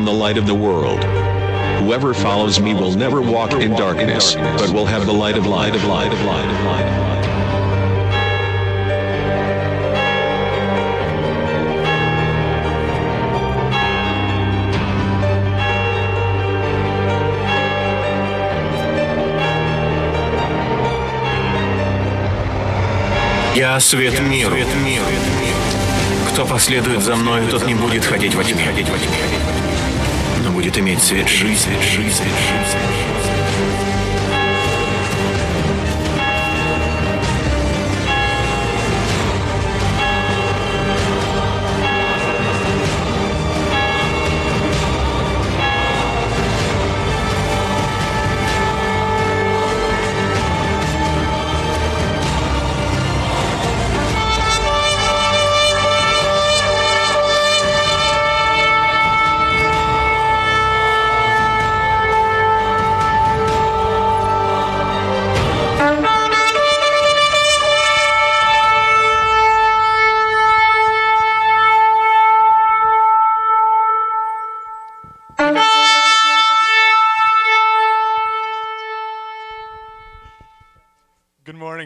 am the light of the world. Whoever follows me will never walk in darkness, but will have the light of light of light of light of light. Я свет миру. Кто последует за мной, тот не будет ходить во тьме, будет иметь жизни, жизнь, жизнь. Good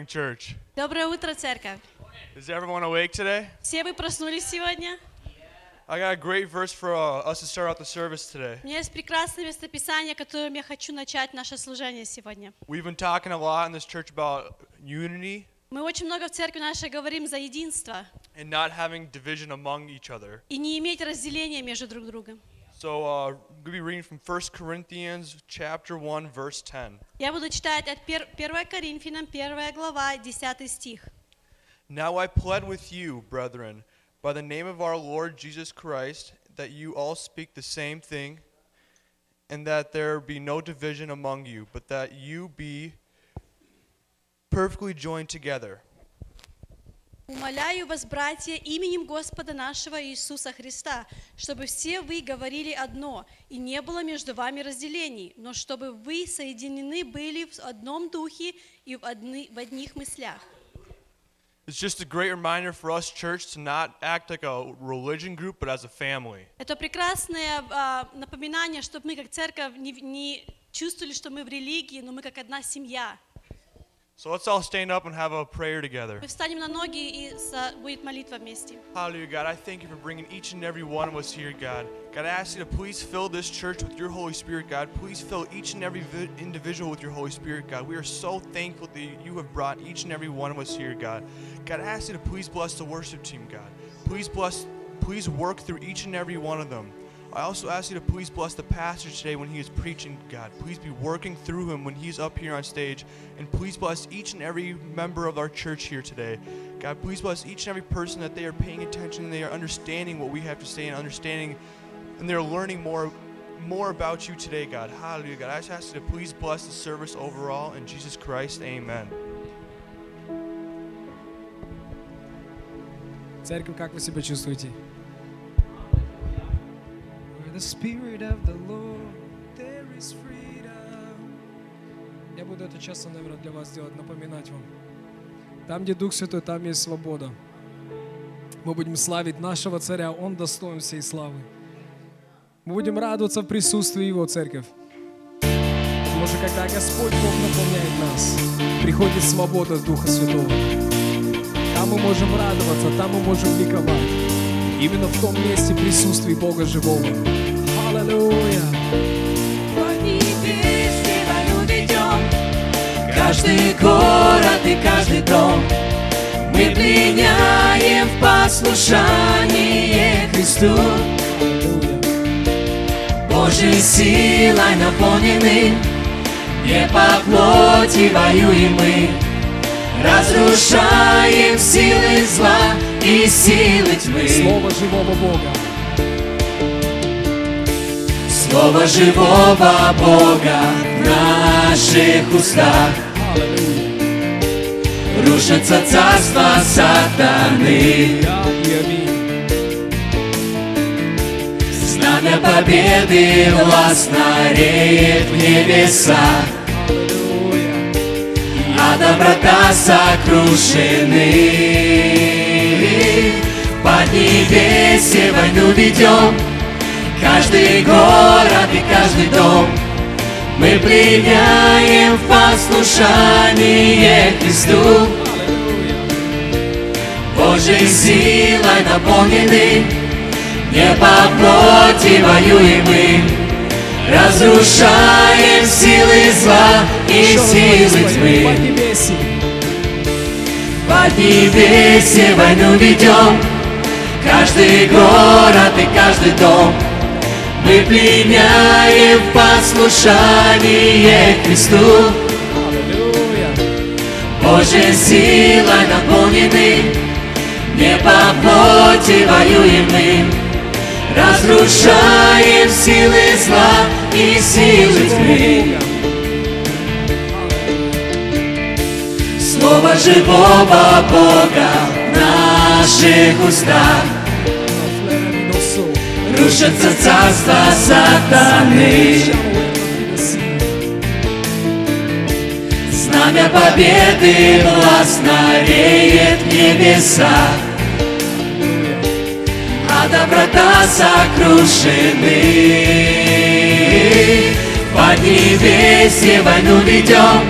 morning, church. Доброе утро, церковь. Is everyone awake today? Все вы проснулись сегодня? I got a great verse for uh, us to start out the service today. У меня есть прекрасное местописание, которым я хочу начать наше служение сегодня. We've been talking a lot in this church about unity Мы очень много в церкви нашей говорим за единство and not having division among each other. и не иметь разделения между друг другом. So uh, be reading from 1 Corinthians chapter 1, verse 10. Я буду читать от 1 Коринфянам 1 глава, 10 стих. Now I plead with you, brethren, by the name of our Lord Jesus Christ, that you all speak the same thing, and that there be no division among you, but that you be perfectly joined together. Умоляю вас, братья, именем Господа нашего Иисуса Христа, чтобы все вы говорили одно, и не было между вами разделений, но чтобы вы соединены были в одном духе и в, одни- в одних мыслях. It's just a great reminder for us, church, to not act like a religion group, but as a family. Это прекрасное а, напоминание, чтобы мы как церковь не, не чувствовали, что мы в религии, но мы как одна семья. So let's all stand up and have a prayer together. Мы встанем на ноги и со- будет молитва вместе. Hallelujah, God. I thank you for bringing each and every one of us here, God. God, I ask you to please fill this church with your Holy Spirit, God. Please fill each and every vi- individual with your Holy Spirit, God. We are so thankful that you have brought each and every one of us here, God. God, I ask you to please bless the worship team, God. Please bless, please work through each and every one of them. I also ask you to please bless the pastor today when he is preaching, God. Please be working through him when he's up here on stage. And please bless each and every member of our church here today. God, please bless each and every person that they are paying attention and they are understanding what we have to say and understanding and they're learning more more about you today, God. Hallelujah, God. I just ask you to please bless the service overall. In Jesus Christ, amen. Церковь, как вы себя чувствуете? The spirit of the Lord, there is freedom. Я буду это часто, наверное, для вас делать, напоминать вам. Там, где Дух Святой, там есть свобода. Мы будем славить нашего Царя, Он достоин всей славы. Мы будем радоваться в присутствии Его, Церковь. Потому что когда Господь Бог наполняет нас, приходит свобода Духа Святого. Там мы можем радоваться, там мы можем ликовать. Именно в том месте присутствия Бога живого. Аллилуйя! Каждый город и каждый дом. Мы пленяем в послушание Христу. Божьей силой наполнены. Не по плоти воюем мы. Разрушаем силы зла и силы тьмы Слово живого Бога. Слово живого Бога в наших устах Рушится царство сатаны. Знамя победы властно реет в небесах Аллилуйя. А доброта сокрушены В Поднебесье войну ведем каждый город и каждый дом мы пленяем в послушание Христу. Божьей силой наполнены, не по плоти воюем мы, разрушаем силы зла и силы тьмы. Поднебесье. Поднебесье войну ведем, каждый город и каждый дом. Мы пленяем послушание Христу. Божьей силой наполнены, не по плоти воюем мы, разрушаем силы зла и силы тьмы. Слово живого Бога в наших устах Рушится царство сатаны. Знамя победы властно реет в небесах, а доброта сокрушены. Под небесье войну ведем,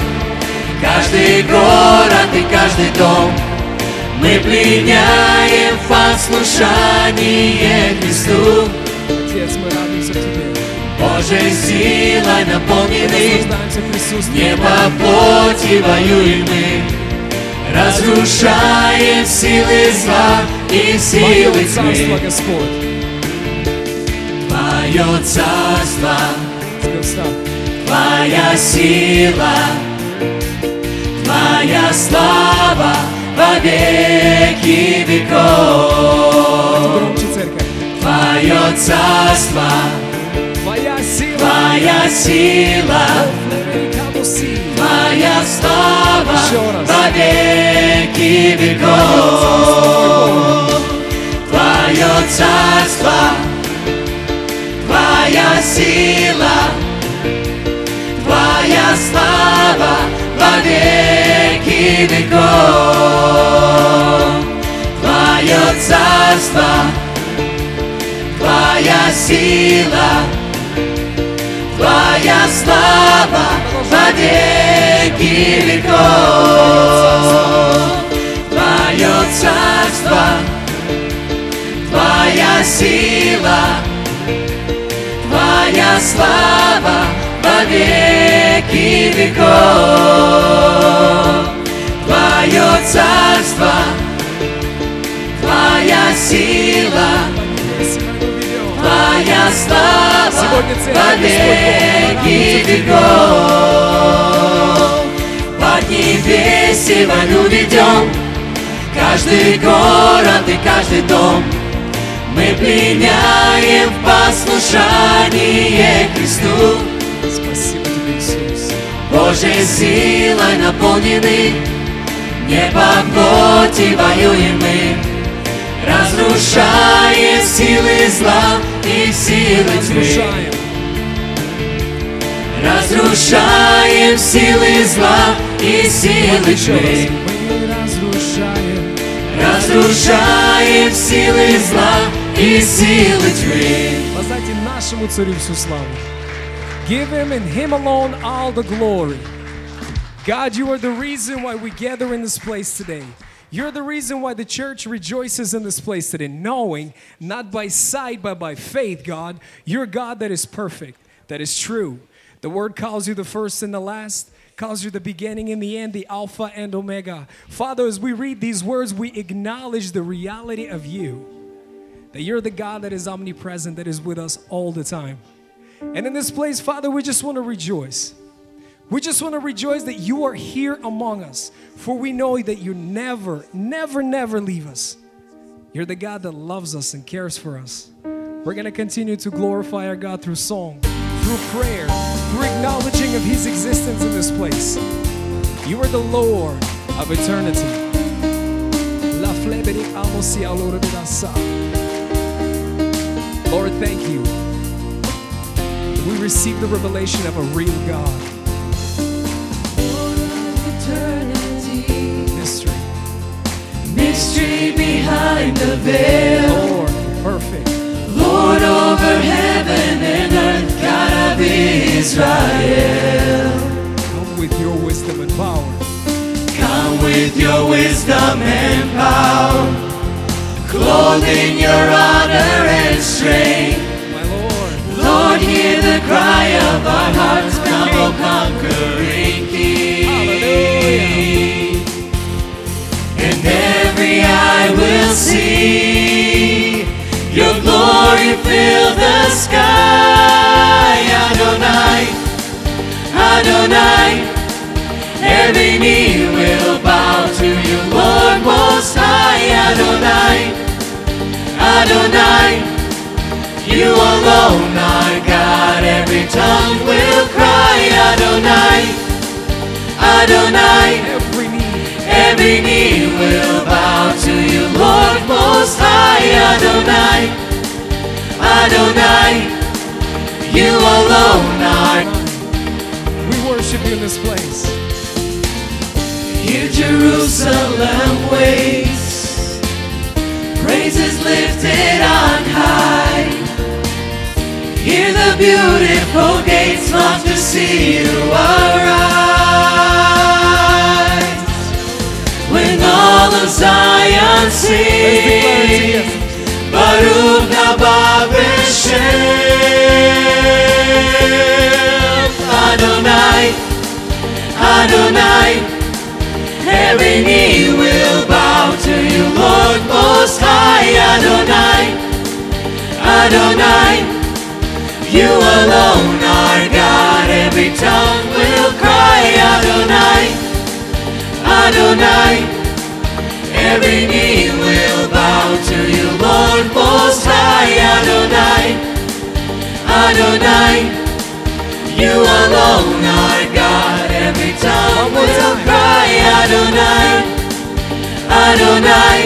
каждый город и каждый дом. Мы пленяем послушание Христу, Отец, мы радуемся Тебе. Божьей силой наполнены. Не по плоти воюем мы, разрушаем силы зла и силы тьмы. Твое царство. Твоя сила, Твоя слава во веки веков. Твое царство, Твоя сила. Твоя сила. Твоя слава во веки веков. Твое царство, Твоя сила, Твоя слава во веки веков. Твое царство, Твоя сила, Твоя слава во веки веков. Твое царство, Твоя сила, Твоя слава во веки веков. Твое царство, Твоя сила. Твоя слава во веки веков. Под небеси войну ведем, каждый город и каждый дом. Мы пленяем в послушание Христу. Спасибо Тебе, Иисус. Божьей силой наполнены, не по плоти воюем мы, разрушаем силы зла и силы тьмы. Разрушаем. Силы зла и силы тьмы. Мы разрушаем. Разрушаем силы зла и силы тьмы. Воздайте нашему царю всю славу. Give him and him alone all the glory. God, you are the reason why we gather in this place today. You're the reason why the church rejoices in this place today, knowing not by sight but by faith, God, you're God that is perfect, that is true. The word calls you the first and the last, calls you the beginning and the end, the Alpha and Omega. Father, as we read these words, we acknowledge the reality of you that you're the God that is omnipresent, that is with us all the time. And in this place, Father, we just want to rejoice. We just want to rejoice that you are here among us, for we know that you never, never, never leave us. You're the God that loves us and cares for us. We're going to continue to glorify our God through song, through prayer, through acknowledging of His existence in this place. You are the Lord of eternity. Lord, thank you. We receive the revelation of a real God. Mystery behind the veil. Lord, perfect. Lord over heaven and earth, God of Israel. Come with your wisdom and power. Come with your wisdom and power, clothed in your honor and strength. My Lord, Lord, hear the cry of our hearts, come, O conquering eye will see your glory fill the sky. Adonai, Adonai, every knee will bow to you, Lord Most High. Adonai, Adonai. You alone are God, every tongue will cry Adonai, Adonai, every knee, every knee will bow to you, Lord Most High Adonai, Adonai, you alone are we worship you in this place. Here Jerusalem waits, praises lifted on high. Hear the beautiful gates flock to see you arise. Zion sings, Baruch Haba B'Shem Adonai, Adonai. Every knee will bow to you, Lord Most High, Adonai, Adonai. You alone are God, every tongue will cry, Adonai, Adonai. Every knee will bow to you, Lord Most High, Adonai, Adonai. You alone are God, every tongue will cry, Adonai, Adonai.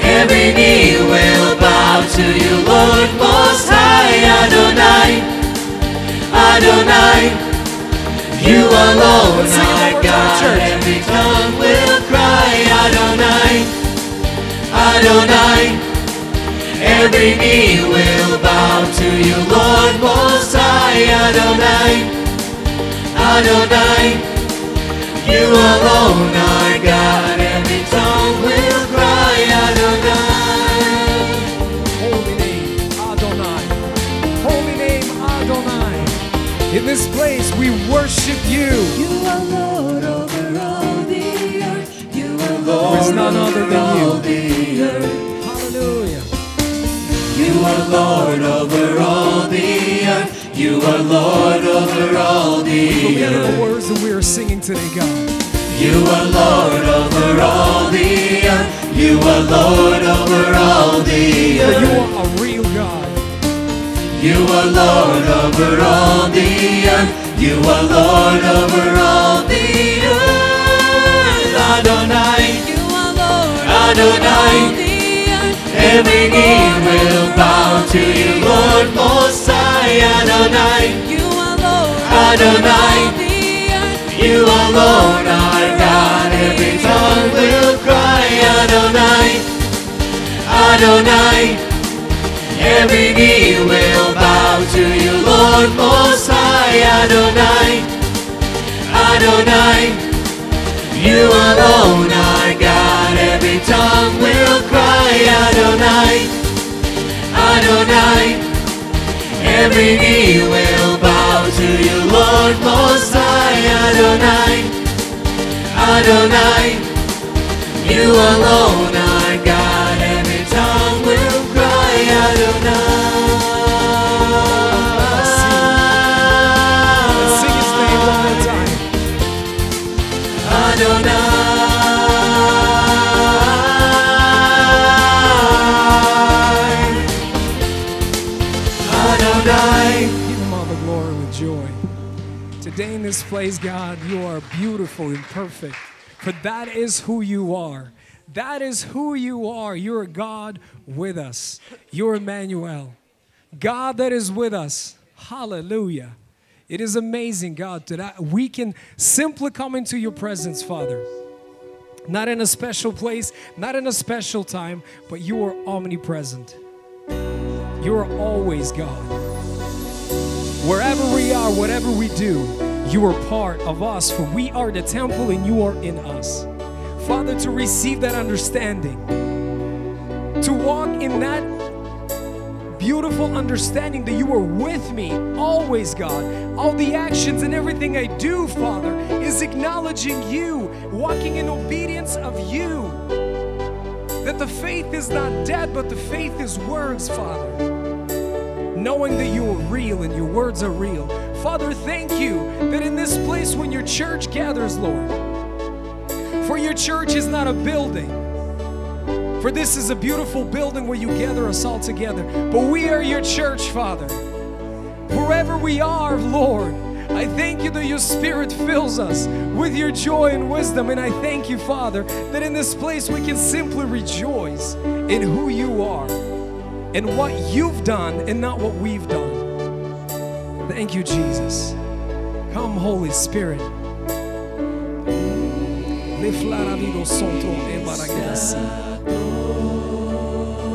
Every knee will bow to you, Lord Most High, Adonai, Adonai. You alone Let's sing it one are God, every tongue will cry, Adonai, Adonai. Every knee will bow to you, Lord Most High, Adonai, Adonai. You alone are God, every tongue will cry, Adonai. Holy name, Adonai. Holy name, Adonai. In this place, we worship you. You are is none other over than you. all the earth. Hallelujah. You are Lord over all the earth. You are Lord over all The earth. the earth. words that we are singing today, God. You are Lord over all the earth. You are Lord over all the For you are a real God. You are Lord over all the earth. You are Lord over all the earth. Adonai, You are Lord Adonai. over the earth. every knee will bow to you, Lord Most High. Adonai, You are Lord Adonai. over the earth. you alone are God. Every tongue will cry, Adonai, Adonai. Every knee will bow to you, Lord Most High, Adonai, Adonai. You alone cry, Adonai, Adonai. Every knee will bow to you, Lord Most High, Adonai, Adonai. You alone Place, God, you are beautiful and perfect. For that is who you are. That is who you are. You're God with us. You're Emmanuel. God that is with us. Hallelujah. It is amazing, God, that we can simply come into your presence, Father. Not in a special place, not in a special time, but you are omnipresent. You are always God. Wherever we are, whatever we do, you are part of us, for we are the temple and you are in us. Father, to receive that understanding, to walk in that beautiful understanding that you are with me always, God. All the actions and everything I do, Father, is acknowledging you, walking in obedience of you. That the faith is not dead, but the faith is words, Father. Knowing that you are real and your words are real. Father, thank you that in this place when your church gathers, Lord, for your church is not a building. For this is a beautiful building where you gather us all together. But we are your church, Father. Wherever we are, Lord, I thank you that your spirit fills us with your joy and wisdom. And I thank you, Father, that in this place we can simply rejoice in who you are and what you've done and not what we've done. Thank you, Jesus. Come, Holy Spirit.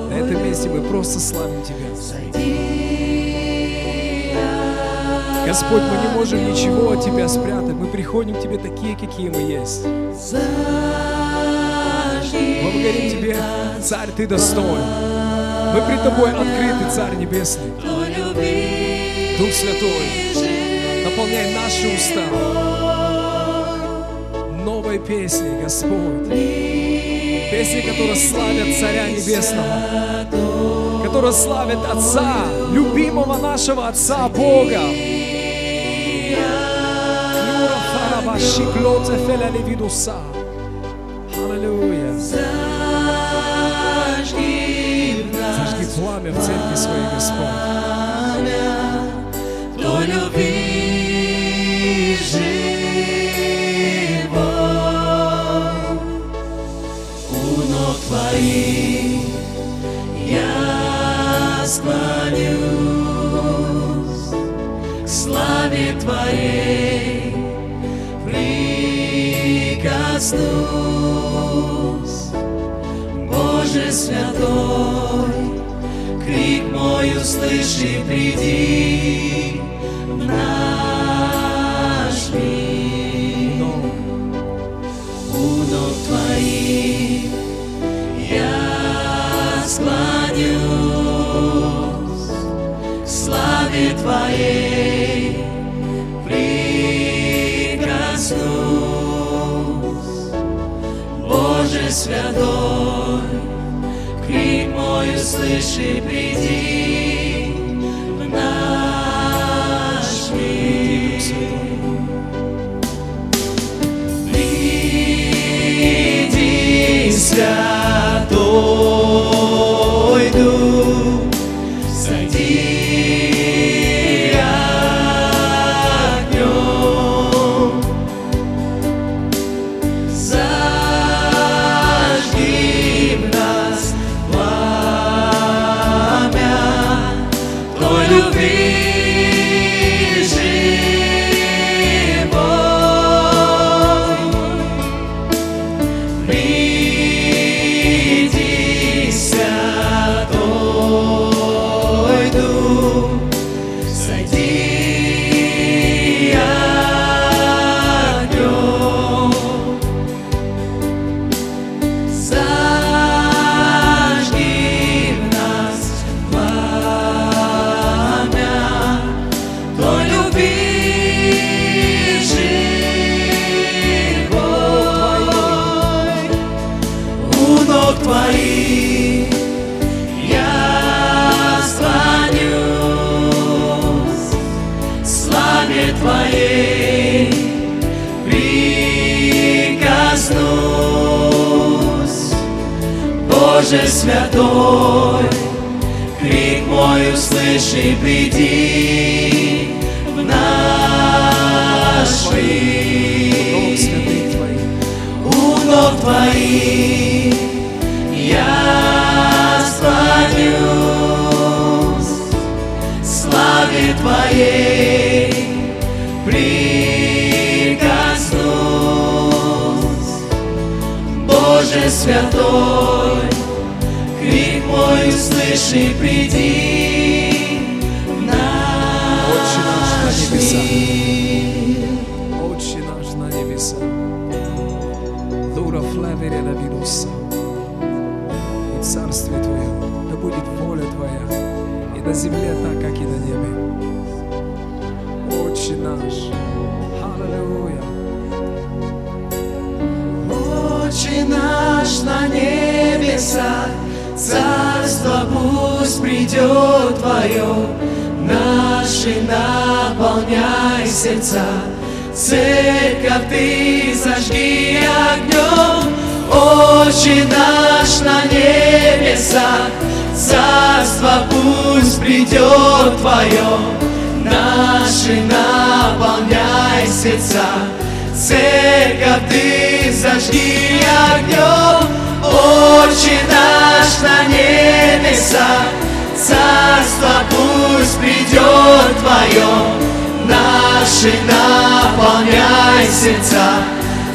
На этом месте мы просто славим Тебя. Господь, мы не можем ничего от Тебя спрятать. Мы приходим к Тебе такие, какие мы есть. Благодарим Тебе, Царь, Ты достоин. Мы пред Тобой открыты, Царь Небесный. Дух Святой, наполняй наши уста новой песней, Господь. Песни, которые славят Царя Небесного, которые славят Отца, любимого нашего Отца Бога. Клюра фарабаши клоте феля. Пламя в церкви своей, Господь. до любви живой. У ног твоих я склонюсь к славе Твоей, прикоснусь. Боже святой, крик мой услыши, приди в наш мир. У ног твоих я склонюсь к славе Твоей, прикоснусь. Боже святой, услыши, приди святой, крик мой услыши, приди в наш мир. У ног твоих я склонюсь, славе Твоей прикоснусь. Боже святой, услышь приди в наш Отче наш на небеса. Отче наш на небеса. Дура флавери на вируса. И царствие Твое, да будет воля Твоя, и на земле так, как и на небе. Отче наш, Аллилуйя. Отче наш на небесах, Царство пусть придет Твое, Наши наполняй сердца, Церковь Ты зажги огнем, Отче наш на небесах, Царство пусть придет Твое, Наши наполняй сердца, Церковь Ты зажги огнем, Отче наш на небесах, Царство пусть придет Твое, Наши наполняй сердца,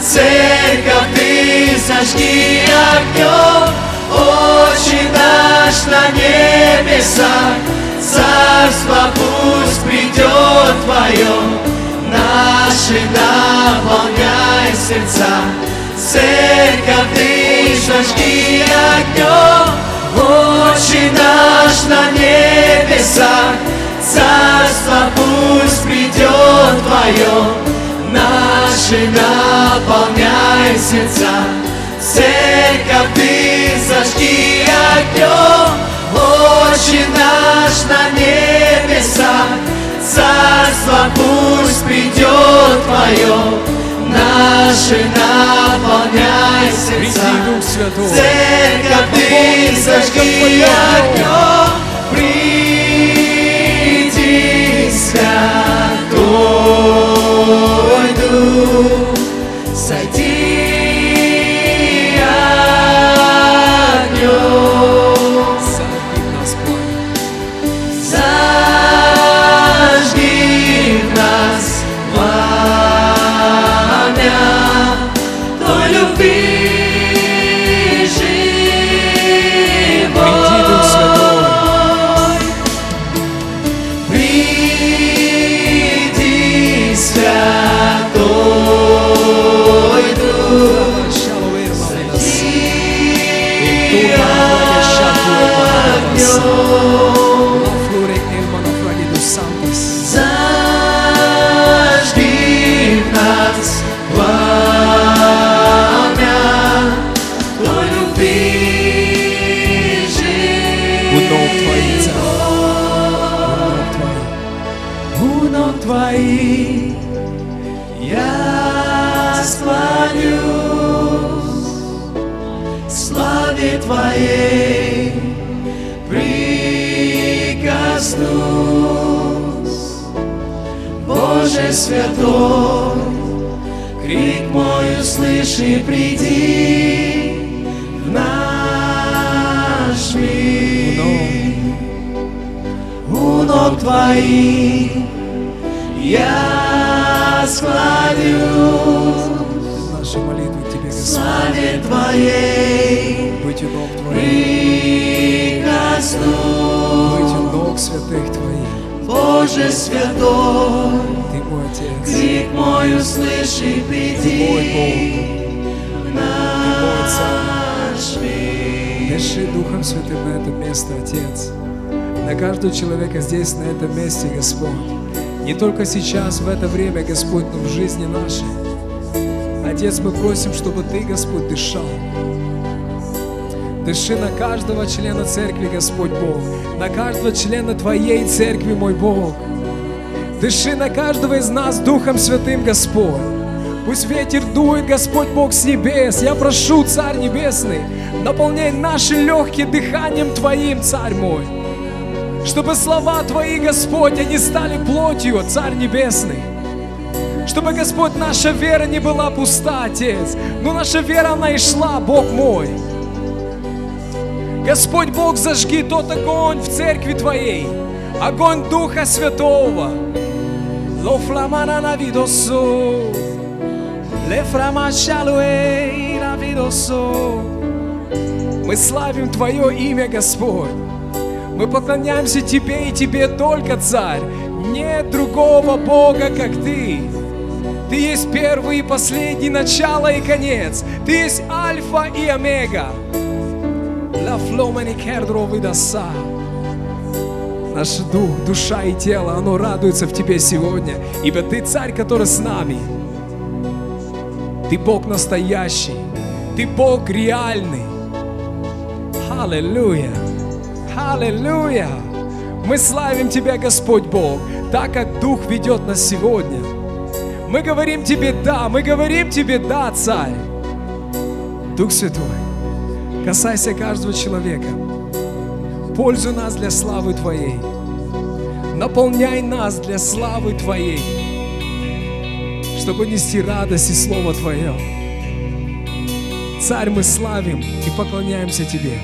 Церковь Ты зажги огнем, Отче наш на небесах, Царство пусть придет Твое, Наши наполняй сердца, Церковь Ты зажги огнем, Отче наш на небесах, Царство пусть придет Твое, Наши наполняй сердца, Церковь Ты зажги огнем, Отче наш на небесах, Царство пусть придет Твое, Наши наполняй сердца. Дух Святой. Церковь ты зажги огнем, святой, крик мой услыши, приди в наш мир. У ног Твоих я склонюсь, Наши молитвы Тебе, славе Твоей Быть у ног Твоих. Быть у прикоснусь. ног святых Твоих. Боже святой, Ты мой Отец. крик мой услыши, приди в наш мир. Дыши Духом Святым на это место, Отец. На каждого человека здесь, на этом месте, Господь. Не только сейчас, в это время, Господь, но в жизни нашей. Отец, мы просим, чтобы Ты, Господь, дышал. Дыши на каждого члена церкви, Господь Бог. На каждого члена Твоей церкви, мой Бог. Дыши на каждого из нас Духом Святым, Господь. Пусть ветер дует, Господь Бог с небес. Я прошу, Царь Небесный, наполняй наши легкие дыханием Твоим, Царь мой. Чтобы слова Твои, Господь, они стали плотью, Царь Небесный. Чтобы, Господь, наша вера не была пуста, Отец, но наша вера, она и шла, Бог мой. Господь Бог, зажги тот огонь в церкви Твоей, огонь Духа Святого. Na vidoso, le flama шалуэй на видосо. Мы славим Твое имя, Господь. Мы поклоняемся Тебе и Тебе только, Царь. Нет другого Бога, как Ты. Ты есть первый и последний, начало и конец. Ты есть Альфа и Омега. Flomeni kerdro vidassa. Наш дух, душа и тело, оно радуется в Тебе сегодня, ибо Ты царь, который с нами. Ты Бог настоящий, Ты Бог реальный. Аллилуйя! Аллилуйя! Мы славим Тебя, Господь Бог, так как Дух ведет нас сегодня. Мы говорим Тебе «да», мы говорим Тебе «да», Царь. Дух Святой, касайся каждого человека. Пользуй нас для славы Твоей. Наполняй нас для славы Твоей, чтобы нести радость и Слово Твое. Царь, мы славим и поклоняемся Тебе.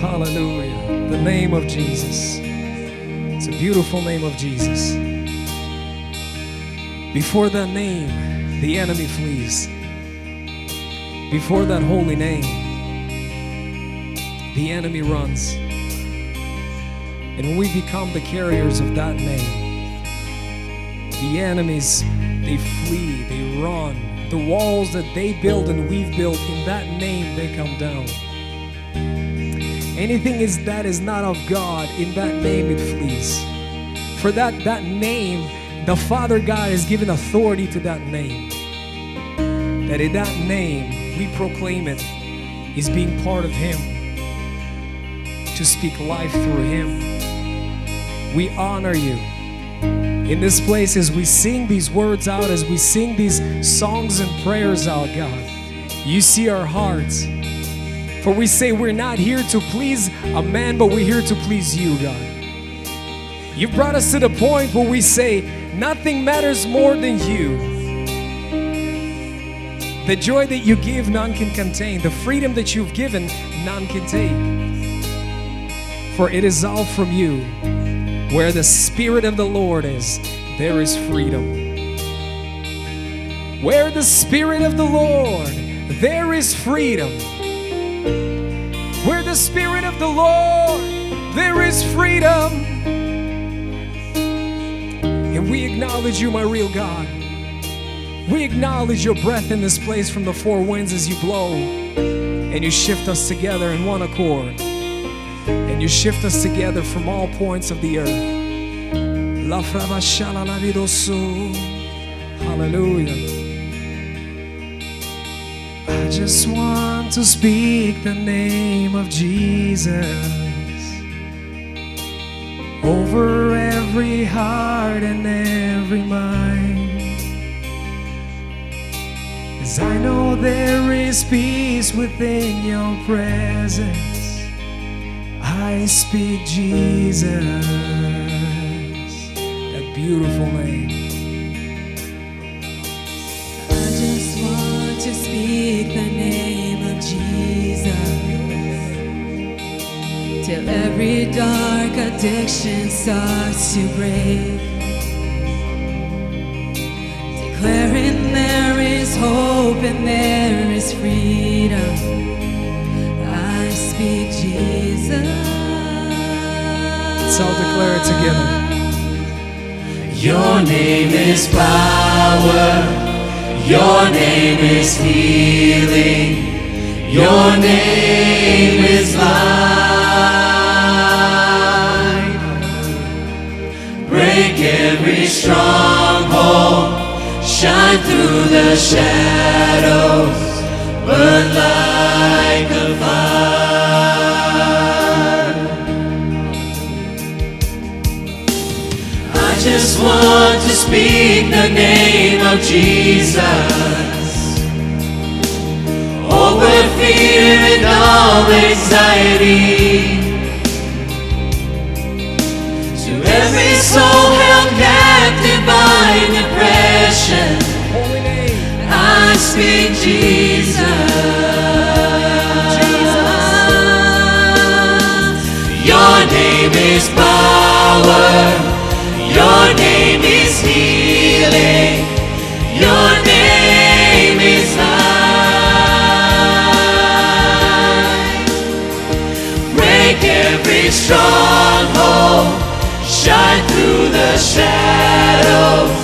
Hallelujah. The name of Jesus. It's a beautiful name of Jesus. Before that name, the enemy flees. Before that holy name, the enemy runs. And when we become the carriers of that name, the enemies, they flee, they run. The walls that they build and we've built in that name, they come down. Anything is that is not of God, in that name it flees. For that that name, the Father God has given authority to that name. That in that name we proclaim it is being part of Him. To speak life through Him. We honor you. In this place, as we sing these words out, as we sing these songs and prayers out, God, you see our hearts. For we say we're not here to please a man, but we're here to please you, God. You've brought us to the point where we say nothing matters more than you. The joy that you give, none can contain. The freedom that you've given, none can take. For it is all from you. Where the Spirit of the Lord is, there is freedom. Where the Spirit of the Lord, there is freedom. Where the Spirit of the Lord, there is freedom. And we acknowledge you, my real God. We acknowledge your breath in this place from the four winds as you blow and you shift us together in one accord. And you shift us together from all points of the earth. Hallelujah. I just want to speak the name of Jesus over every heart and every mind. As I know there is peace within your presence, I speak Jesus, that beautiful name. Every dark addiction starts to break. Declaring there is hope and there is freedom. I speak Jesus. Let's all declare it together. Your name is power. Your name is healing. Your name is life. Break every stronghold. Shine through the shadows. Burn like a fire. I just want to speak the name of Jesus over fear and all anxiety. I speak Jesus. Your name is power. Your name is healing. Your name is life. Break every stronghold. Shine through the shadows.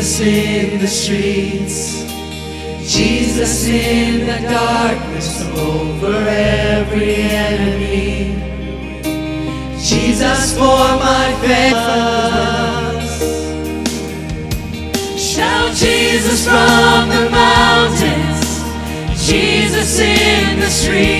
Jesus in the streets, Jesus in the darkness over every enemy. Jesus for my fans. Shout Jesus from the mountains, Jesus in the streets,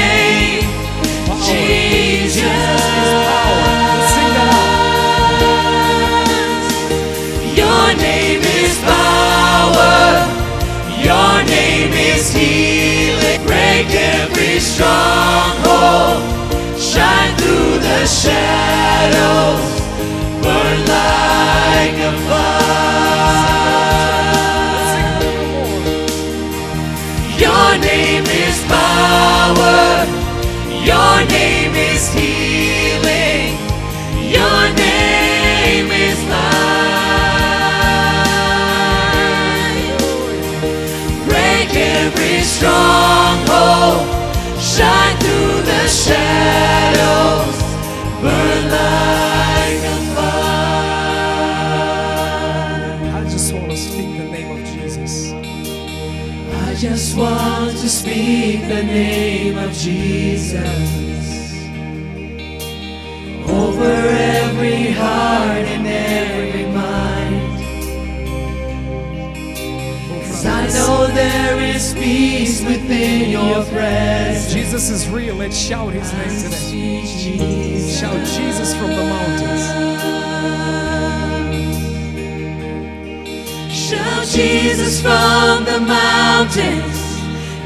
Stronghold. Shine through the shadows. Burn like a fire. Your name is power. Your the name of Jesus over every heart and every mind. Cause I know there is peace within your presence. Jesus is real. Let's shout his name today. Shout Jesus from the mountains. Shout Jesus from the mountains,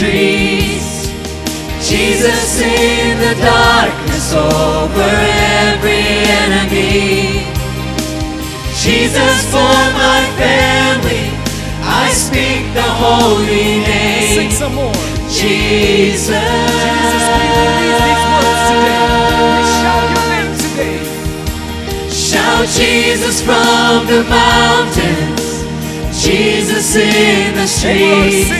streets, Jesus in the darkness over every enemy. Jesus for my family, I speak the holy name. Sing some more. Jesus. Jesus, we release these words today. We shout your name today. Shout Jesus from the mountains, Jesus in the streets,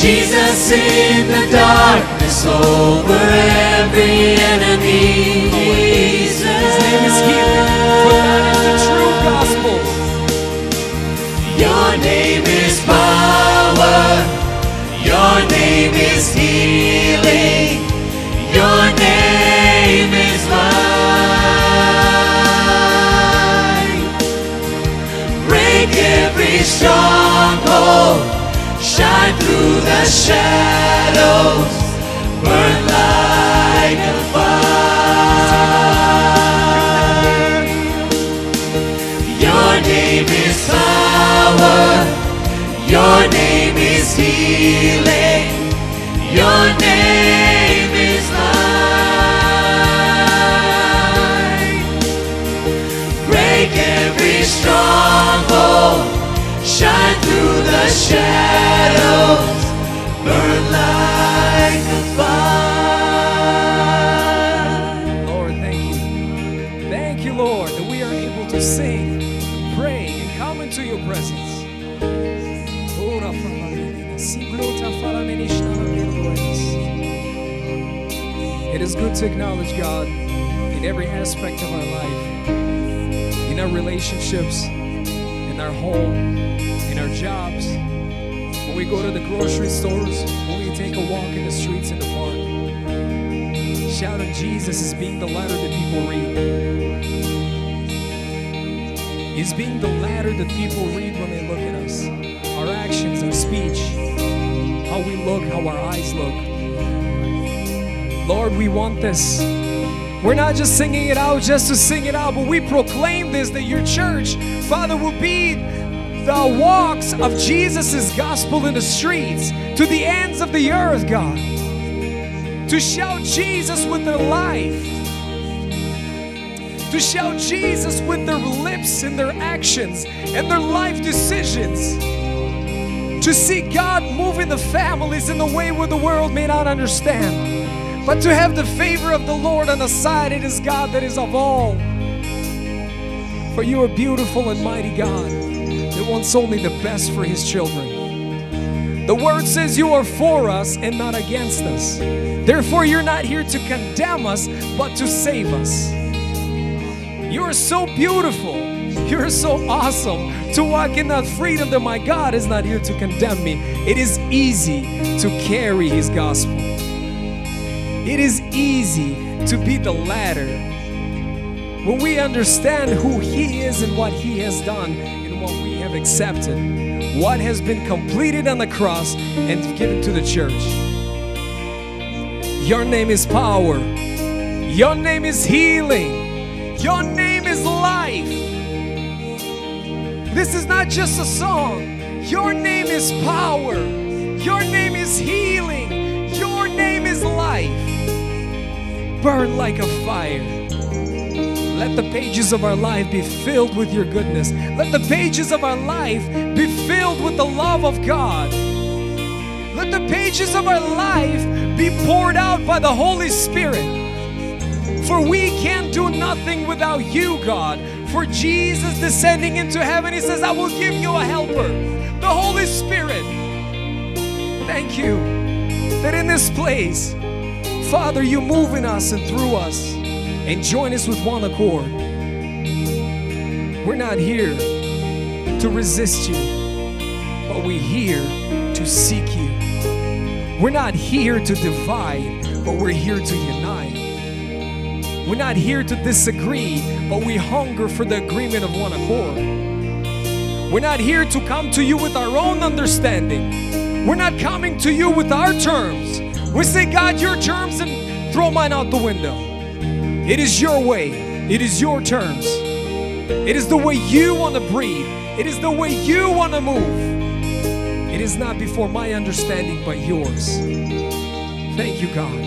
Jesus in the darkness over every enemy. Jesus. His name is healing, for that is the true gospel. Your name is power. Your name is healing. Your name is life. Break every stronghold. Shine through the shadows. Shadows burn like a fire. Lord, thank you. Thank you, Lord, that we are able to sing, pray, and come into your presence. It is good to acknowledge God in every aspect of our life, in our relationships, in our home, we go to the grocery stores, when we take a walk in the streets in the park. Shouting Jesus is being the ladder that people read. Is being the ladder that people read when they look at us. Our actions, our speech, how we look, how our eyes look. Lord, we want this. We're not just singing it out just to sing it out, but we proclaim this that your church, Father, will be the walks of Jesus' gospel in the streets to the ends of the earth, God. To shout Jesus with their life, to shout Jesus with their lips and their actions and their life decisions. To see God move in the families in the way where the world may not understand. But to have the favor of the Lord on the side, it is God that is of all. For you are beautiful and mighty God wants only the best for his children. The word says you are for us and not against us. Therefore, you're not here to condemn us, but to save us. You are so beautiful. You're so awesome to walk in that freedom that my God is not here to condemn me. It is easy to carry His gospel. It is easy to be the ladder. When we understand who He is and what He has done have accepted, what has been completed on the cross and given to the church. Your name is power. Your name is healing. Your name is life. This is not just a song. Your name is power. Your name is healing. Your name is life. Burn like a fire. Let the pages of our life be filled with your goodness. Let the pages of our life be filled with the love of God. Let the pages of our life be poured out by the Holy Spirit. For we can't do nothing without you, God. For Jesus descending into heaven, He says, I will give you a helper, the Holy Spirit. Thank you that in this place, Father, you move in us and through us and join us with one accord. We're not here to resist you, but we're here to seek you. We're not here to divide, but we're here to unite. We're not here to disagree, but we hunger for the agreement of one accord. We're not here to come to you with our own understanding. We're not coming to you with our terms. We say, God, your terms and throw mine out the window. It is your way, it is your terms. It is the way you want to breathe, it is the way you want to move. It is not before my understanding, but yours. Thank you, God.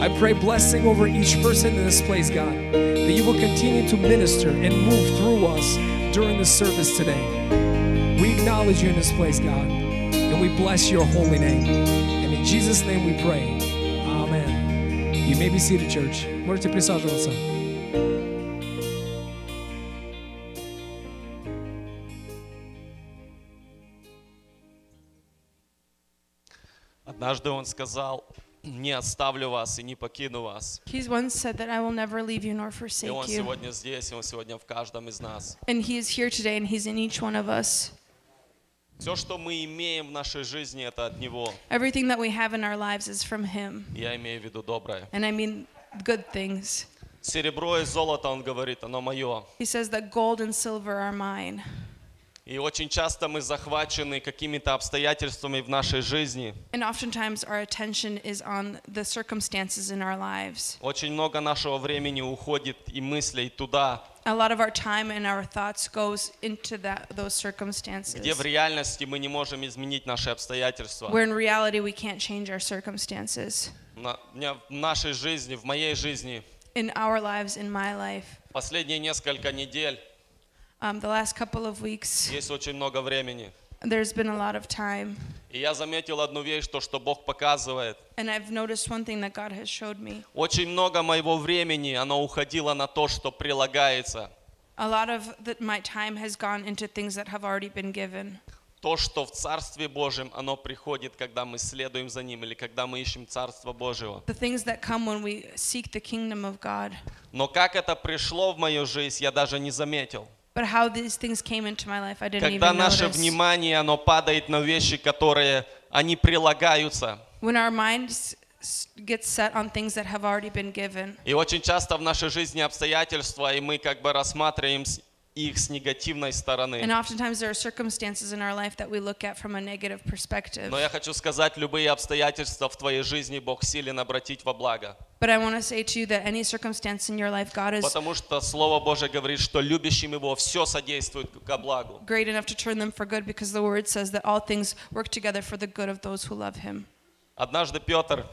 I pray blessing over each person in this place, God, that you will continue to minister and move through us during the service today. We acknowledge you in this place, God, and we bless your holy name. And in Jesus' name we pray. Amen. You may be seated, church. Можете присаживаться. Однажды он сказал, не оставлю вас и не покину вас. He once said that I will never leave you nor И forsake он you. сегодня здесь, и он сегодня в каждом из нас. And he is here today and he's in each one of us. Все, что мы имеем в нашей жизни, это от Него. Everything that we have in our lives is from him. Я имею в виду доброе. And I mean good things. Серебро и золото, он говорит, оно мое. He says that gold and silver are mine. И очень часто мы захвачены какими-то обстоятельствами в нашей жизни. And oftentimes our attention is on the circumstances in our lives. Очень много нашего времени уходит и мыслей туда, A lot of our time and our thoughts goes into that those circumstances. где в реальности мы не можем изменить наши обстоятельства. Where in reality we can't change our circumstances. На- у меня в нашей жизни, в моей жизни, In our lives, in my life, последние несколько недель um, the last couple of weeks, есть очень много времени. There's been a lot of time. И я заметил одну вещь, то, что Бог показывает. And I've noticed one thing that God has showed me. Очень много моего времени, оно уходило на то, что прилагается. A lot of the, my time has gone into things that have already been given. То, что в Царстве Божьем, оно приходит, когда мы следуем за Ним или когда мы ищем Царство Божьего. The things that come when we seek the kingdom of God. Но как это пришло в мою жизнь, я даже не заметил. But how these things came into my life, I didn't Когда even наше notice. внимание, оно падает на вещи, которые, они прилагаются. When our minds get set on things that have already been given. И очень часто в нашей жизни обстоятельства, и мы как бы рассматриваем их с негативной стороны. And oftentimes there are circumstances in our life that we look at from a negative perspective. Но я хочу сказать, любые обстоятельства в твоей жизни Бог силен обратить во благо. But I want to say to you that any circumstance in your life, God is Потому что Слово Божье говорит, что любящим Его все содействует ко благу. great enough to turn them for good because the word says that all things work together for the good of those who love him. Однажды Петр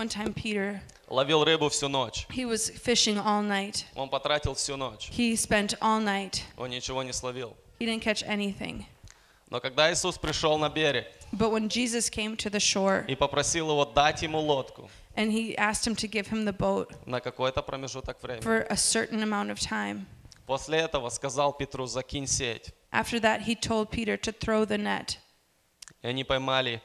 One time Peter, ловил рыбу всю ночь. he was fishing all night. Он потратил всю ночь. He spent all night. Он ничего не словил. He didn't catch anything. Но когда Иисус пришел на берег But when Jesus came to the shore и попросил его дать ему лодку and he asked him to give him the boat на какой-то промежуток времени, for a certain amount of time, после этого сказал Петру, закинь сеть. after that he told Peter to throw the net. И они поймали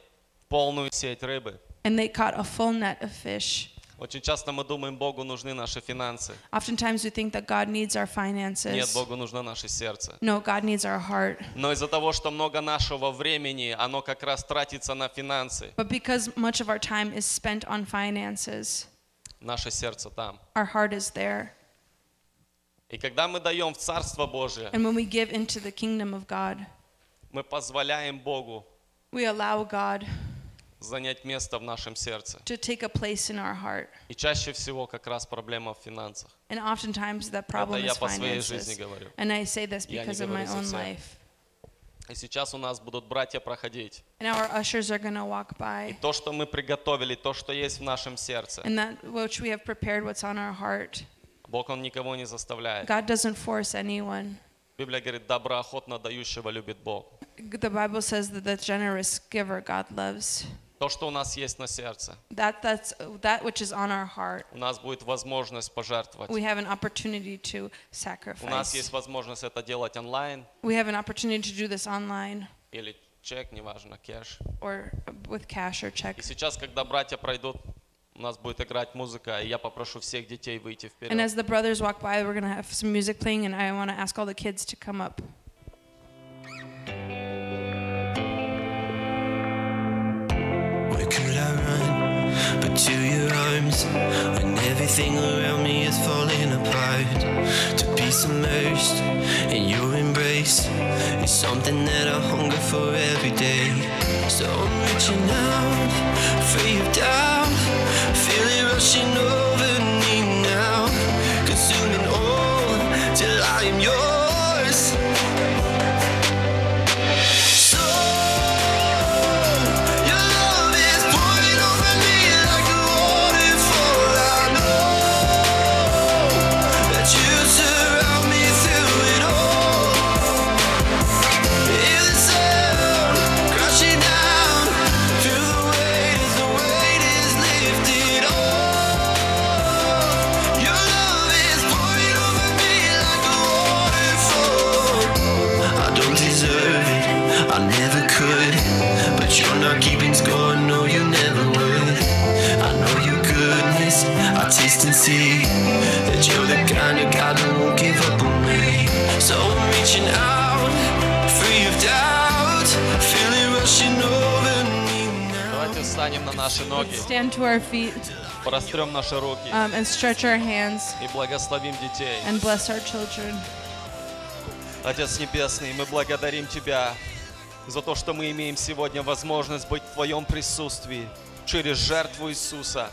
полную сеть рыбы. And they caught a full net of fish. Очень часто мы думаем, Богу нужны наши финансы. Oftentimes we think that God needs our Нет, finances. Богу нужно наше сердце. No, God needs our heart. Но из-за того, что много нашего времени, оно как раз тратится на финансы, But because much of our time is spent on finances, наше сердце там. our heart is there. И когда мы даем в Царство Божие, And when we give into the kingdom of God, мы позволяем Богу we allow God занять место в нашем сердце. to take a place in our heart. И чаще всего как раз проблема в финансах. And oftentimes that problem я is по своей жизни говорю. And I say this because of my own life. И сейчас у нас будут братья проходить. And our ushers are to walk И by. то, что мы приготовили, то, что есть в нашем сердце, And that which we have prepared, what's on our heart. Бог, Он никого не заставляет. God doesn't force anyone. Библия говорит, доброохотно дающего любит Бог. The Bible says that the generous giver God loves. То, что у нас есть на сердце, That that's that which is on our heart. у нас будет возможность пожертвовать. We have an opportunity to У нас sacrifice. есть возможность это делать онлайн We have an opportunity to do this online или чек, неважно, кэш. or with cash or check. И сейчас, когда братья пройдут, у нас будет играть музыка, и я попрошу всех детей выйти And вперед. as the brothers walk by, we're going to have some music playing, and I want to ask all the kids to come up. Could I run but to your arms when everything around me is falling apart? To be submerged in your embrace is something that I hunger for every day. So I'm reaching out, free of doubt, feel it rushing over me now, consuming all till I am yours. Наши ноги, Stand to our feet прострем наши руки um, and stretch our hands и благословим детей. and bless our children. Отец Небесный, мы благодарим Тебя за то, что мы имеем сегодня возможность быть в Твоем присутствии через жертву Иисуса.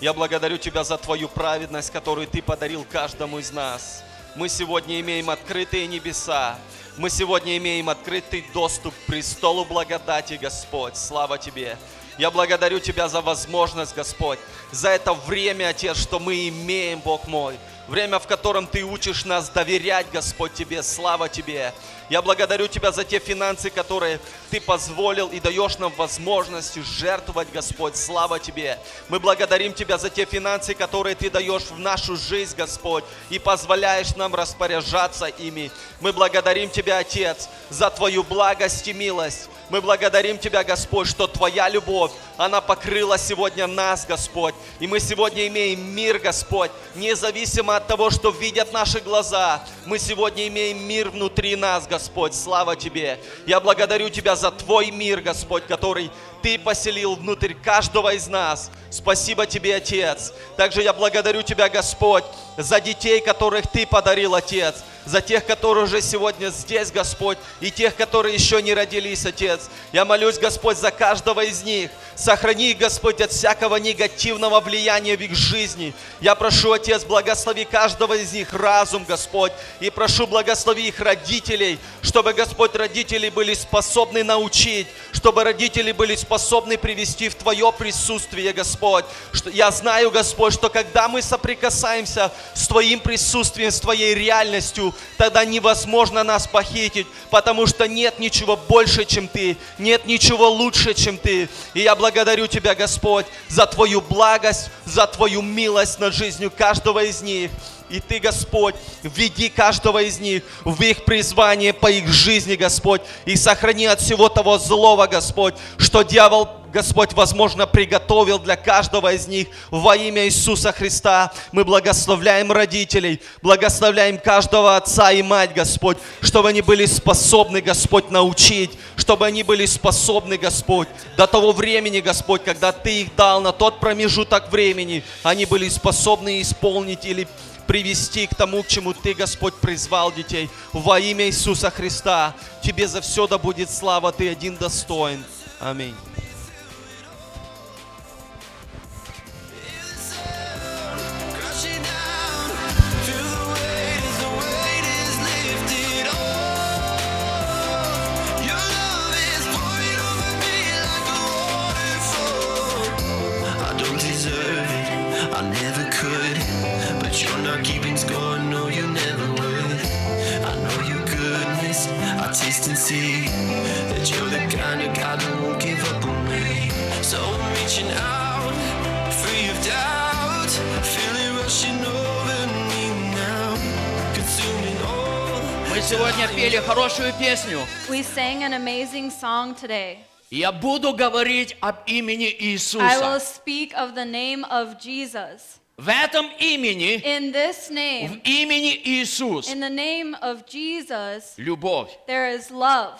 Я благодарю Тебя за Твою праведность, которую Ты подарил каждому из нас. Мы сегодня имеем открытые небеса. Мы сегодня имеем открытый доступ к престолу благодати, Господь. Слава Тебе. Я благодарю Тебя за возможность, Господь, за это время, Отец, что мы имеем, Бог мой, Время, в котором Ты учишь нас доверять, Господь, Тебе. Слава Тебе. Я благодарю Тебя за те финансы, которые Ты позволил и даешь нам возможность жертвовать, Господь. Слава Тебе. Мы благодарим Тебя за те финансы, которые Ты даешь в нашу жизнь, Господь, и позволяешь нам распоряжаться ими. Мы благодарим Тебя, Отец, за Твою благость и милость. Мы благодарим Тебя, Господь, что Твоя любовь, она покрыла сегодня нас, Господь. И мы сегодня имеем мир, Господь, независимо от того, что видят наши глаза. Мы сегодня имеем мир внутри нас, Господь. Слава Тебе. Я благодарю Тебя за Твой мир, Господь, который Ты поселил внутрь каждого из нас. Спасибо Тебе, Отец. Также я благодарю Тебя, Господь, за детей, которых Ты подарил, Отец за тех, которые уже сегодня здесь, Господь, и тех, которые еще не родились, Отец. Я молюсь, Господь, за каждого из них. Сохрани их, Господь, от всякого негативного влияния в их жизни. Я прошу, Отец, благослови каждого из них разум, Господь, и прошу, благослови их родителей, чтобы, Господь, родители были способны научить, чтобы родители были способны привести в Твое присутствие, Господь. Что, я знаю, Господь, что когда мы соприкасаемся с Твоим присутствием, с Твоей реальностью, тогда невозможно нас похитить, потому что нет ничего больше, чем Ты, нет ничего лучше, чем Ты. И я благодарю Тебя, Господь, за Твою благость, за Твою милость над жизнью каждого из них. И Ты, Господь, веди каждого из них в их призвание по их жизни, Господь, и сохрани от всего того злого, Господь, что дьявол Господь, возможно, приготовил для каждого из них во имя Иисуса Христа. Мы благословляем родителей, благословляем каждого отца и мать, Господь, чтобы они были способны, Господь, научить, чтобы они были способны, Господь, до того времени, Господь, когда Ты их дал на тот промежуток времени, они были способны исполнить или привести к тому, к чему Ты, Господь, призвал детей. Во имя Иисуса Христа. Тебе за все да будет слава, Ты один достоин. Аминь. Сегодня пели хорошую песню. We sang an amazing song today. Я буду говорить об имени I will Иисуса. speak of the name of Jesus. В этом имени, In this в name, имени Иисус, in the name of Jesus, любовь. there is love.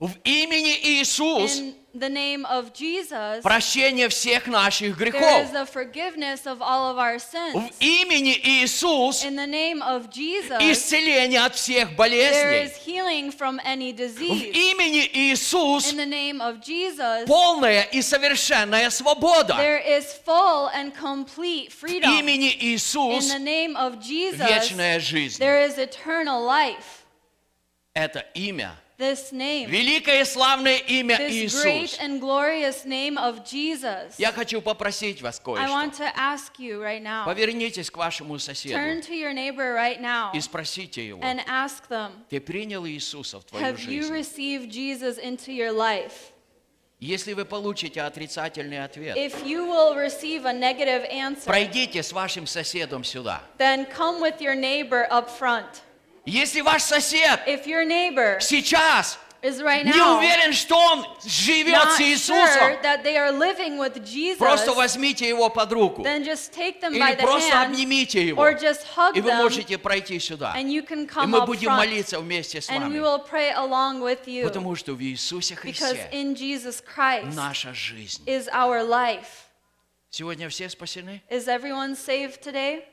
В имени Иисус In the name of Jesus, прощение всех наших there грехов. is the forgiveness of all of our В sins. имени Иисус In the name of Jesus, исцеление от всех there болезней. is healing from any В disease. имени Иисус In the name of Jesus, полная и совершенная свобода. there is full and complete В freedom. имени In Иисус the name of Jesus, вечная жизнь. there is eternal life. Это имя, This name, великое и славное имя this great Иисус. and glorious name of Jesus. Я хочу попросить вас I кое-что. want to ask you right now. Повернитесь к вашему Turn соседу to your neighbor right now и спросите его, and ask them, ты принял Иисуса в твою have you жизнь? received Jesus into your life? Если вы получите отрицательный ответ, If you will receive a negative answer, пройдите с вашим соседом сюда. then come with your neighbor up front. Если ваш сосед If your neighbor сейчас is right не now уверен, что он живет с sure Иисусом, that they are living with Jesus, просто возьмите его под руку then just take them by или the просто hand обнимите его, or just hug и вы можете пройти сюда. and you can И мы будем front молиться вместе с and we вами, will pray along with you потому что в Иисусе because Христе in Jesus Christ наша жизнь. is our life. Сегодня все спасены? Is everyone saved today?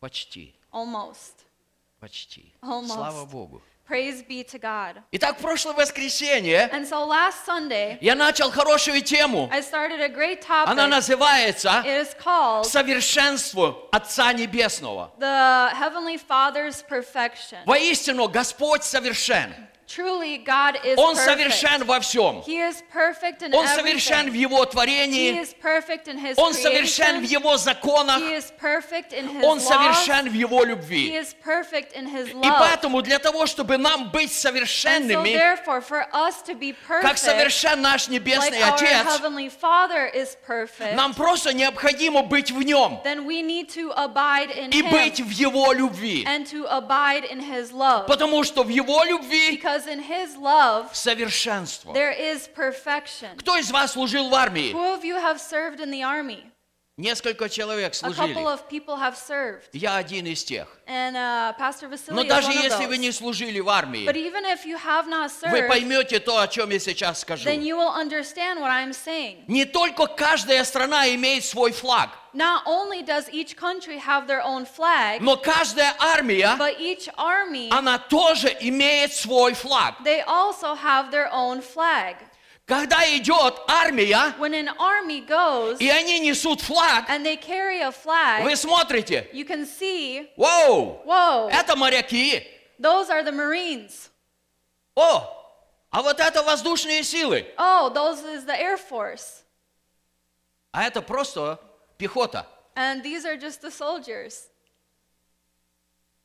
Почти, Almost. Почти. Almost. Слава Богу. Praise be to God. Итак, в прошлое воскресенье And so last Sunday, я начал хорошую тему. I started a great topic. Она называется It is called «Совершенство Отца Небесного». the Heavenly Father's perfection. Воистину, Господь совершен. Truly, God is Он совершен во всем. He is perfect in Он совершен в. Его He творении. is perfect in His Он совершен в. Его законах. He is perfect in His Он laws. совершен в Его He любви. is perfect in His И поэтому для того, чтобы нам быть совершенными, therefore, for us to be как совершен наш like Небесный our Отец, Heavenly Father is perfect, нам просто необходимо быть в Нем then we need to abide in и Him быть в Его любви. and to abide in His love. Потому что в Его любви Because in His love, совершенство. there is perfection. Кто из вас служил в армии? Who of you have served in the army? Несколько человек A couple служили. of people have served. Я один из тех. And uh, Pastor Vasily Но is даже of если вы не служили в армии, But even if you have not вы served, поймете то, о чем я сейчас скажу. then you will understand what I'm saying. Не только каждая страна имеет свой флаг, Not only does each country have their own flag, но каждая армия, but each army, она тоже имеет свой флаг. they also have their own flag. Когда идет армия, When an army goes и они несут флаг, and they carry a flag, вы смотрите, you can see, вау, whoa, это моряки, those are the Marines. о, а вот это воздушные силы, Oh, those is the Air Force. а это просто пехота. And these are just the soldiers.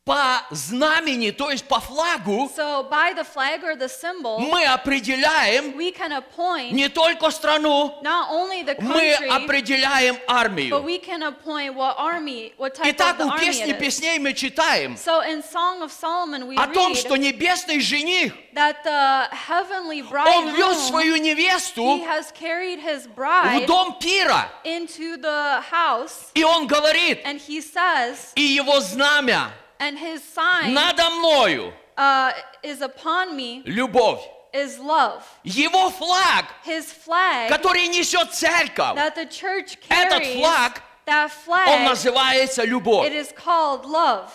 По знамени, то есть по флагу, So by the flag or the symbol, мы определяем we can appoint не только страну, not only the мы country, определяем but армию. we can appoint what army, what type Итак, of the у песни песней мы читаем So in Song of Solomon we о том, read что небесный жених, that the heavenly он вез bridegroom, свою he невесту has carried his в bride дом пира, into the house, и он говорит, and he says, и его знамя and his sign надо мною, uh, is upon me любовь. is love. Его флаг, His flag который несет церковь, that the church этот carries, флаг, that он flag, называется it любовь. is called love.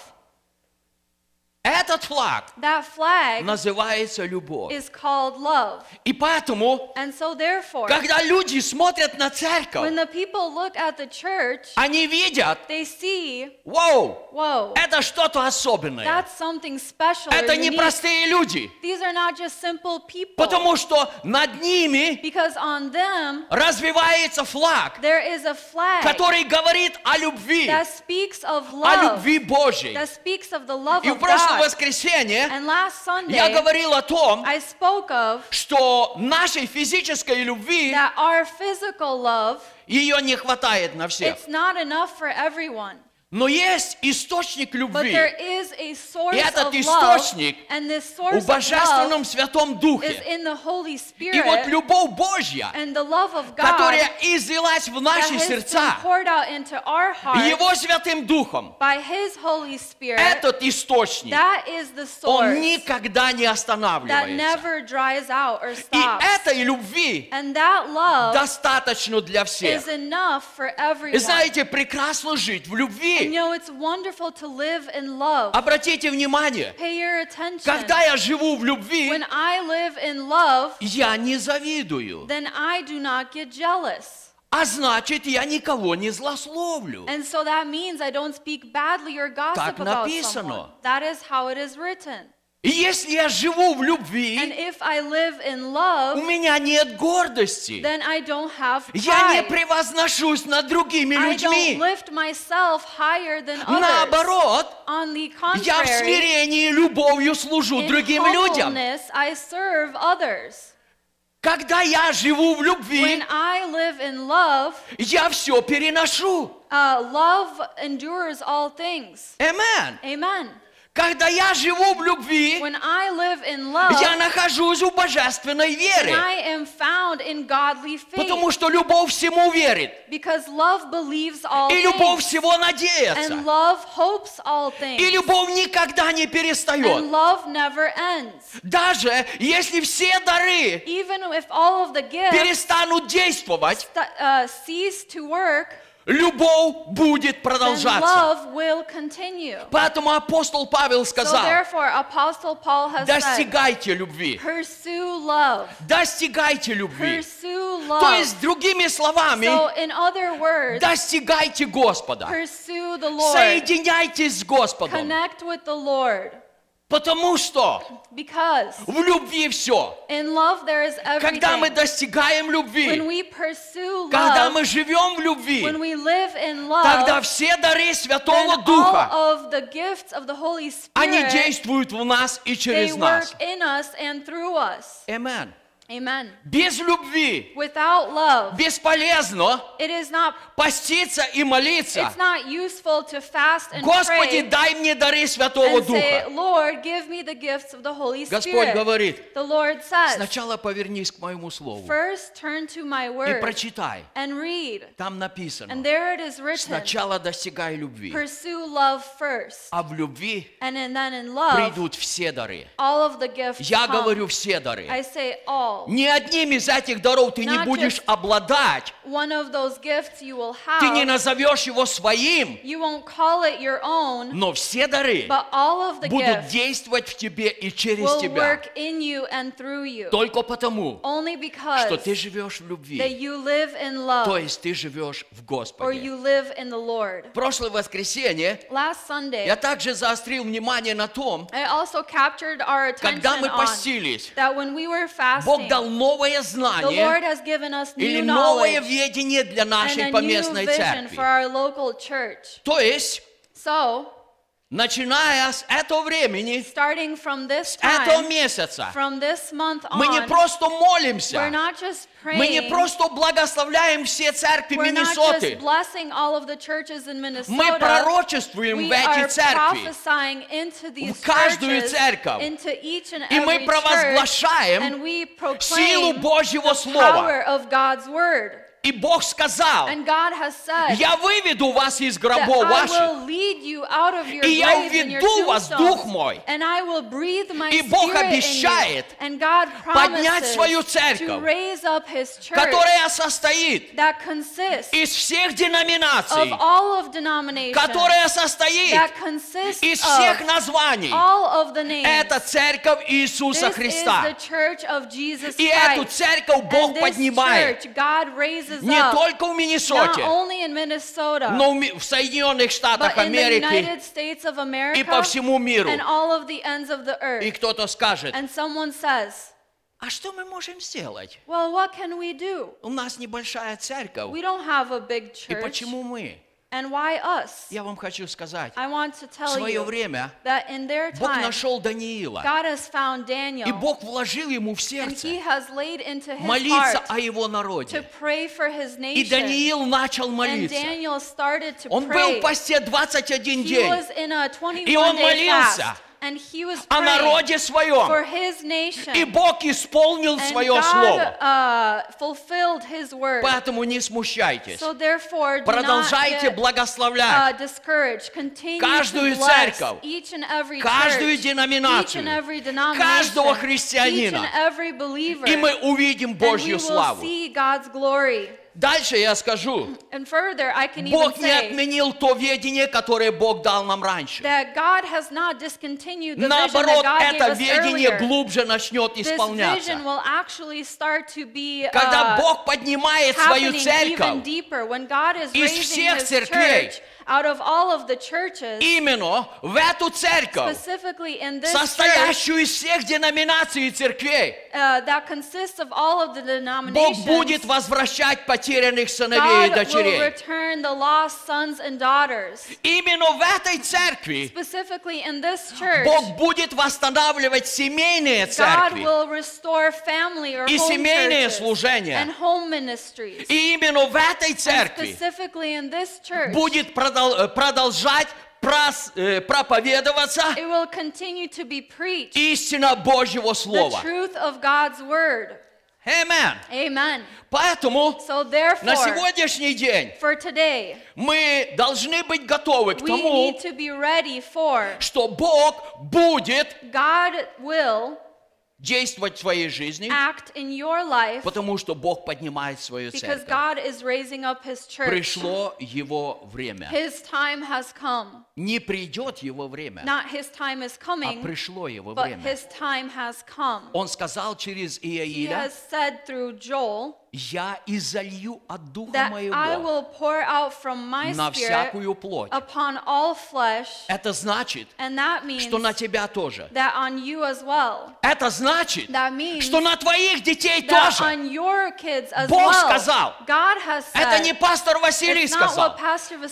Этот флаг That flag называется любовь. is called love. И поэтому, And so therefore, когда люди смотрят на when церковь, the people look at the church, они видят, they see, вау, whoa, это что-то особенное. that's something special. Это не простые люди, These are not just simple people. потому что над ними Because on them, развивается флаг, there is a flag который говорит о любви, that speaks of о love, любви Божьей. that speaks of the love И в of прошлое God. воскресенье я говорил о том, что нашей физической любви ее не хватает на всех. Но есть источник любви И этот источник в Божественном Святом Духе. И вот любовь Божья, которая излилась в наши сердца Его Святым Духом, этот источник, он никогда не останавливается. И этой любви достаточно для всех. И знаете, прекрасно жить в And любви. you know, it's wonderful to live in love. Обратите внимание, Pay your attention. когда я живу в любви, When I live in love, я не завидую. then I do not get jealous. А значит, я никого не злословлю. And so that means I don't speak badly or gossip Так about написано. someone. That is how it is written. И если я живу в And любви, if I live in у love, меня нет гордости. then I don't have Я не превозношусь над другими I don't людьми. lift myself higher than others. Наоборот, On the я в contrary, смирении и любовью служу in другим людям. humbleness, I serve others. Когда я живу в любви, When I live in love, я все переношу. uh, love endures all things. Amen. Amen. Когда я живу в любви, When I live in love, я нахожусь в божественной then вере. I am found in godly faith. Потому что любовь всему верит. Because love believes all И любовь things. всего надеется. And love hopes all things. И любовь никогда не And перестает. love never ends. Даже если все дары Even if all of the gifts перестанут действовать, st- uh, cease to work, любовь будет продолжаться. Поэтому апостол Павел So сказал, said, достигайте любви. Достигайте любви. То есть, другими словами, So words, достигайте Господа. Соединяйтесь с Господом. Потому что Because в любви все. in love there is Когда мы достигаем When любви, we pursue когда love, мы живем в любви, when we live in тогда love, все дары Святого all Духа, of the gifts of the Holy они Spirit, действуют в нас и they через work нас. in us and through us. Amen. Amen. Без любви Without love, бесполезно it is not поститься и молиться. it's not useful to fast and Господи, pray дай мне дары Святого and say, Духа. Lord, give me the gifts of the Holy Господь Spirit. говорит, The Lord says, сначала повернись к моему слову first turn to my и word прочитай. and read. Там написано, And there it is written, сначала достигай любви, pursue love first. а в любви And then in love, придут все дары. all of the gifts Я come. говорю все дары. I say all. Ни одним из этих даров ты не будешь обладать, One of those gifts you will ты не назовешь его своим, You won't call it your own, но все дары but all of the будут действовать в тебе и через will тебя. work in you and through you. Только потому, Only что ты живешь в that любви. you live in То love есть ты живешь в or Господе. you live in the Lord. В прошлое воскресенье Last Sunday, я также заострил внимание на том, I also captured our когда мы постились, that when we were Бог fasting, дал новое the знание Lord has given us или new новое knowledge видение для and нашей a new поместной vision for церкви. our local church. То есть, So, начиная с этого времени, starting from this с этого time, месяца, from this month мы не on, просто we're молимся, not just мы не praying, просто благословляем все церкви we're not just Миннесоты, blessing all of the churches in мы пророчествуем We в эти are церкви. prophesying into these в каждую churches, церковь. into each and И мы every church, провозглашаем and we силу Божьего the Слова. power of God's word. И Бог сказал, я выведу вас из гробов ваших, И я введу вас Дух мой. И Бог обещает поднять свою церковь, которая состоит из всех деноминаций, которая состоит из всех названий. Это церковь Иисуса Христа. И эту церковь Бог поднимает не up только в Миннесоте, Minnesota, но в Соединенных Штатах Америки и по всему миру. И кто-то скажет, says, а что мы можем сделать? well, what can we do? У нас небольшая церковь. We don't have a big И church. почему мы? And why us? Я вам хочу сказать, I want to в tell свое you время that in their Бог time, нашел Даниила, God has found и Daniel Бог вложил ему в and сердце he has laid into his молиться heart о его to народе. pray for his И nation. Даниил начал And молиться. Daniel started to Он был pray. в посте 21 He день was in a И он 21 молился fast. О praying народе своем. И Бог исполнил свое слово. uh. Поэтому не смущайтесь. Продолжайте uh, благословлять Каждую церковь, каждую деноминацию, каждого христианина. И мы увидим Божью славу. Дальше я скажу, And further, I can even Бог не say отменил то ведение, которое Бог дал нам раньше. that God has not discontinued the vision that Наоборот, gave это us ведение earlier. глубже начнет This исполняться. vision will actually start to be Когда uh, Бог поднимает свою happening even церковь, deeper when God is из raising всех His церквей, church out of all of the churches, именно в эту церковь, specifically in this church состоящую из всех деноминаций и церквей, uh, that consists of all of the Бог denominations. будет возвращать потерянных сыновей и God will дочерей. return the lost sons and daughters. Именно в этой церкви Specifically in this church, Бог будет восстанавливать семейные God церкви. will restore family or И home семейные churches служения. and home ministries. И именно в этой церкви specifically in this church, будет продол- э, продолжать прос- э, проповедоваться it will continue to be preached истина Божьего the Слова. truth of God's word. Amen. Amen. Поэтому So на сегодняшний день for today, мы должны быть готовы к тому, for что Бог будет God will действовать в своей жизни, act in your life потому что Бог поднимает свою because церковь. God is raising up His church. Пришло Его время. His time has come. Не придет Его время, Not His time is а coming, пришло Его but время. His time has come. Он сказал через He Иаиля, has said through Joel, я изолью от Духа моего на всякую плоть. upon all flesh. Это значит, And that means что на тебя тоже. that on you as well. Это значит, That means что на твоих детей тоже. on your kids as Бог сказал. Это не пастор Василий сказал.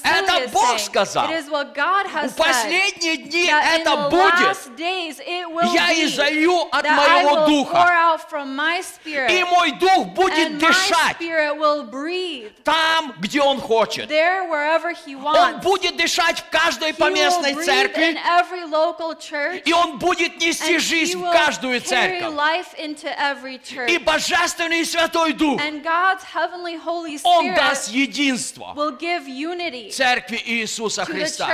Это Бог сказал. В последние дни это будет. Я изолью от моего духа. И мой дух будет my дышать там, где он хочет. there wherever He Он wants. будет дышать в каждой He поместной церкви, every local church, и он будет нести and He жизнь в каждую церковь. И Божественный Святой Дух, Он даст Spirit единство will give unity церкви Иисуса Христа.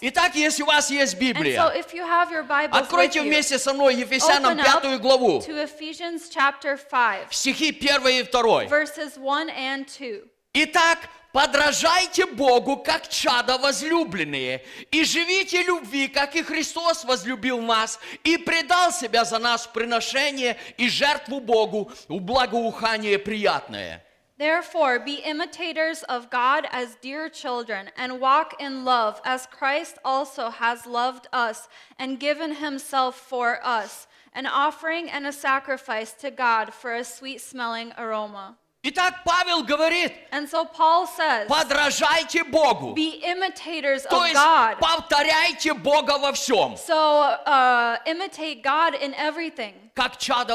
Итак, если у вас есть so Библия, with откройте вместе со мной Ефесянам open up пятую главу, to Ephesians chapter 5, стихи 1 и 2. verses 1 and 2. Итак, подражайте Богу, как чада возлюбленные, и живите любви, как и Христос возлюбил нас, и предал себя за нас в приношение и жертву Богу, в благоухание приятное. Therefore, be imitators of God as dear children, and walk in love, as Christ also has loved us and given himself for us, an offering and a sacrifice to God for a sweet smelling aroma. Итак, Павел говорит, And so Paul says, подражайте Богу, be imitators то of есть God. повторяйте Бога во всем, So uh, imitate God in everything Как чада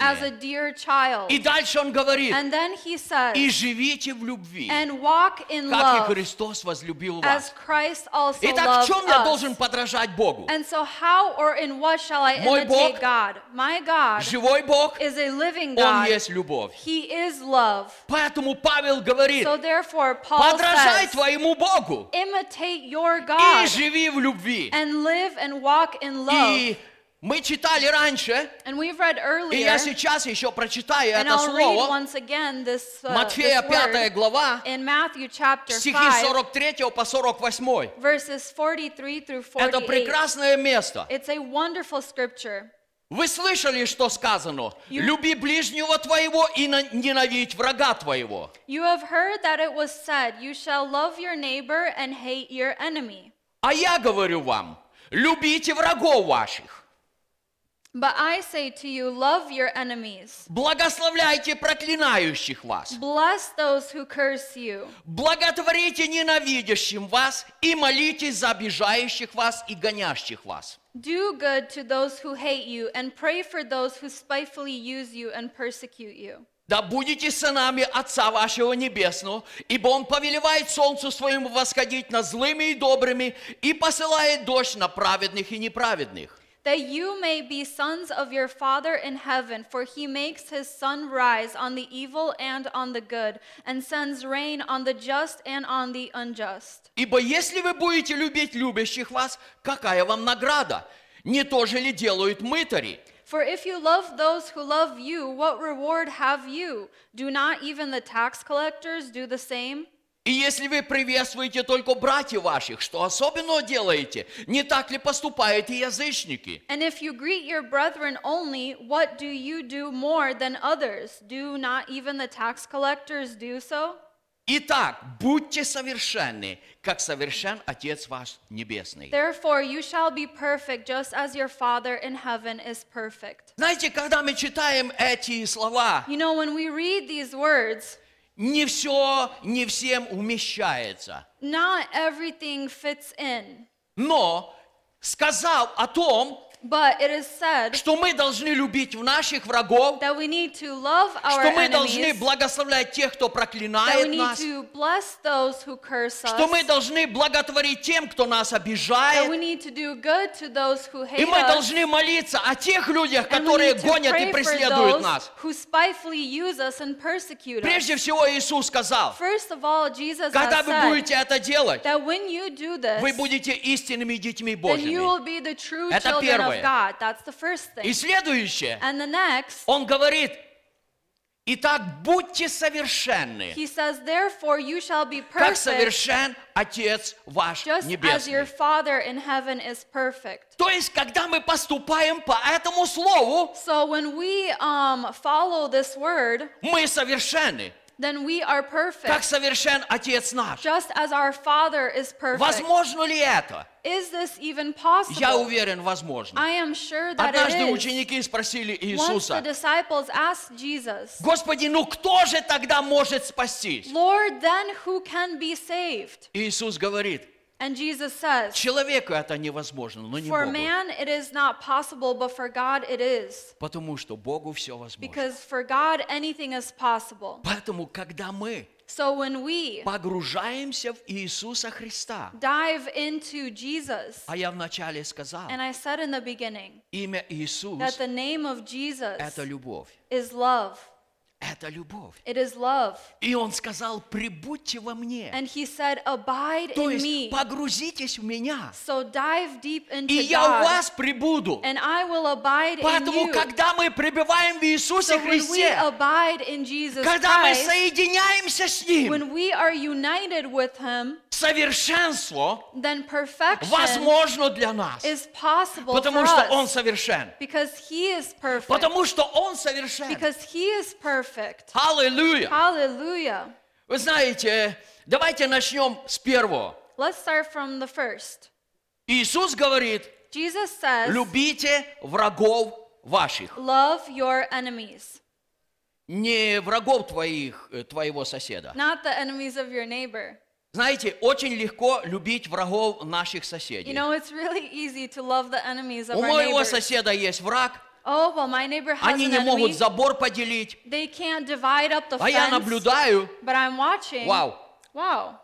as a dear child. И дальше он говорит, And then he says, и живите в любви, and walk in как love и Христос возлюбил as вас. Christ also Итак, в loved чем я us. должен подражать Богу? And so, how or in what shall I Мой imitate Бог God? My God Живой Бог, is a living Он God. есть любовь. He is love. Поэтому Павел говорит, So therefore, Paul подражай says, твоему Богу imitate your и God живи в любви. and live and walk in love. И мы читали раньше, And we've read и earlier, я сейчас еще прочитаю and это I'll read слово, once again this, uh, Матфея this 5 word глава, in Matthew chapter стихи 5, 43 по 48. verses 43 through Это 48. прекрасное место. It's a wonderful scripture. Вы слышали, что сказано? You- Люби ближнего твоего и на- ненавидь врага твоего. You have heard that it was said, You shall love your neighbor and hate your enemy. А я говорю вам, любите врагов ваших, But I say to you, love your enemies. благословляйте проклинающих вас, Bless those who curse you. благотворите ненавидящим вас и молитесь за обижающих вас и гонящих вас. Do good to those who hate you, and pray for those who spitefully use you and persecute you. Да будете сынами Отца вашего Небесного, ибо Он повелевает солнцу своему восходить над злыми и добрыми и посылает дождь на праведных и неправедных. That you may be sons of your Father in heaven, for he makes his sun rise on the evil and on the good, and sends rain on the just and on the unjust. Ибо если вы будете любить любящих вас, какая вам награда? Не то же ли делают мытари? For if you love those who love you, what reward have you? Do not even the tax collectors do the same? И если вы приветствуете только братьев ваших, что особенного делаете? Не так ли поступают и язычники? And if you greet your brethren only, what do you do more than others? Do not even the tax collectors do so? Итак, будьте совершенны, как совершен Отец ваш Небесный. Therefore, you shall be perfect just as your Father in heaven is perfect. Знаете, когда мы читаем эти слова, You know, when we read these words, не все, не всем умещается. not everything fits in. Но сказал о том, But it is said что мы должны любить наших врагов, that we need to love our что мы должны enemies, благословлять тех, кто that we проклинает need нас, to bless those who curse что мы us, должны благотворить тем, кто нас that we обижает, need to do good to those who и hate мы us, должны молиться о тех людях, которые гонят и преследуют нас. who spitefully use us and persecute us. Прежде всего Иисус сказал, First of all, Jesus когда вы будете это делать, that when you do this, вы будете истинными детьми then you Божьими. will be the true Это первое. Of God. That's the first И thing. следующее, And the next, Он говорит, Итак, будьте совершенны, He says, Therefore you shall be как perfect, совершен Отец ваш just as your Небесный. Father in heaven is perfect. То есть, когда мы поступаем по этому слову, So when we um, follow this word, мы совершенны, then we are как perfect, совершен Отец наш. just as our Father is perfect. Возможно ли это? Is this even Я possible? уверен, возможно. I am sure that Однажды it is. ученики спросили Once the Иисуса, disciples asked Jesus, Господи, ну кто же тогда может спастись? Lord, then who can be saved? Иисус говорит, And Jesus says, человеку это невозможно, но не For Богу. man it is not possible, but for God it is. Потому что Богу все возможно. Because for God anything is possible. Поэтому, когда мы So when we погружаемся в Иисуса Христа, dive into Jesus, а я вначале сказал, and I said in the beginning имя Иисус that the name of Jesus – это любовь. is love. Это любовь. It is love. И Он сказал, прибудьте во мне. And he said, Abide То in есть me. погрузитесь в меня, So dive deep и into я в God, вас прибуду. and I will abide in Поэтому, you. когда мы пребываем в Иисусе So when we Христе, abide in Jesus когда мы Christ, соединяемся с Ним, when we are united with Him, совершенство then perfection возможно для нас. is possible Потому for что us. Он совершен. because He is perfect. Потому что Он совершен. because He is perfect. Аллилуйя. Hallelujah. Вы знаете, давайте начнем с первого. Let's start from the first. Иисус говорит, Jesus says, любите врагов ваших. Love your enemies, Не врагов твоих, э, твоего соседа. not the enemies of your neighbor. Знаете, очень легко любить врагов наших You соседей. know, it's really easy to love the enemies of У our моего neighbors. соседа есть враг, Oh, well, my neighbor has они an не могут enemy. забор поделить, They can't divide up the а я fence, наблюдаю, but I'm watching. вау, Wow.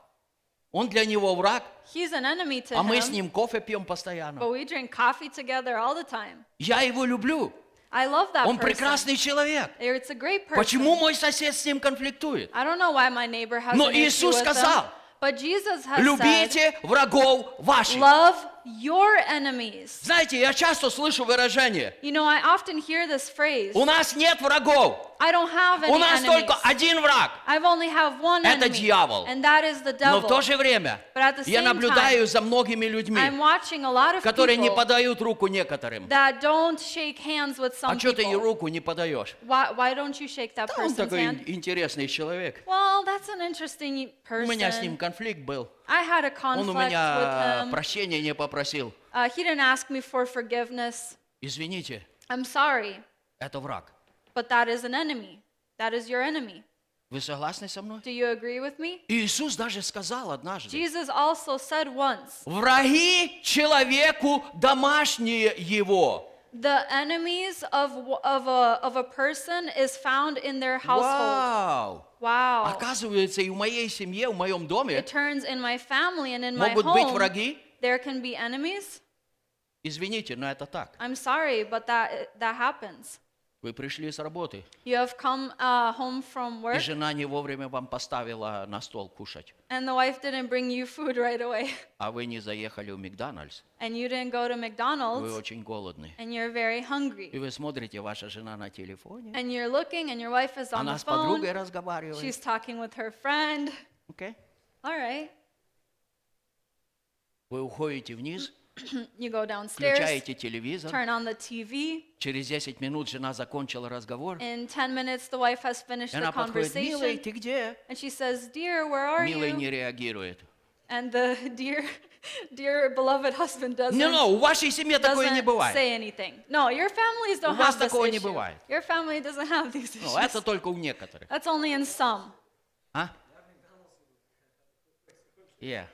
он для него враг, He's an enemy to а мы him, с ним кофе пьем постоянно. but we drink coffee together all the time. Я его люблю, I love that он person. прекрасный человек. It's a great person. Почему мой сосед с ним конфликтует? I don't know why my neighbor has Но an issue Иисус with them, сказал, but Jesus has said, Любите врагов ваших. love your enemies. Знаете, я часто слышу выражение, You know, I often hear this phrase, у нас нет врагов, I don't have any у нас enemies. только один враг. I've only have one Это enemy, дьявол. and that is the Но devil. в то же время But at the я same наблюдаю за многими людьми, I'm watching a lot of которые не people подают руку некоторым. that don't shake hands with some А что ты ей people. руку не подаешь? Why, why don't you shake that Да он person's такой hand? интересный человек. Well, that's an interesting У меня с ним person. конфликт был. I had a Он у conflict меня with him. прощения не попросил. Uh, he didn't ask me for forgiveness. Извините, I'm sorry, это враг. but that is an enemy. That is your enemy. Вы согласны со мной? Do you agree with me? Иисус даже сказал однажды, Jesus also said once, враги человеку домашние его. the enemies of, of, a, of a person is found in their household. Вау! Wow. Оказывается, и в моей семье, в моем доме It turns in my family and in my могут быть home, враги. there can be enemies. Извините, но это так. I'm sorry, but that, that happens. Вы пришли с работы, You have come uh, home from и work, жена не вовремя вам поставила на стол кушать, and the wife didn't bring you food right away, а вы не заехали в Макдональдс. and you didn't go to Вы McDonald's, очень голодны. and you're very И hungry, вы смотрите, ваша жена на телефоне, and you're looking, and your wife is on она the с подругой phone, разговаривает. she's talking with her friend. Окей? All right, Вы уходите вниз, you go downstairs, включаете телевизор. turn on the TV. Через 10 минут жена закончила разговор. In 10 minutes, the wife has finished И the она подходит, милый, conversation, ты где? and she says, "Dear, where are Милый you?" не реагирует. And the dear, dear beloved husband doesn't. Не, ну, у вашей семье такое не doesn't бывает. say anything. No, your families don't У вас have this такого не issue. бывает. Your family doesn't have these issues. Ну, это только у некоторых. That's only in some. А? Я.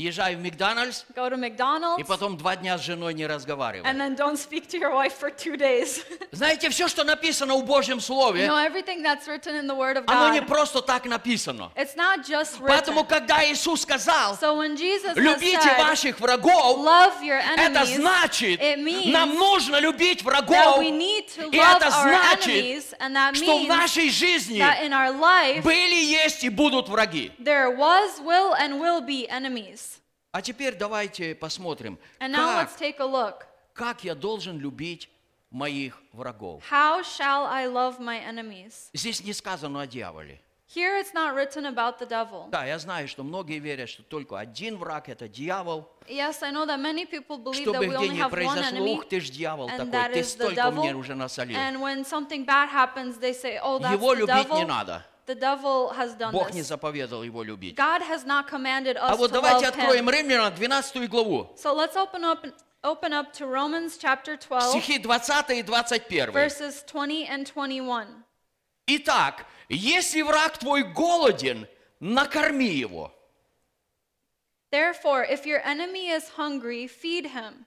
Езжаю в Макдональдс, Go to McDonald's и потом два дня с женой не разговариваю. and then don't speak to your wife for two days. Знаете, все, что написано в Божьем you Слове, know, everything that's written in the Word of оно не God, просто так написано. it's not just Поэтому, written. когда Иисус сказал, So when Jesus любите said, ваших врагов, love your это enemies, значит, it means нам нужно любить that врагов, we need to и love это our значит, enemies, and that что в means нашей жизни that in our life были, есть и будут враги. there was, will, and will be enemies. А теперь давайте посмотрим, And now как, let's take a look. как я должен любить моих врагов. How shall I love my enemies? Здесь не сказано о дьяволе. Here it's not written about the devil. Да, я знаю, что многие верят, что только один враг – это дьявол. Yes, I know that many people believe that Чтобы we где only have one произошло, enemy, ух ты ж дьявол and такой, that ты is the столько мне уже насолил. And when something bad happens, they say, "Oh, that's Его the любить не devil." надо. The devil has done Бог не this. заповедовал его любить. God has not commanded us А вот to давайте love откроем him. Римлянам 12 главу. So let's open up open up to Romans chapter 12, Стихи 20 и 21. verses 20 and 21. Итак, если враг твой голоден, накорми его. Therefore, if your enemy is hungry, feed him.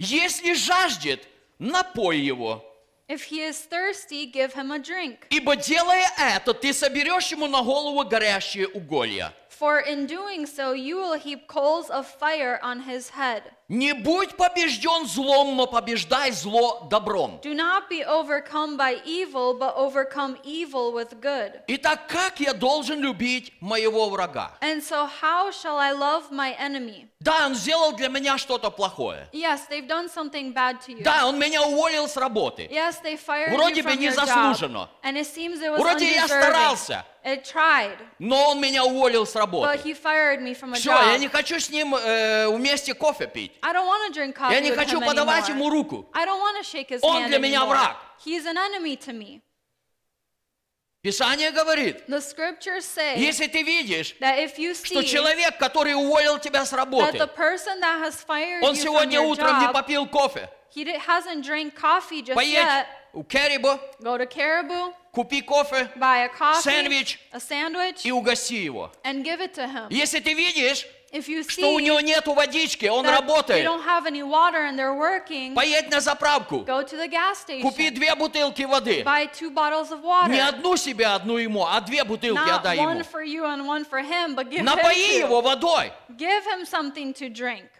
Если жаждет, напой его. If he is thirsty, give him a drink. Ибо делая это, ты соберешь ему на голову горящие уголья. For in doing so, you will heap coals of fire on his head. Не будь побежден злом, но побеждай зло добром. Do not be overcome by evil, but overcome evil with good. Итак, как я должен любить моего врага? And so, how shall I love my enemy? Да, он сделал для меня что-то плохое. Yes, they've done something bad to you. Да, он меня уволил с работы. Yes, they fired Вроде you бы from your job. незаслуженно. And it seems it was Вроде я старался, It tried, но он меня уволил с but работы. he fired me from a Все, я job. не хочу с ним э, вместе кофе пить. I don't want to drink coffee Я не with хочу him подавать anymore. ему руку. I don't want to shake his Он hand для меня anymore. враг. He's an enemy to me. Писание говорит, The scriptures say если ты видишь, that if you что see человек, который уволил тебя с that работы, the person that has fired он you from сегодня your утром не job, попил кофе, he di- hasn't drank coffee just поедь yet, у Керриба, go to Caribou, купи кофе buy a coffee, Сэндвич. a sandwich, и угости его. and give it to him. Если ты видишь, что у него нету водички, он работает, working, поедь на заправку, station, купи две бутылки воды. water. Не одну себе, одну ему, а две бутылки отдай ему. him, Напои его водой.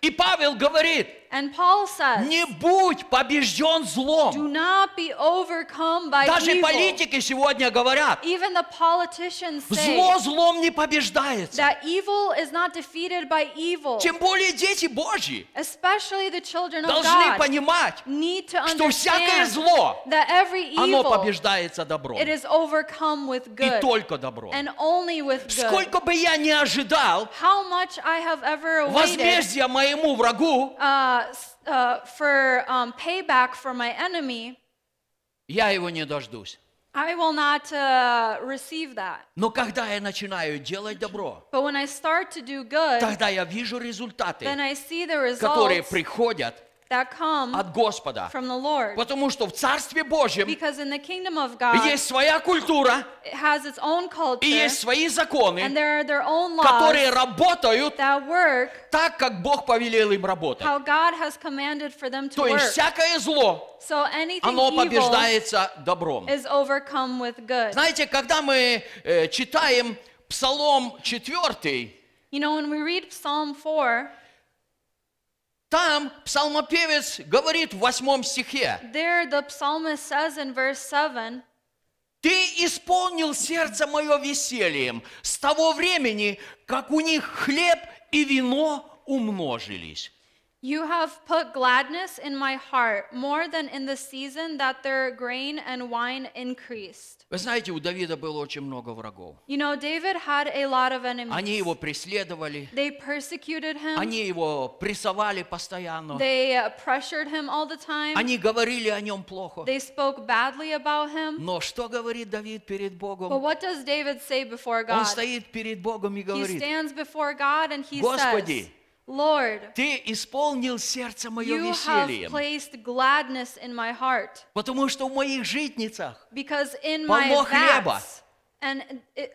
И Павел говорит, And Paul says, не будь побежден do злом. not be overcome by Даже evil. политики сегодня говорят, Even the politicians say зло злом не побеждается. that evil is not defeated by evil. Тем более дети Божьи Especially the children of должны God понимать, need to что всякое зло, that every оно evil, побеждается добром. it is overcome with И good только добром. and only with good. Сколько бы я ни ожидал How much I have ever waited возмездия моему врагу, uh, uh, for um, payback for my enemy, я его не дождусь. I will not uh, receive that. Но когда я начинаю делать добро, But when I start to do good, тогда я вижу результаты, then I see the которые results приходят that come от Господа. from the Lord. Потому что в Царстве Божьем Because in the kingdom of God, есть своя культура it has its own culture, и есть свои and законы, there are their own laws которые работают that work так, как Бог повелел им работать. how God has commanded for them to То есть work. всякое зло, So anything оно побеждается добром. is overcome with good. Знаете, когда мы э, читаем Псалом 4, You know, when we read Psalm 4, там псалмопевец говорит в восьмом стихе, there the psalmist says in verse 7, «Ты исполнил сердце мое весельем с того времени, как у них хлеб и вино умножились». You have put gladness in my heart more than in the season that their grain and wine increased. Вы знаете, у Давида было очень много врагов. You know, David had a lot of enemies. Они его преследовали, They persecuted him. они его прессовали постоянно, They uh, pressured him all the time. они говорили о нем плохо. They spoke badly about him. Но что говорит Давид перед But Богом? what does David say before Он God? стоит перед Богом и He говорит, stands before God and he Господи, says, Lord, Ты исполнил сердце мое you have весельем, placed gladness in my heart потому что в моих житницах, because in Полно my хлеба. vats and,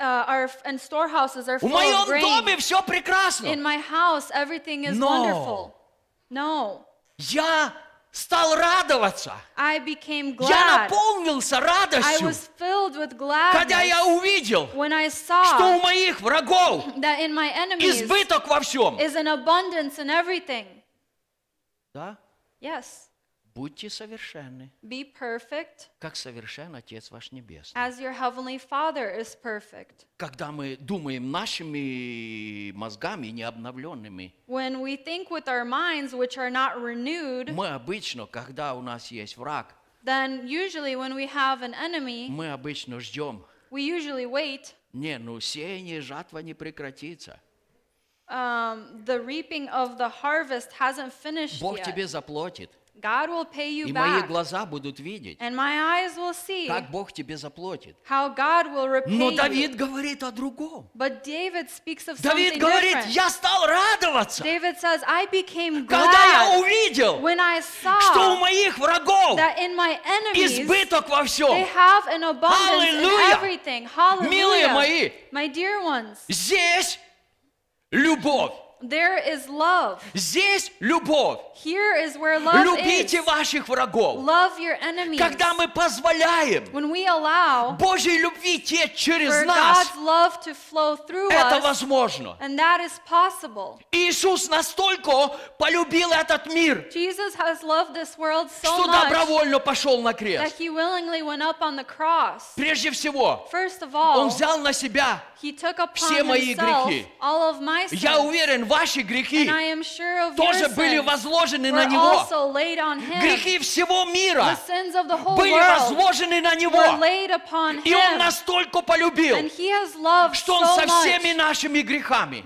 uh, our, and storehouses are в full моем of grain. доме все прекрасно. In my house, everything is No. wonderful. No. Я стал радоваться. I became Я glad. наполнился I радостью, was filled with когда я gladness увидел, when I что у saw моих врагов that in my enemies избыток во всем. is an abundance in everything. Да? Yes. Будьте совершенны, Be perfect как совершен Отец ваш Небесный. as your heavenly Father is perfect. Когда мы думаем нашими мозгами необновленными, When we think with our minds, which are not renewed, мы обычно, когда у нас есть враг, then usually when we have an enemy, мы обычно ждем. we usually wait. Не, ну сеяние, жатва не прекратится. Um, the reaping of the harvest hasn't finished Бог yet. тебе заплатит. God will pay you И мои back, глаза будут видеть, and my eyes will see как Бог тебе заплатит. how God will repay Но you. Давид говорит о другом. But David speaks of Давид something говорит, different. я стал радоваться, David says, I became когда я glad увидел, when I saw что у моих врагов that in my enemies избыток во they всем. have an abundance in Hallelujah. everything. Hallelujah. Милые мои, My dear ones, здесь любовь. There is love. Здесь любовь. Here is where love Любите is. ваших врагов. Love your enemies. Когда мы позволяем When we allow Божьей любви течь через for нас, God's love to flow through это us, возможно. and that is possible. Иисус настолько полюбил этот мир, Jesus has loved this world so что much добровольно пошел на that крест. he willingly went up on the cross. Прежде всего, First of Он all, взял на себя. he took upon все мои himself грехи. all of my sins. Я уверен, ваши грехи sure тоже были возложены на Него. Грехи всего мира были возложены на Него. И Он настолько полюбил, что Он со всеми нашими грехами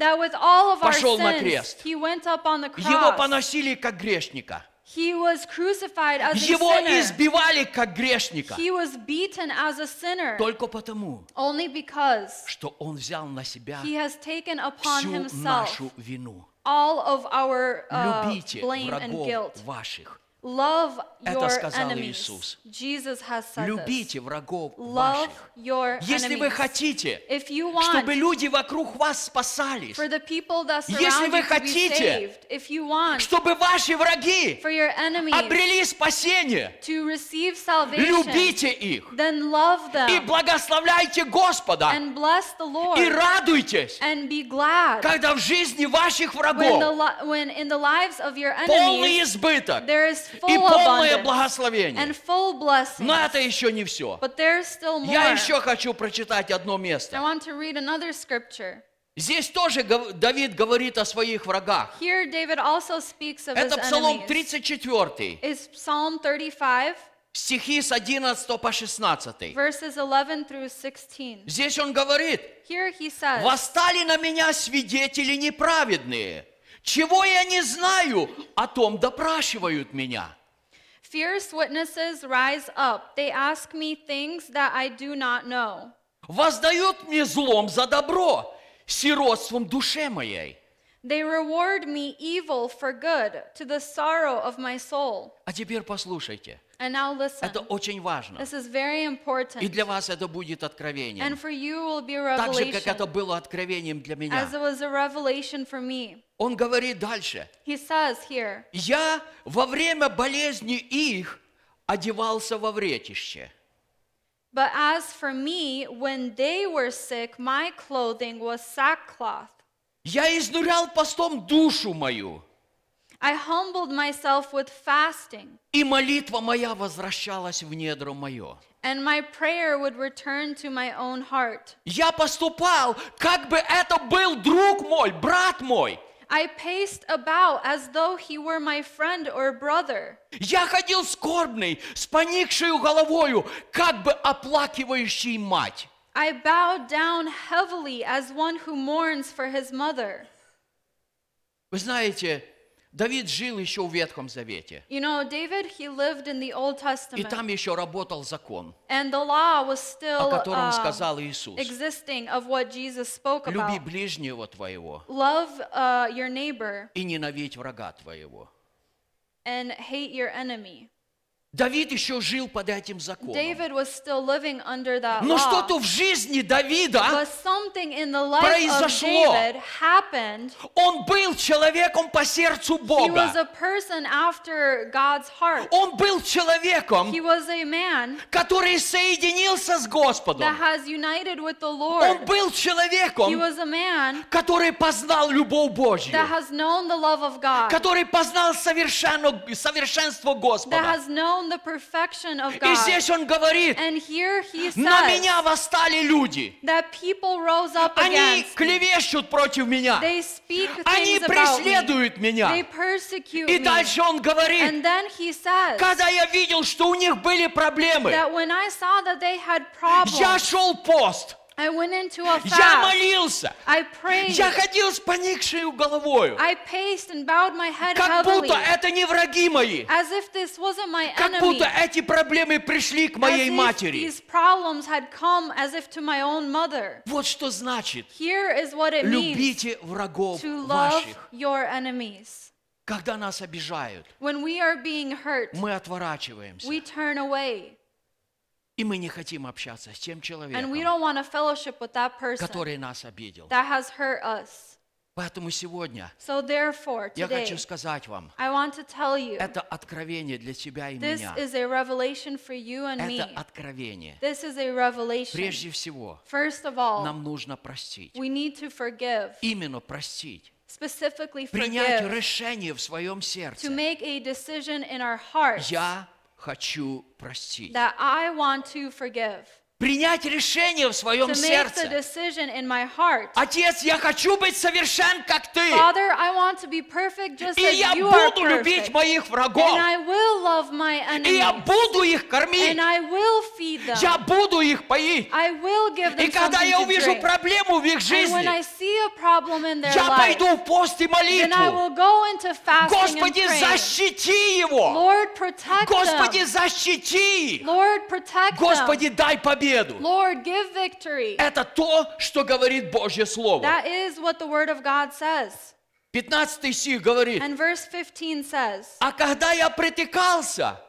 пошел на крест. Его поносили как грешника. He was crucified as Его a sinner. избивали как грешника. He was beaten as a sinner Только потому, only because что Он взял на себя he has taken upon всю himself нашу вину. all of our uh, Любите blame and врагов guilt. ваших. Love Это your сказал enemies. Иисус. Jesus has said. Любите врагов Love ваших. your Если вы хотите, If you want чтобы люди вокруг вас спасались, for the people that Если вы you to be хотите, saved, if you want чтобы ваши враги for your enemies обрели спасение, to receive salvation, любите их then love them и благословляйте Господа and bless the Lord и радуйтесь, and be glad когда в жизни ваших when, the, врагов when in the lives of your полный enemies избыток there is и полное благословение. and full blessings. Но это еще не все. Я еще хочу прочитать одно I место. want to read another scripture. Здесь тоже Давид говорит о своих врагах. Here, David also speaks of Это Псалом enemies. 34, Is Psalm 35, стихи с 11 по 16. verses 11 through 16. Здесь он говорит, Here he says, «Восстали на меня свидетели неправедные, чего я не знаю, о том допрашивают меня». Fierce witnesses rise up. They ask me things that I do not know. Воздают мне злом за добро, сиротством душе моей. They reward me evil for good to the sorrow of my soul. А теперь послушайте, And now listen. это очень важно. This is very important. И для вас это будет And откровением. for you will be a Так же, как это revelation. было откровением для меня. As it was a revelation for me. Он говорит дальше. He says here, Я во время болезни их одевался во вретище. But as for me, when they were sick, my clothing was sackcloth. Я изнурял постом душу мою, I humbled myself with fasting, и молитва моя возвращалась в недра мое. and my prayer would return to my own heart. Я поступал, как бы это был друг мой, брат мой. I paced about as though he were my friend or brother. Я ходил скорбный, с поникшей головою, как бы оплакивающий мать. I bowed down heavily as one who mourns for his mother. Вы знаете, Давид жил еще в Ветхом Завете. You know, David, he lived in the Old И Testament, там еще работал закон, and the law was о still котором uh, сказал Иисус. existing of what Jesus spoke Люби about. ближнего твоего Love uh, your neighbor и ненавидь врага твоего. and hate your enemy. Давид еще жил под этим законом. David was still living under that Но что-то в жизни Давида, of произошло. Happened. он был человеком по сердцу He was Бога. a person after God's heart. Он был человеком, He was a man который соединился с Господом. that has united with the Он Lord. был He человеком, was a man который познал любовь Божью, that has known the love of God, который познал совершенно, совершенство that Господа. has known on the perfection of И God. здесь он говорит, And here he на says меня восстали люди. that people rose up Они against me. клевещут против меня. They speak Они about me. преследуют меня. They persecute И me. дальше он говорит, And then he says когда я видел, что у них были проблемы, that when I saw that they had я problems, шел пост, I went into a я fast. молился, I prayed. я ходил с поникшей головою, I paced and bowed my head как heavily, будто это не враги мои, as if this wasn't my как enemy. будто эти проблемы пришли к as моей if матери. these problems had come as if to my own mother. Вот что значит Here is what it means любите врагов to love ваших. your enemies. Когда нас обижают, When we are being hurt, мы отворачиваемся, we turn away и мы не хотим общаться с тем and we человеком, don't want to fellowship with that person который нас обидел. that has hurt us. Поэтому сегодня So therefore, я today, хочу сказать вам, I want to tell you это откровение для тебя и this меня. is a revelation for you and me. Это откровение. This is a revelation. Прежде всего, First of all, нам нужно простить. we need to forgive, Именно простить. specifically Принять forgive, решение в своем to сердце. make a decision in our hearts Я хочу простить. that I want to forgive. Принять решение в своем сердце. Отец, я хочу быть совершен, как ты. Father, I want to be perfect just И as я you are буду любить perfect. моих врагов. And I will love my И я enemies. буду их кормить. And I will feed them. Я буду их поить. I will give them И когда я увижу drink. проблему в их And when I жизни, see a problem in their я пойду в пост и then I молитву. will go into fasting Господи, and praying. защити его. Lord, protect Господи, защити их. Lord, protect Господи, дай победу. Lord, give victory. Это то, что говорит Божье Слово. That is what the Word of God says. 15 стих говорит, And verse 15 says, а когда я притыкался,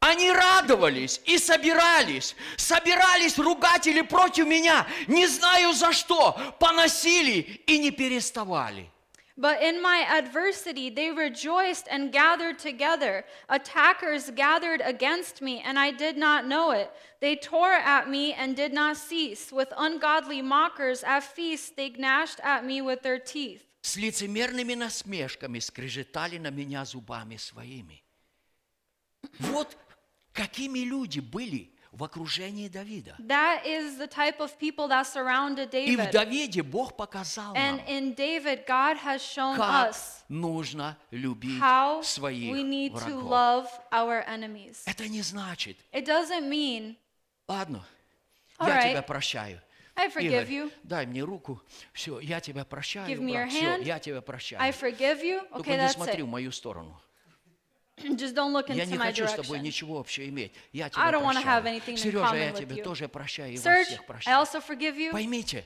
они радовались и собирались, собирались ругатели против меня, не знаю за что, поносили и не переставали. But in my adversity, they rejoiced and gathered together. Attackers gathered against me, and I did not know it. They tore at me and did not cease. With ungodly mockers at feasts, they gnashed at me with their teeth. С лицемерными насмешками скрежетали на меня зубами своими. Вот какими люди были в окружении Давида. That is the type of people that surrounded И в David. Давиде Бог показал And нам, in David, God has shown как us нужно любить how своих we need to врагов. love our enemies. Это не значит, It doesn't mean, ладно, All я right. тебя прощаю. I forgive Игорь, you, дай мне руку. Все, я тебя прощаю, Give me your брат. Все, hand. я тебя прощаю. I forgive you. Только Okay, не that's смотри it. в мою сторону. Just don't look Я into не my хочу с тобой direction. ничего общего иметь. Я I тебя don't wanna have прощаю. anything in Сережа, я common with тебя you. тоже прощаю и вас Serge, всех I прощаю. also forgive you. Поймите,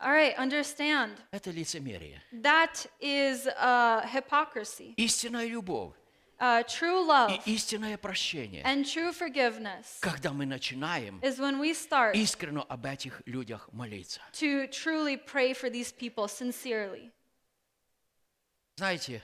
All right, understand. это лицемерие. That is uh, hypocrisy. Истинная любовь Uh, true love и истинное прощение. and true forgiveness Когда мы начинаем is when we start искренне об этих людях молиться. to truly pray for these people sincerely. Знаете,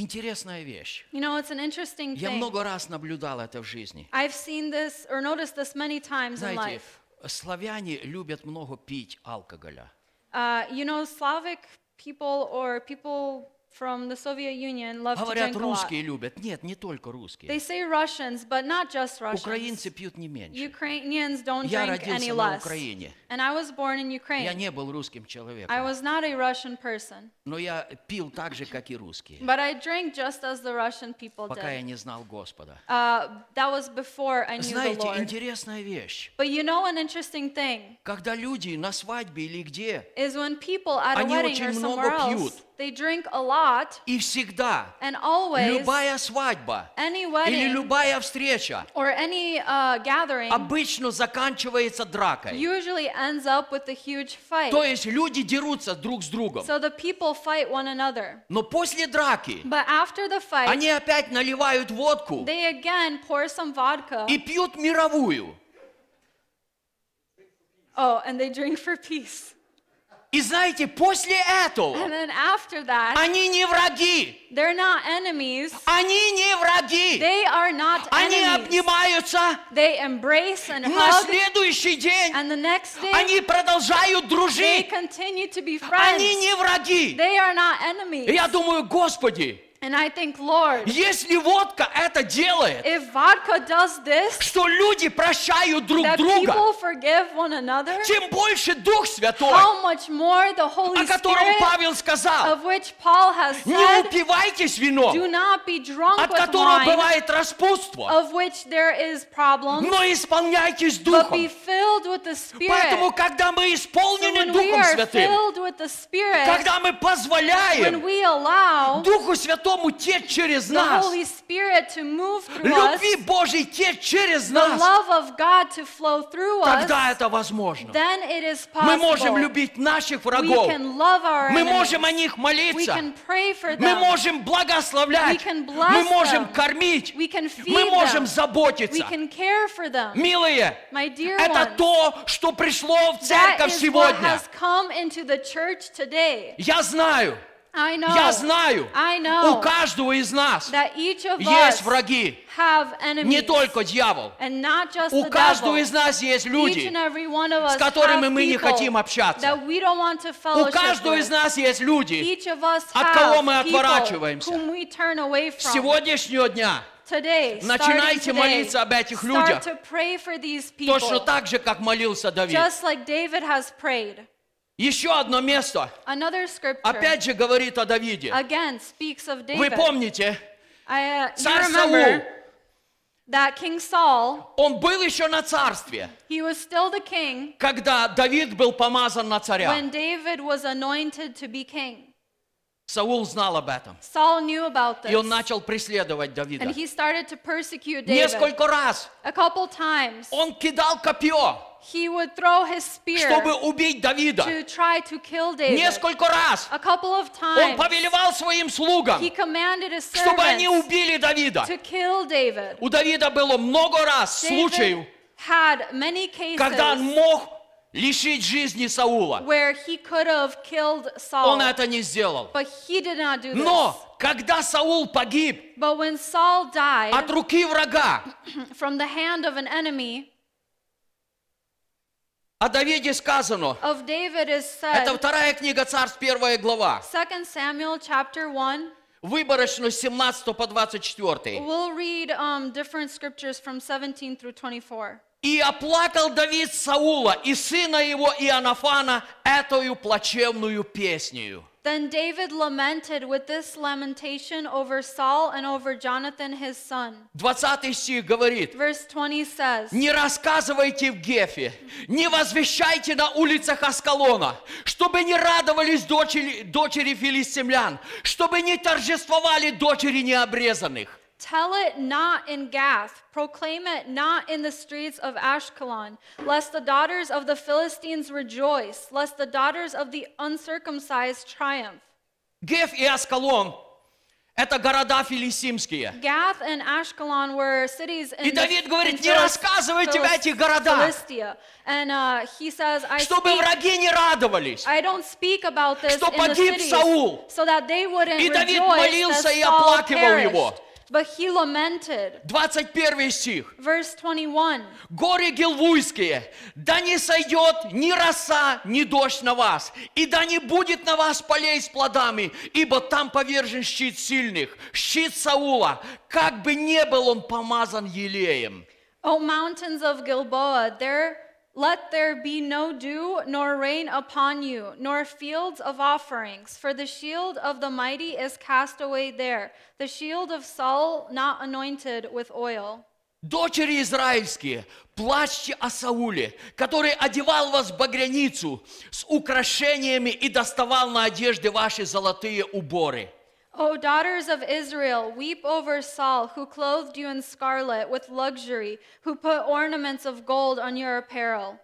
интересная вещь. You know, it's an interesting Я thing. много раз наблюдал это в жизни. I've seen this or noticed this many times in Знаете, life. славяне любят много пить алкоголя. Uh, you know, Slavic people or people from the Soviet Union love to Говорят, drink a lot. русские любят. Нет, не только русские. They say Russians, but not just Russians. Украинцы пьют не меньше. Ukrainians don't Я drink any родился на less. Украине. And I was born in Я Ukraine. не был русским I человеком. was not a Russian person, Но я пил так же, как и русские. but I drank just as the Russian people Пока я did. не знал Господа. Uh, that was before I knew the Знаете, Lord. интересная вещь. But you know an interesting thing Когда люди на свадьбе или где, is when people at a Они wedding очень or много somewhere else, пьют. They drink a lot и всегда and always любая свадьба any или wedding любая встреча or any uh, gathering обычно заканчивается дракой. usually ends up with a huge fight. То есть люди дерутся друг с другом. So the people fight one another. Но после драки But after the fight, они опять наливают водку they again pour some vodka. и пьют мировую. Oh, and they drink for peace. И знаете, после этого And then after that, они не враги. they're not enemies. Они не враги. They are not Они enemies. обнимаются. They embrace and На hug. следующий день And the next day, они продолжают they дружить. continue to be Они friends. не враги. They are not enemies. я думаю, Господи, And I think, Lord, Если водка это делает, if vodka does this, что люди прощают друг that друга, people forgive one another, тем больше Дух Святой, how much more the Holy о котором Spirit, Павел сказал, of which Paul has не said, упивайтесь вином, do not be drunk от with которого wine, бывает распутство, of which there is problems, но исполняйтесь but be Духом. filled with the Spirit. Поэтому, когда мы So исполнены when we Духом Святым, filled with the Spirit, когда мы when позволяем we allow Духу Святому течь через the нас, Holy Spirit to move through us, любви Божьей течь через the нас, love of God to flow through тогда us, это возможно. then it is Мы можем possible. любить наших We врагов. can love our Мы enemies. можем о них We молиться. can pray for Мы them. можем We благословлять. can bless Мы можем them. кормить. We can feed Мы можем them. We заботиться. can care for them. Милые, My dear это ones, то, что пришло в that церковь is what сегодня. has come into the church today. Я знаю, I know. я знаю, I know у каждого из нас that each of есть us враги. have enemies. Не только дьявол. And not just У the каждого devil. из нас есть Each люди, and every one of us с которыми have мы не хотим общаться. that we don't want to У каждого из нас есть люди Each of us от кого мы отворачиваемся. whom we turn away с сегодняшнего дня. Today, Начинайте today, молиться об этих людях. Точно так же, как молился Давид. just like David has prayed. Еще одно место, опять же, говорит о Давиде. Вы помните, I, uh, царь Саул, that King Saul, он был еще на царстве, he was still the king когда Давид был помазан на царя. when David was anointed to be king. Саул знал об этом. Saul knew about И он this, начал преследовать Давида. and he started to persecute David. Несколько раз A couple times, он кидал копье, he would throw his spear чтобы убить Давида. to try to kill David. Несколько раз A couple of он times, повелевал своим слугам, he commanded his чтобы они servants убили Давида. to kill David. У Давида было много раз David случаев, had many cases когда он мог лишить жизни Саула. where he could have killed Saul, Он это не сделал. but he did not do this. Но когда Саул погиб But when Saul died от руки врага, from the hand of an enemy, о Давиде сказано, of David is это said, вторая книга Царств, первая глава, 2 Samuel chapter 1, выборочно с 17 по 24. we'll read um, different scriptures from 17 through 24. «И оплакал Давид Саула и сына его Иоаннафана этою плачевную песнею». Then David lamented with this lamentation over Saul and over Jonathan his son. 20 стих говорит, Verse 20 says, Не рассказывайте в Гефе, не возвещайте на улицах Аскалона, чтобы не радовались дочери, дочери филистимлян, чтобы не торжествовали дочери необрезанных. Tell it not in Gath, proclaim it not in the streets of Ashkelon, lest the daughters of the Philistines rejoice, lest the daughters of the uncircumcised triumph. Геф и Аскалон – это города филистимские. Gath and Ashkelon were cities in, И the, Давид говорит, in не Philis- рассказывайте в Philis- этих городах, Philistia. And uh, he says, I, чтобы speak, враги не радовались. I don't speak about this Что in the погиб cities, Саул. so that they wouldn't И Давид rejoice молился that и Saul оплакивал perished. его. But he lamented. 21 стих. Verse 21. Горы Гилвуйские, да не сойдет ни роса, ни дождь на вас, и да не будет на вас полей с плодами, ибо там повержен щит сильных, щит Саула, как бы не был он помазан елеем. O mountains of Gilboa, there let there be no dew nor rain upon you, nor fields of offerings, for the shield of the mighty is cast away there, the shield of Saul not anointed with oil. Дочери израильские, плачьте о Сауле, который одевал вас в багряницу с украшениями и доставал на одежде ваши золотые уборы. O daughters of Israel, weep over Saul, who clothed you in scarlet with luxury, who put ornaments of gold on your apparel.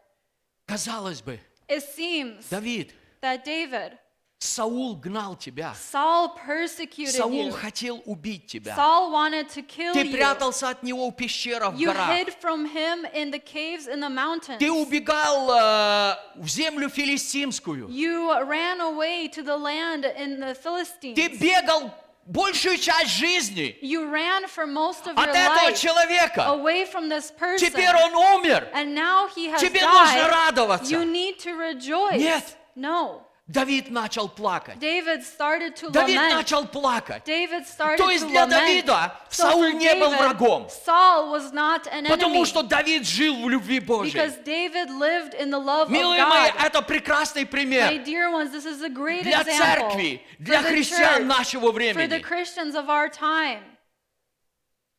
Казалось бы, It seems Давид, that David, Саул гнал тебя. Saul persecuted Саул you. хотел убить тебя. Saul wanted to kill Ты you. прятался от него в пещерах в You горах. hid from him in the caves in the mountains. Ты убегал э, в землю филистимскую. You ran away to the land in the Philistines. Ты бегал большую часть жизни You ran for most of от your этого life человека. away from this person. Теперь он умер. And now he has Тебе нужно died. радоваться. You need to rejoice. Нет. No. Давид начал плакать. David started to Давид lament. начал плакать. David started То есть to для lament. Давида So Саул не был David, врагом. Saul was not an Потому enemy. что Давид жил в любви Божьей. Because David lived in the love Милые of мои, God. это прекрасный My пример dear ones, this is a great для example церкви, для христиан church, нашего for the времени. Christians of our time.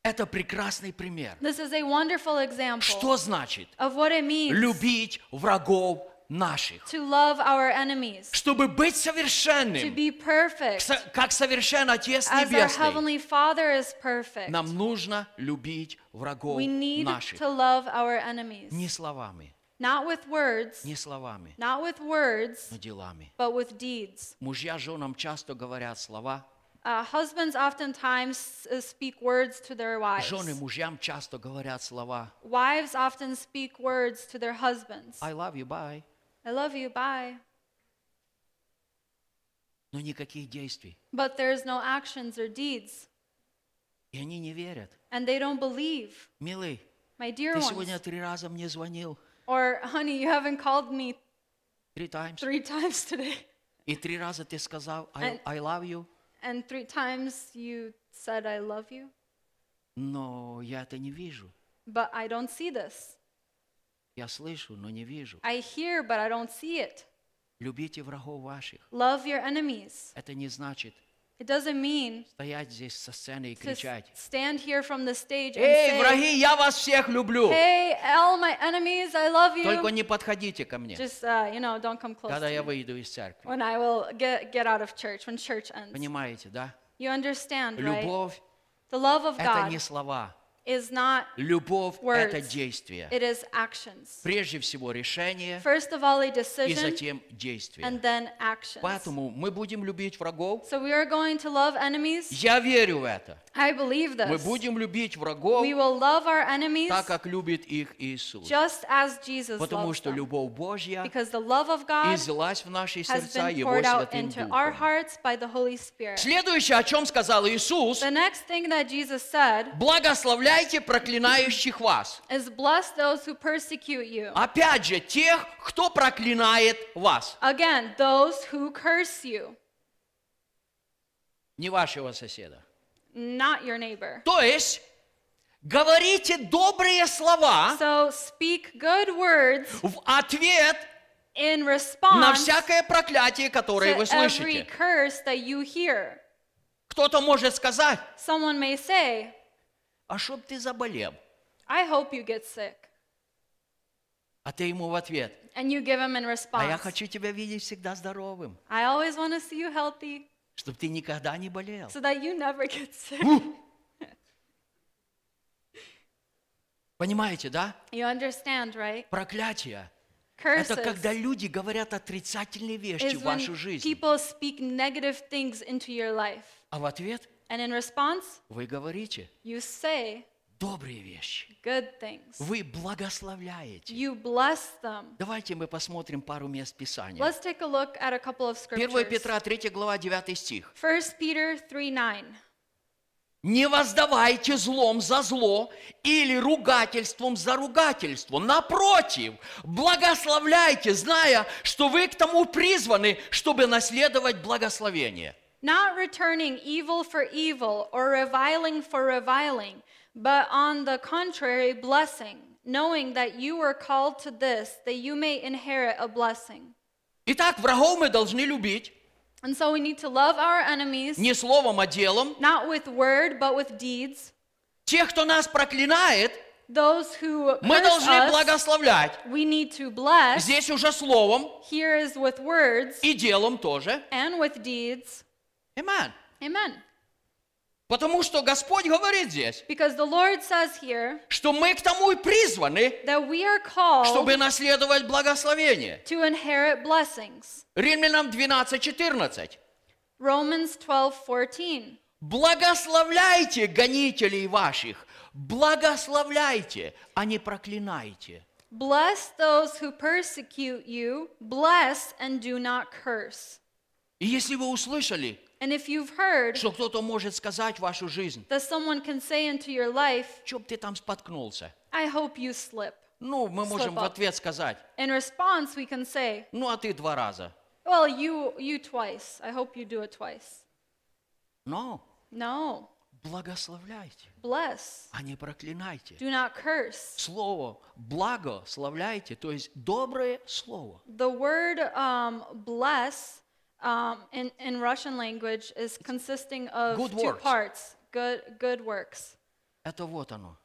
Это прекрасный пример. This is a wonderful example Что значит of what it means любить врагов наших? to love our enemies, Чтобы быть to совершенным, be perfect, со- как совершен Отец as our Небесный, Heavenly Father is perfect. нам нужно любить врагов We need наших. to love our enemies, Не словами, not with words, не словами, not with words, но делами. but with deeds. Мужья женам часто говорят слова, Uh, husbands oftentimes uh, speak words to their wives. жены мужьям часто говорят слова Wives often speak words to their husbands. I love you, bye. I love you, bye. Но никаких действий. But there's no actions or deeds, И они не верят. and they don't believe. Милый, My dear ты ones. сегодня три раза мне звонил. Or, honey, you haven't called me Три times. three times today. И три раза ты сказал I, And- I love you. And three times you said, I love you. Но я это не вижу. But I don't see this. Я слышу, но не вижу. I hear, but I don't see it. Любите врагов ваших. Love your enemies. Это не значит It doesn't mean стоять здесь со сцены и кричать. stand here from the stage and Эй, say, враги, я вас всех люблю. Hey, all my enemies, I love you. Только не подходите ко мне, Just, uh, you know, don't come close когда я выйду из церкви. When I will get, get out of church, when church ends. Понимаете, да? You understand, right? Любовь The love of это God не слова. Is not Любовь words. это действие. It is actions. Прежде всего решение First of all, a и decision, затем действие. and then actions. Поэтому мы будем любить врагов. So we are going to love enemies. Я верю в это. I believe Мы this. будем любить врагов We will love our enemies так, как любит их Иисус. just as Jesus Потому loves что любовь Божья Because the love of God излилась в наши сердца Его Святым into our Духом. hearts by the Holy Spirit. Следующее, о чем сказал Иисус, The next thing that Jesus said благословляйте проклинающих вас. is bless those who persecute you. Опять же, тех, кто проклинает вас. Again, those who curse you, Не вашего соседа. not your neighbor. То есть, говорите добрые слова So speak good words в ответ in на response всякое проклятие, которое вы to every слышите. curse that you hear. Кто-то может сказать, Someone may say, а чтоб ты заболел. I hope you get sick. А ты ему в ответ, And you give him in а я response, хочу тебя видеть всегда здоровым, I always want to see you healthy чтобы ты никогда не болел. so that you never get sick. Понимаете, да? You understand, right? Проклятие. Curses Это когда люди говорят отрицательные вещи в вашу жизнь. people speak negative things into your life. А в ответ And in response, вы говорите you say добрые вещи. good things. Вы благословляете. You bless them. Давайте мы посмотрим пару мест Писания. Let's take a look at a couple of 1 scriptures. Петра 3 глава 9 стих. 1 Peter 3 9. Не воздавайте злом за зло или ругательством за ругательство. Напротив, благословляйте, зная, что вы к тому призваны, чтобы наследовать благословение. Not returning evil for evil or reviling for reviling, but on the contrary, blessing, knowing that you were called to this, that you may inherit a blessing. Итак, врагов мы должны любить And so we need to love our enemies, не словом, а делом. not with word, but with deeds. Тех, кто нас проклинает, Those who мы curse должны us, благословлять. we need to bless. Здесь уже словом Here is with words и делом тоже. and with deeds. Amen. Amen. Потому что Господь говорит здесь, Because the Lord says here что мы к тому и призваны, that we are called чтобы наследовать благословение. to inherit blessings. Римлянам 12, 14. Romans 12 14. Благословляйте гонителей ваших, благословляйте, а не проклинайте. Bless those who persecute you, bless and do not curse. И если вы услышали, And if you've heard что кто-то может сказать в вашу жизнь, that someone can say into your life, чтоб ты там споткнулся, I hope you slip. ну, мы можем Slip в up. ответ сказать, In response, we can say, ну, а ты два раза. Well, you you twice. I hope you do it twice. Но No. благословляйте, Bless. а не проклинайте. Do not curse. Слово благословляйте, то есть доброе слово. The word um, bless um, in, in Russian language is consisting of Good two works. parts. Good good works. Это вот оно.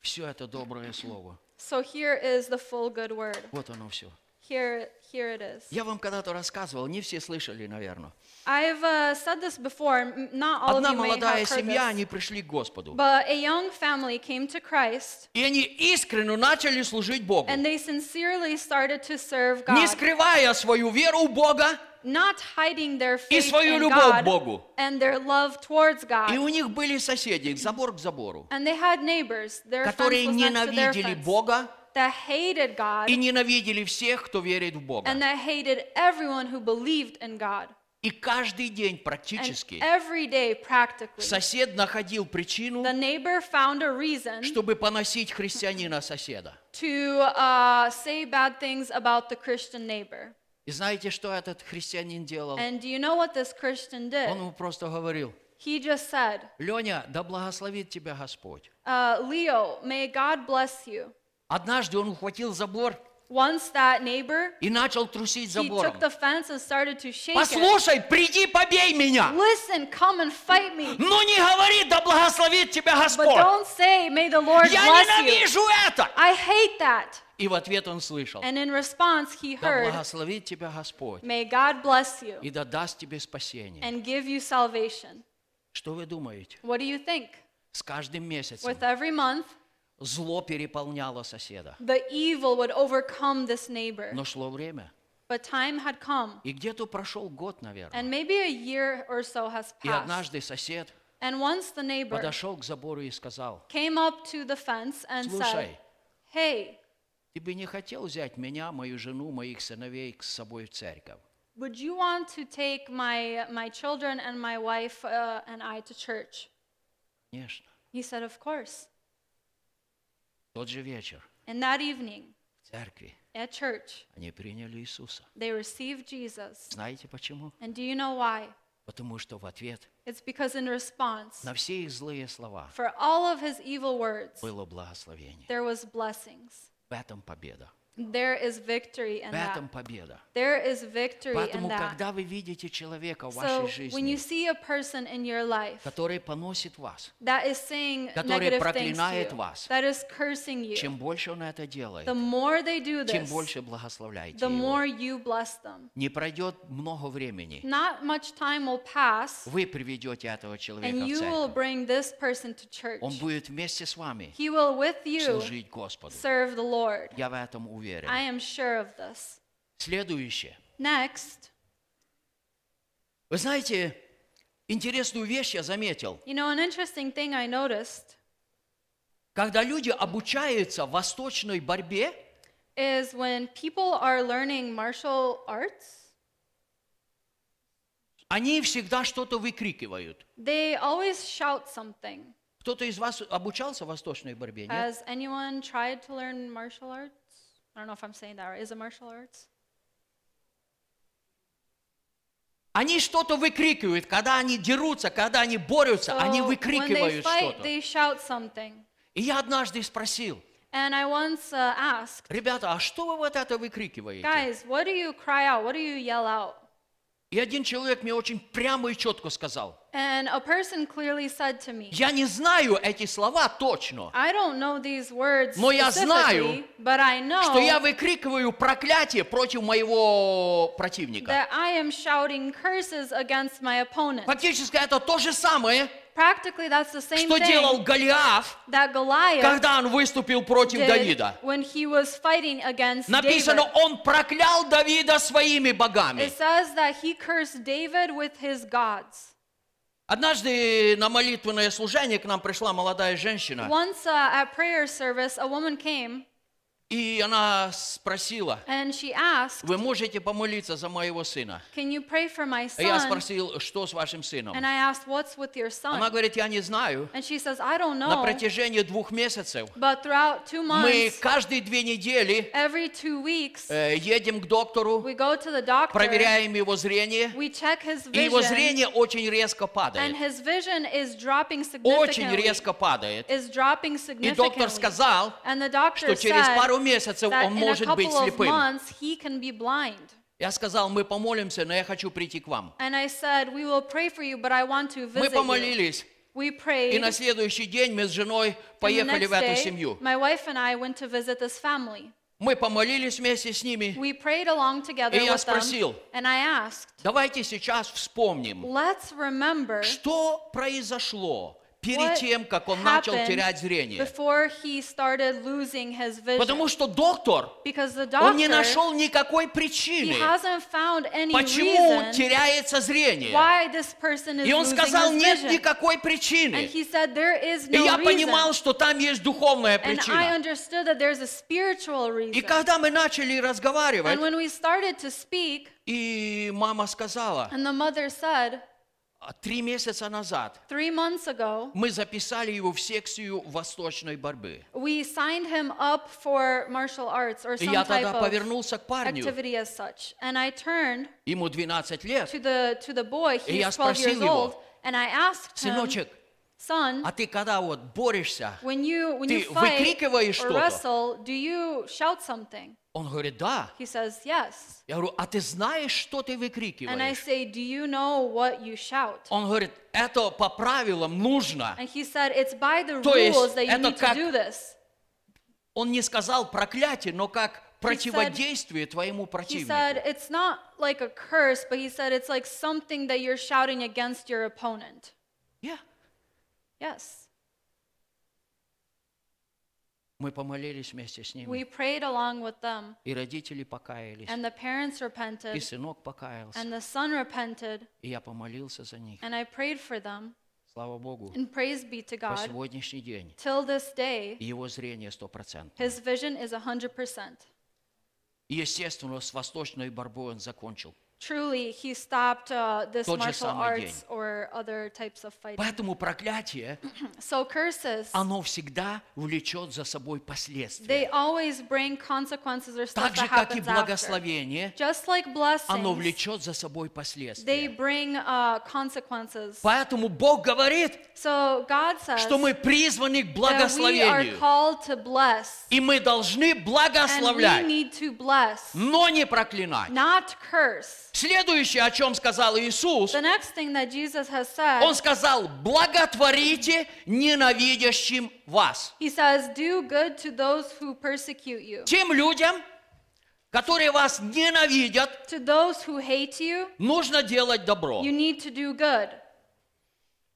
Все это доброе слово. So here is the full good word. Вот оно все. Here here it is. Я вам когда-то рассказывал, не все слышали, наверное. I've uh, said this before. m- Not all of Одна you may молодая have heard семья, this. они пришли к Господу. But a young family came to Christ И они искренне начали служить Богу. and they sincerely started to serve Не God, скрывая свою веру в Бога, not hiding their и faith свою in любовь к God Богу. and their love towards И God. у них были соседи, забор к забору, And they had neighbors, their fence которые was next to their ненавидели fence, Бога that hated God и ненавидели всех, кто верит в Бога. and that hated everyone who believed in God. И каждый день And практически every day, practically, сосед находил причину, the neighbor found a reason чтобы поносить христианина соседа. to uh, say bad things about the Christian neighbor. И знаете, что этот христианин делал? And do you know what this Christian did? Он ему просто говорил, He just said, Леня, да благословит тебя Господь. uh, Leo, may God bless you. Однажды он ухватил забор Once that neighbor, и начал трусить he забором. took the fence and started to shake it. Послушай, приди, побей меня. Listen, come and fight me. Ну не говори, да благословит тебя But Господь. don't say, may the Lord Я bless you. ненавижу это. I hate that. И в ответ он слышал, And in response, he да heard, благословит тебя Господь may God bless you и да даст тебе спасение. and give you salvation. Что вы думаете? What do you think? С каждым месяцем With every month, зло переполняло соседа. the evil would overcome this neighbor. Но шло время. But time had come, И где-то прошел год, наверное. and maybe a year or so has И passed. однажды сосед And once the neighbor подошел к забору и сказал, came up to the fence and said, слушай, Hey, ты бы не хотел взять меня, мою жену, моих сыновей с собой в церковь? would you want to take my, my children and my wife uh, and I to church? Конечно. He said, Of course. В тот же вечер And that evening, в церкви at church, они приняли Иисуса. they received Jesus. Знаете почему? And do you know why? Потому что в ответ It's because in response, на все их злые слова for all of his evil words, было благословение. there was blessings. В этом победа. There is victory in В that. этом победа. There is victory in Поэтому, that. когда вы видите человека в So вашей when you жизни, see a person in your life который поносит вас, that is saying Который проклинает you, вас, that is cursing you, чем больше он это делает, the more they do тем this, больше благословляйте the его. more you bless them. Не пройдет много времени, Not much time will pass, вы приведете этого человека and в you will церковь. bring this person to church. Он будет вместе с вами He will with you служить Господу. serve the Lord. Я в этом уверен. I am sure of this. Следующее. Next, Вы знаете, интересную вещь я заметил. you know, an interesting thing I noticed Когда люди обучаются восточной борьбе, is when people are learning martial arts, они всегда что-то выкрикивают. they always shout something. Кто-то из вас обучался восточной борьбе, нет? Has anyone tried to learn martial arts? I don't know if I'm saying that right. Is it martial arts? Они что-то выкрикивают, когда они дерутся, когда они борются, они So when they выкрикивают что-то. they shout something. И я однажды спросил, And I once uh, asked, ребята, а что вы вот это выкрикиваете? guys, what do you cry out? What do you yell out? И один человек мне очень прямо и четко сказал, And a person clearly said to me, я не знаю эти слова точно, I don't know these words Но я specifically, знаю, but I know что я выкрикиваю проклятие против моего противника. that I am shouting curses against my opponent. Фактически это то же самое, Practically, that's the same что делал thing Голиаф, that Goliath когда он выступил против did Давида. when he was fighting against Написано, David. он проклял Давида своими богами. It says that he cursed David with his gods. Однажды на молитвенное служение к нам пришла молодая женщина, Once uh, at service, a woman came И она спросила, And she asked, вы можете помолиться за моего сына? Can you pray for my И я son? спросил, что с вашим сыном? And I asked, What's with your Она son? говорит, я не знаю. And she says, I don't На know. протяжении двух месяцев But throughout two мы months, каждые две недели every two weeks, э, едем к доктору, we go to the doctor, проверяем его зрение, we check his и его vision, зрение очень резко and падает. his vision is dropping Очень significantly. резко падает. Is dropping И доктор significantly. сказал, And the doctor что через пару месяцев он может быть слепым. Я сказал, мы помолимся, но я хочу прийти к вам. Мы помолились, We и prayed. на следующий день мы с женой поехали в эту семью. my wife and I went to visit this family. Мы помолились вместе с ними. We prayed along together И я with them. спросил, And I asked, давайте сейчас вспомним, let's remember что произошло перед тем, как он начал терять зрение. before he started losing his vision. Потому что доктор, the он не doctor, нашел никакой причины, почему теряется зрение. why this person is И он сказал, нет никакой And причины. he said there is И no я reason. понимал, что там есть духовная And I причина. understood that there's a spiritual reason. И когда мы начали разговаривать, And when we started to speak, и мама сказала, and the mother said, «А три месяца назад three months ago, мы записали его в секцию восточной борьбы. we signed him up for martial arts or И some я type тогда of повернулся к парню, activity as such. And I turned ему 12 лет, to the to the boy, И я he's 12 years спросил его, old, and I asked him, сыночек, son, а ты когда вот борешься, when you when ты you fight выкрикиваешь что-то? wrestle, do you shout something? Он говорит, да. He says, yes. Я говорю, а ты знаешь, что ты And I выкрикиваешь? say, do you know what you shout? Он говорит, это по правилам нужно. And he said, it's by the То rules that you need to как- do this. Он не сказал проклятие, но как противодействие твоему He противнику. said, it's not like a curse, but he said it's like something that you're shouting against your opponent. Yeah. Yes. Мы помолились вместе с ними. We prayed along with them, И родители покаялись. and the parents И сынок покаялся. and the son repented, И я помолился за них. and I prayed for them. Слава Богу. And praise be to По God, сегодняшний день till this day, его зрение 100%. his vision is 100%. И, естественно, с восточной борьбой он закончил. Truly, he stopped uh, this Тот же martial самый arts or other types of fighting. Поэтому проклятие, So curses, оно всегда влечет за собой they последствия. always bring consequences or stuff Так же, that как и happens after. благословение, Just like оно blessings, влечет за собой they последствия. bring uh, consequences. Поэтому Бог говорит, So God says что мы призваны к that we are благословению. called to bless, И мы должны and we благословлять, need to bless, но не проклинать. not curse. Следующее, о чем сказал Иисус, The next thing that Jesus has said, Он сказал, благотворите ненавидящим вас. He says, "Do good to those who persecute you, Тем людям, которые вас ненавидят, to those who hate you. нужно делать добро. You need to do good."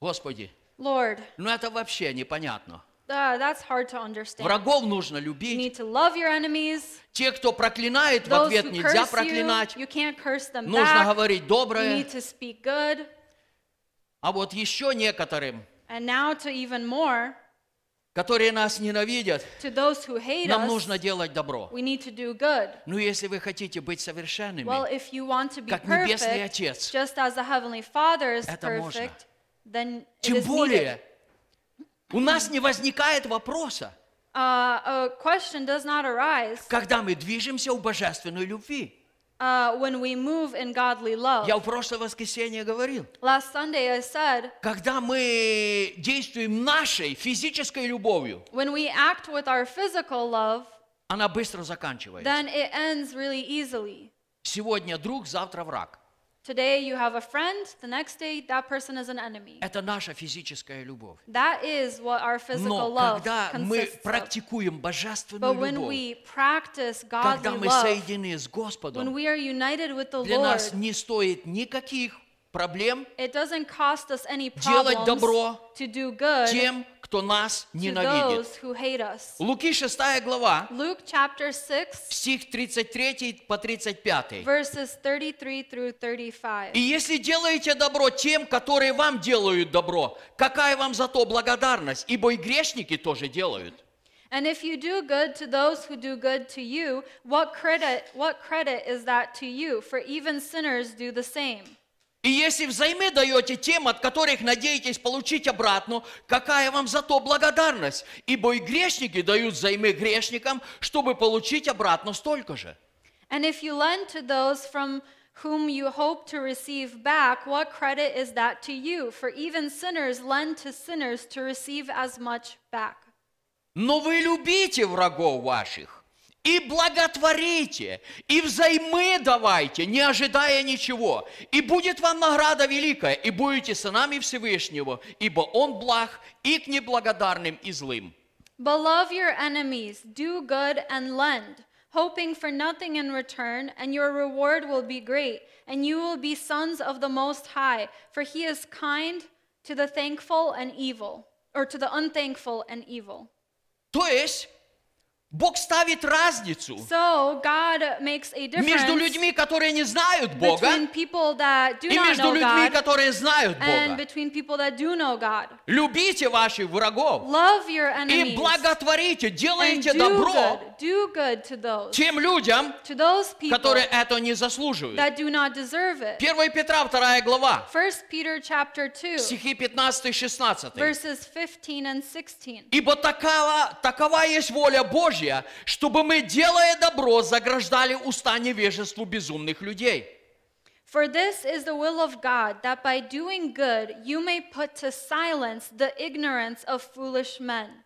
Господи, Lord, ну это вообще непонятно. Uh, that's hard to understand. Врагов нужно You любить. need to love your enemies. Те, кто проклинает, в Those ответ who нельзя curse you, проклинать. you can't curse them Нужно back. говорить You доброе. need to speak good. А вот еще некоторым, And now to even more, которые нас ненавидят, to those who hate нам us, нужно делать добро. we need to do good. Ну, если вы хотите быть совершенными, Well, if you want to be как Небесный perfect, Отец, just as the Heavenly Father is Это можно. perfect, then it тем is needed. более, у нас не возникает вопроса, Uh, a question does not arise когда мы движемся в божественной любви. uh, when we move in godly love. Я в прошлое воскресенье говорил, Last Sunday I said, когда мы действуем нашей физической любовью, when we act with our physical love, она быстро заканчивается. then it ends really easily. Сегодня друг, завтра враг. Today you have a friend, the next day that person is an enemy. Это наша физическая любовь. That is what our physical Но love когда мы consists of. практикуем But божественную when любовь, we practice когда godly мы love, соединены с when Господом, we are united with the для Lord, нас не стоит никаких проблем it doesn't cost us any делать problems добро to do good тем, кто нас to ненавидит. those who hate us. Луки 6 глава, Luke chapter 6, стих 33 по 35. verses 33 through 35. И если делаете добро тем, которые вам делают добро, какая вам за то благодарность? Ибо и грешники тоже делают. And if you do good to those who do good to you, what credit what credit is that to you? For even sinners do the same. И если взаймы даете тем, от которых надеетесь получить обратно, какая вам за то благодарность? Ибо и грешники дают взаймы грешникам, чтобы получить обратно столько же. And if you lend to those from whom you hope to receive back, what credit is that to you? For even sinners lend to sinners to receive as much back. Но вы любите врагов ваших и благотворите, и взаймы давайте, не ожидая ничего. И будет вам награда великая, и будете сынами Всевышнего, ибо Он благ и к неблагодарным и злым. But love your enemies, do good and lend, hoping for nothing in return, and your reward will be great, and you will be sons of the Most High, for He is kind to the thankful and evil, or to the unthankful and evil. То есть, Бог ставит разницу So God makes a между difference людьми, которые не знают Бога, и между людьми, God которые знают Бога. Любите ваших врагов и благотворите, делайте добро good. Good to those, тем людям, people которые это не заслуживают. that do not deserve it. 1 Петра 2 глава, 1 Peter chapter 2, стихи 15-16. verses 15 and 16. Ибо такова, такова есть воля Божья, чтобы мы, делая добро, заграждали уста невежеству безумных людей. For this is the will of God, that by doing good you may put to silence the ignorance of foolish men.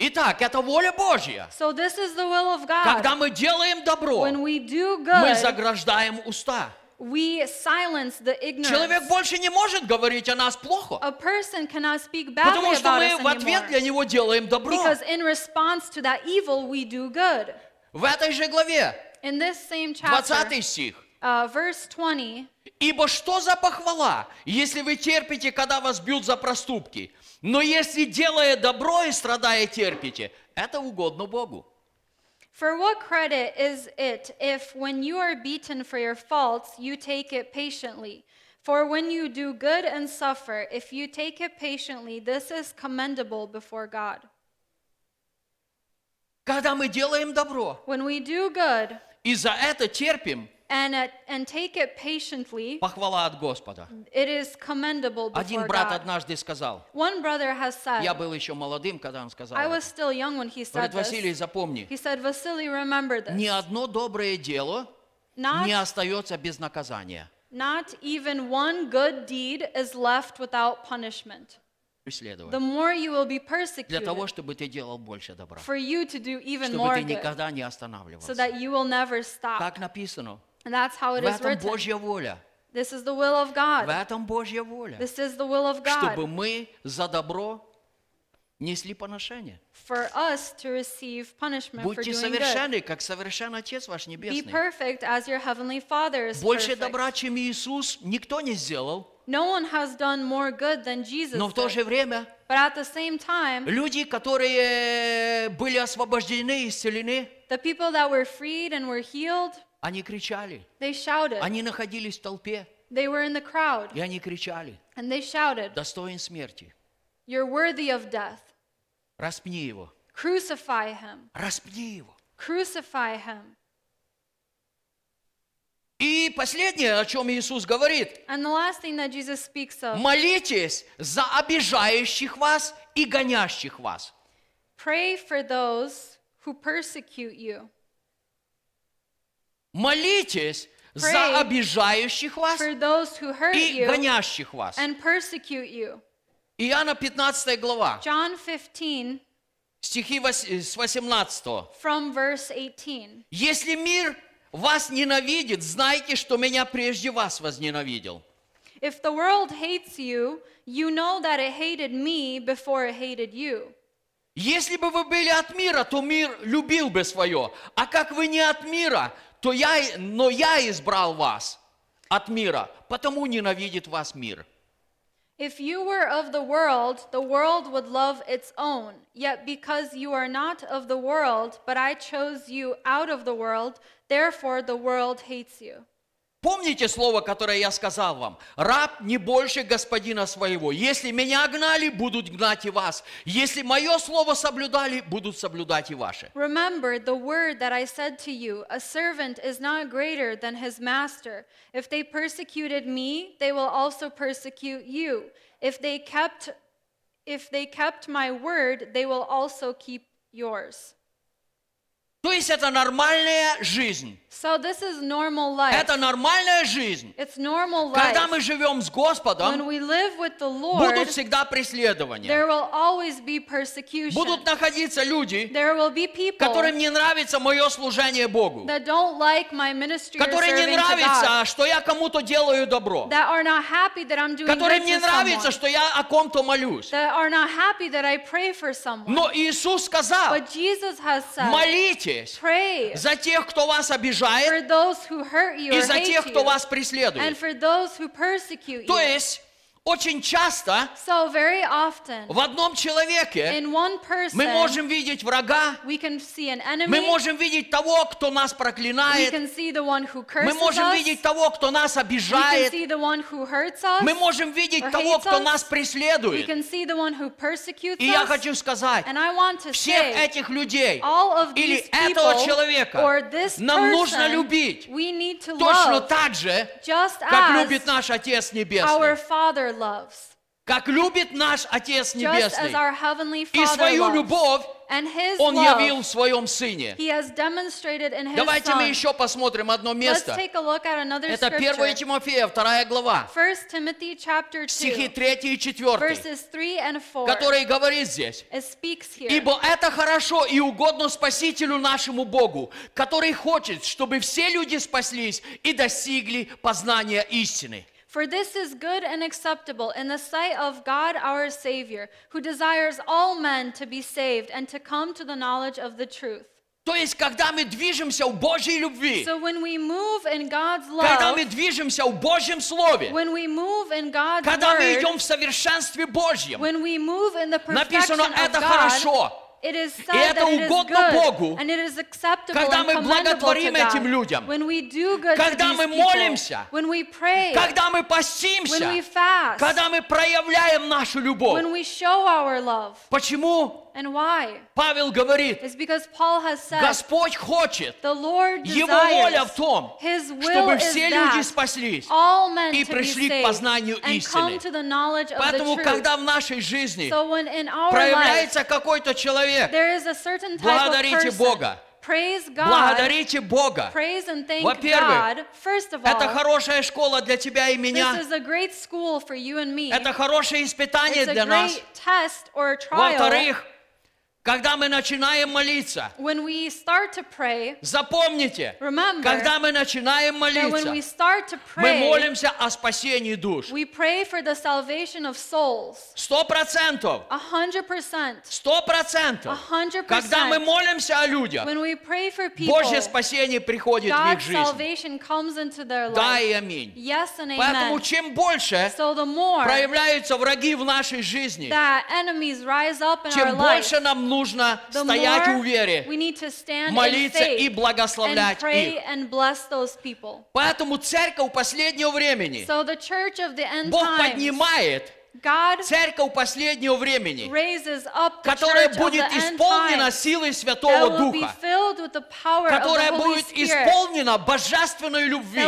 Итак, это воля Божья. So this is the will of God. Когда мы делаем добро, When we do мы good, заграждаем уста. We silence the ignorance. Человек больше не может говорить о нас плохо, A person cannot speak badly потому что about мы в ответ для него делаем добро. Because in response to that evil, we do good. В этой же главе, In this same chapter, 20 стих. uh, verse 20, Ибо что за похвала, если вы терпите, когда вас бьют за проступки? Но если, делая добро и страдая, терпите, это угодно Богу. For what credit is it if, when you are beaten for your faults, you take it patiently? For when you do good and suffer, if you take it patiently, this is commendable before God. Когда мы делаем добро When we do good и за это терпим, and, uh, and take it patiently, похвала от Господа. it is commendable Один before брат God. однажды сказал, One brother has said, я был еще молодым, когда он сказал, I это. was still young when he said говорит, Василий, this. запомни, He said, Vasily, remember ни this. одно доброе дело Not, не остается без наказания. not even one good deed is left without punishment. Преследование. The more you will be Для persecuted, того, чтобы ты делал больше добра. for you to do even Чтобы more ты good, никогда не so останавливался. that you will never stop. Как написано, And that's how в it is этом written. Божья воля. This is the will of В God. этом Божья воля. This is the will of Чтобы God мы за добро несли поношение. for us to receive punishment for Будьте doing good. совершенны, как совершен Отец ваш Be Небесный. perfect as your heavenly Father is Больше perfect. добра, чем Иисус, никто не сделал. No one has done more good than Jesus Но в то did. же время But at the same time, люди, которые были освобождены, исцелены, the people that were freed and were healed, они кричали. they shouted. Они находились в толпе, They were in the crowd и они кричали. and they shouted, Достоин смерти. You're worthy of death. Распни его. Crucify him. Распни его. Crucify him. И последнее, о чем Иисус говорит. And the last thing that Jesus speaks of Молитесь за обижающих вас и гонящих вас. pray for those who persecute you, Молитесь за обижающих вас for those who hurt и you гонящих вас. and persecute you. Иоанна 15 глава, John 15, стихи э, с 18. from verse 18. Если мир вас ненавидит, знайте, что меня прежде вас возненавидел. If the world hates you, you know that it hated me before it hated you. Если бы вы были от мира, то мир любил бы свое. А как вы не от мира, то я, но я избрал вас от мира, потому ненавидит вас мир. If you were of the world, the world would love its own. Yet because you are not of the world, but I chose you out of the world, therefore the world hates you. Помните слово, которое я сказал вам? Раб не больше господина своего. Если меня гнали, будут гнать и вас. Если мое слово соблюдали, будут соблюдать и ваши. Remember the word that I said to you A servant is not greater than his master. If they persecuted me, they will also persecute you. If they kept if they kept my word, they will also keep yours. То есть это нормальная жизнь. So this is normal life. Это нормальная жизнь. It's normal life. Когда мы живем с when Господом, we live with the Lord, будут всегда преследования. there will always be persecution. Будут находиться люди, there will be people которым не нравится мое служение Богу. that don't like my ministry or Которым не нравится, что я кому-то делаю добро. that are not happy that I'm doing Которым не нравится, someone, что я о ком-то молюсь. that are not happy that I pray for someone. Но Иисус сказал, But Jesus has said, молитесь pray за тех, кто вас for обижает, those who hurt you и за тех, кто вас and преследует. for those who persecute То you. есть, очень часто So very often, в одном человеке in one person, мы можем видеть врага, we can see an enemy, мы можем видеть того, кто нас we проклинает, can see the one who мы curses можем us, видеть того, кто нас we can обижает, see the one who hurts us, мы можем видеть того, кто us. нас we преследует. can see the one who persecutes И я хочу сказать, and I want to всех say, этих людей all of или these этого people человека or this нам нужно любить we need to точно love так же, just как любит наш Отец our Небесный. Father loves, Как любит наш Отец Небесный. И свою любовь Он явил в Своем Сыне. Давайте мы еще посмотрим одно место. Это 1 scripture. Тимофея, 2 глава, 1 Timothy chapter 2, стихи 3 и 4, verses 3 and 4. который говорит здесь. Ибо это хорошо и угодно Спасителю нашему Богу, который хочет, чтобы все люди спаслись и достигли познания истины. For this is good and acceptable in the sight of God our Savior, who desires all men to be saved and to come to the knowledge of the truth. То есть, когда мы движемся в Божьей любви, So when we move in God's когда love, мы движемся в Божьем Слове, when we move in God's когда мы word, идем в совершенстве Божьем, when we move in the perfection написано, of это God, хорошо. it is said И это that it is угодно good Богу, and it is acceptable когда and мы commendable to благотворим этим God. людям, When we do good когда to мы these people, молимся, when we pray, когда мы when постимся, we fast, когда мы проявляем нашу любовь. when we show our love. Почему And why? Павел говорит, It's because Paul has said, Господь хочет, the Lord Его воля desires в том, His will чтобы is все люди that спаслись. all men и пришли к познанию истины. Поэтому, когда в нашей жизни So when in our проявляется какой-то человек, there is a certain type of благодарите person, Бога. praise God, благодарите Бога. Во-первых, Это хорошая школа для тебя и меня. Это хорошее испытание для нас. Во-вторых, когда мы начинаем молиться, when we start to pray, запомните, remember когда мы начинаем that when we молиться, start to мы pray, молимся о спасении душ. we pray for the salvation of souls. Сто процентов. Сто процентов. Когда мы молимся о людях, When we pray for people, Божье спасение приходит в их God's жизнь. salvation comes into their Да и life. аминь. Yes and Поэтому amen. чем больше So the more проявляются враги в нашей жизни, that enemies rise up in our тем life, больше нам нужно the стоять в вере, молиться и благословлять их. Поэтому церковь последнего времени, So Бог поднимает God церковь последнего времени, которая будет исполнена силой Святого Духа, которая будет исполнена божественной любви.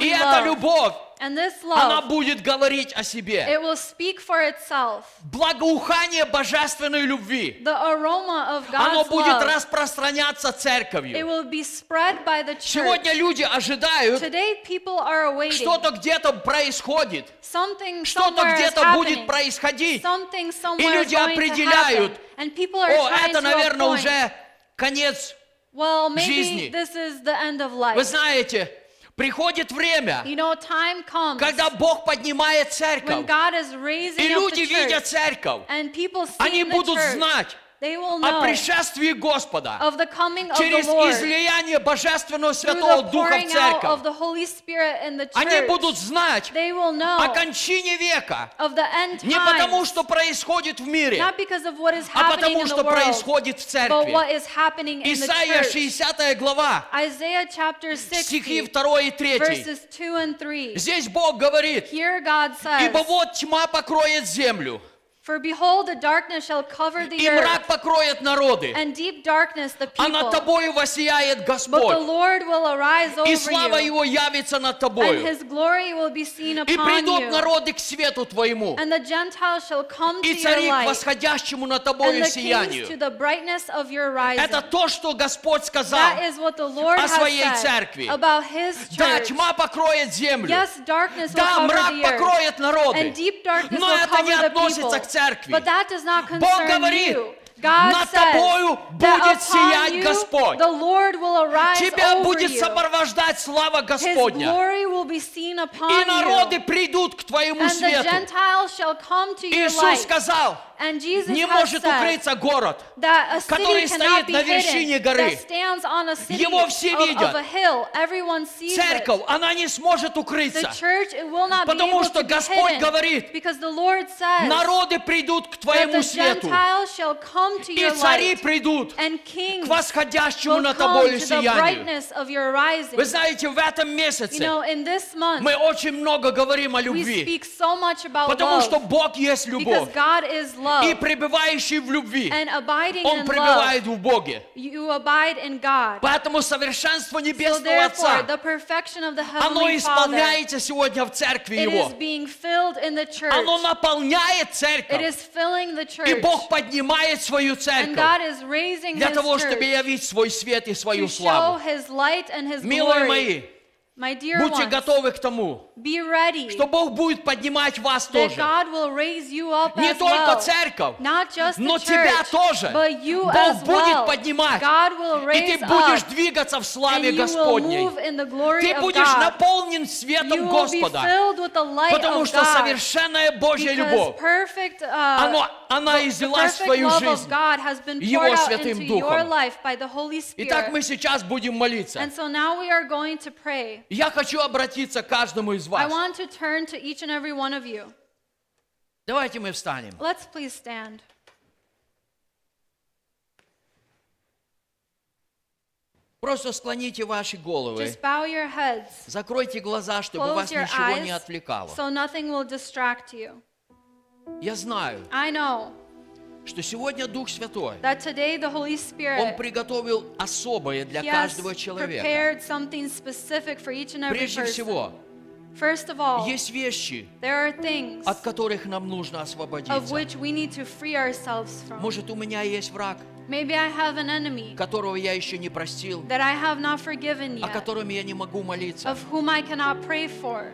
И эта любовь, And this она love, будет говорить о себе. it will speak for itself. Благоухание божественной любви, The aroma of оно God's будет love, распространяться it церковью. will be spread by the church. Сегодня люди ожидают, Today people are awaiting что-то где-то происходит, something что-то где-то будет происходить. Something И somewhere люди определяют. And people are О, это, наверное, уже конец. well, maybe жизни. this is the end of life. Вы знаете, приходит время, You know, time comes когда Бог поднимает when церковь, God is raising и up люди the church, видят церковь, and people see они the будут church, знать, They will о know пришествии Господа of the coming of the через Lord излияние Божественного Святого the Духа в out of церковь. the Holy Spirit in the Они будут church. знать They will know о кончине века. of the end Не потому, times, что происходит в мире, not because of what is а happening потому, in the что world, происходит в but церкви. what is happening in the Исайя church. 60 глава, Isaiah chapter стихи 60, 2 и 3. verses 2 and 3. Здесь Бог говорит, Here God says, ибо вот тьма покроет землю, For behold, the darkness shall cover the и мрак earth, покроет народы, and deep darkness the а над people. тобою воссияет But the Господь, Lord will arise и over слава you, Его явится над and тобою. his glory will be seen И upon придут you. народы к свету твоему, And the Gentiles shall come to и your цари к light, восходящему над and тобою the kings to сиянию. the brightness of your rising. Это то, что Господь сказал. That is what the Lord о has своей said церкви. about his Да, church. тьма покроет землю. Yes, darkness will Да, cover мрак the earth, покроет народы. and deep darkness Но will это не cover the относится people. к церкви. But that does not Бог concern говорит, you. God над тобою будет сиять Господь. the Lord will arise Тебя over будет you. сопровождать слава His Господня. glory will be seen upon И народы you. придут к твоему свету. Gentiles shall come to your Иисус light. сказал, And Jesus не может укрыться город. который стоит на вершине горы. Его все видят. Церковь, она не сможет укрыться. Потому что Господь говорит, Народы придут к твоему свету. И цари придут к восходящему come тобою сиянию. Вы знаете, в этом месяце мы очень много говорим о любви. Потому что Бог есть любовь. Love. И пребывающий в любви, and abiding Он in love, пребывает в Боге. you abide in God. Поэтому совершенство So Небесного therefore, Отца, the perfection of the оно исполняется сегодня в церкви it Его. is being filled in the church. Оно наполняет It церковь. is filling the И. Бог поднимает свою And церковь God is raising для того, чтобы явить свой свет и свою show славу. His light and His Милые glory. мои, My dear будьте ones, готовы к тому, be ready что Бог будет поднимать вас тоже. God will raise you up Не as только well. церковь, Not just the но church, тебя тоже. but you Бог as будет well. поднимать. God will И raise ты будешь up, двигаться в and славе you will Господней. move in the glory Ты of будешь God. наполнен You светом be Господа. filled with the light Потому of что God. совершенная Божья любовь, perfect, uh, оно- она излилась в твою жизнь Его Святым Духом. Итак, мы сейчас будем молиться. And so now we are going to pray. Я хочу обратиться к каждому из I вас. want to turn to each and every one of you. Давайте мы встанем. Let's please stand. Просто склоните ваши головы. Just bow your heads. Закройте глаза, чтобы Close вас ничего не eyes отвлекало. so nothing will distract you. Я знаю, I know что сегодня Дух Святой, that today the Holy Он Spirit приготовил особое для каждого человека. Прежде person. всего, First of all, есть вещи, there are things от которых нам нужно of освободиться. which we need to free ourselves from. Может, у меня есть враг, Maybe I have an enemy которого я еще не простил, that I have not forgiven о yet, котором я не могу молиться. of whom I cannot pray for.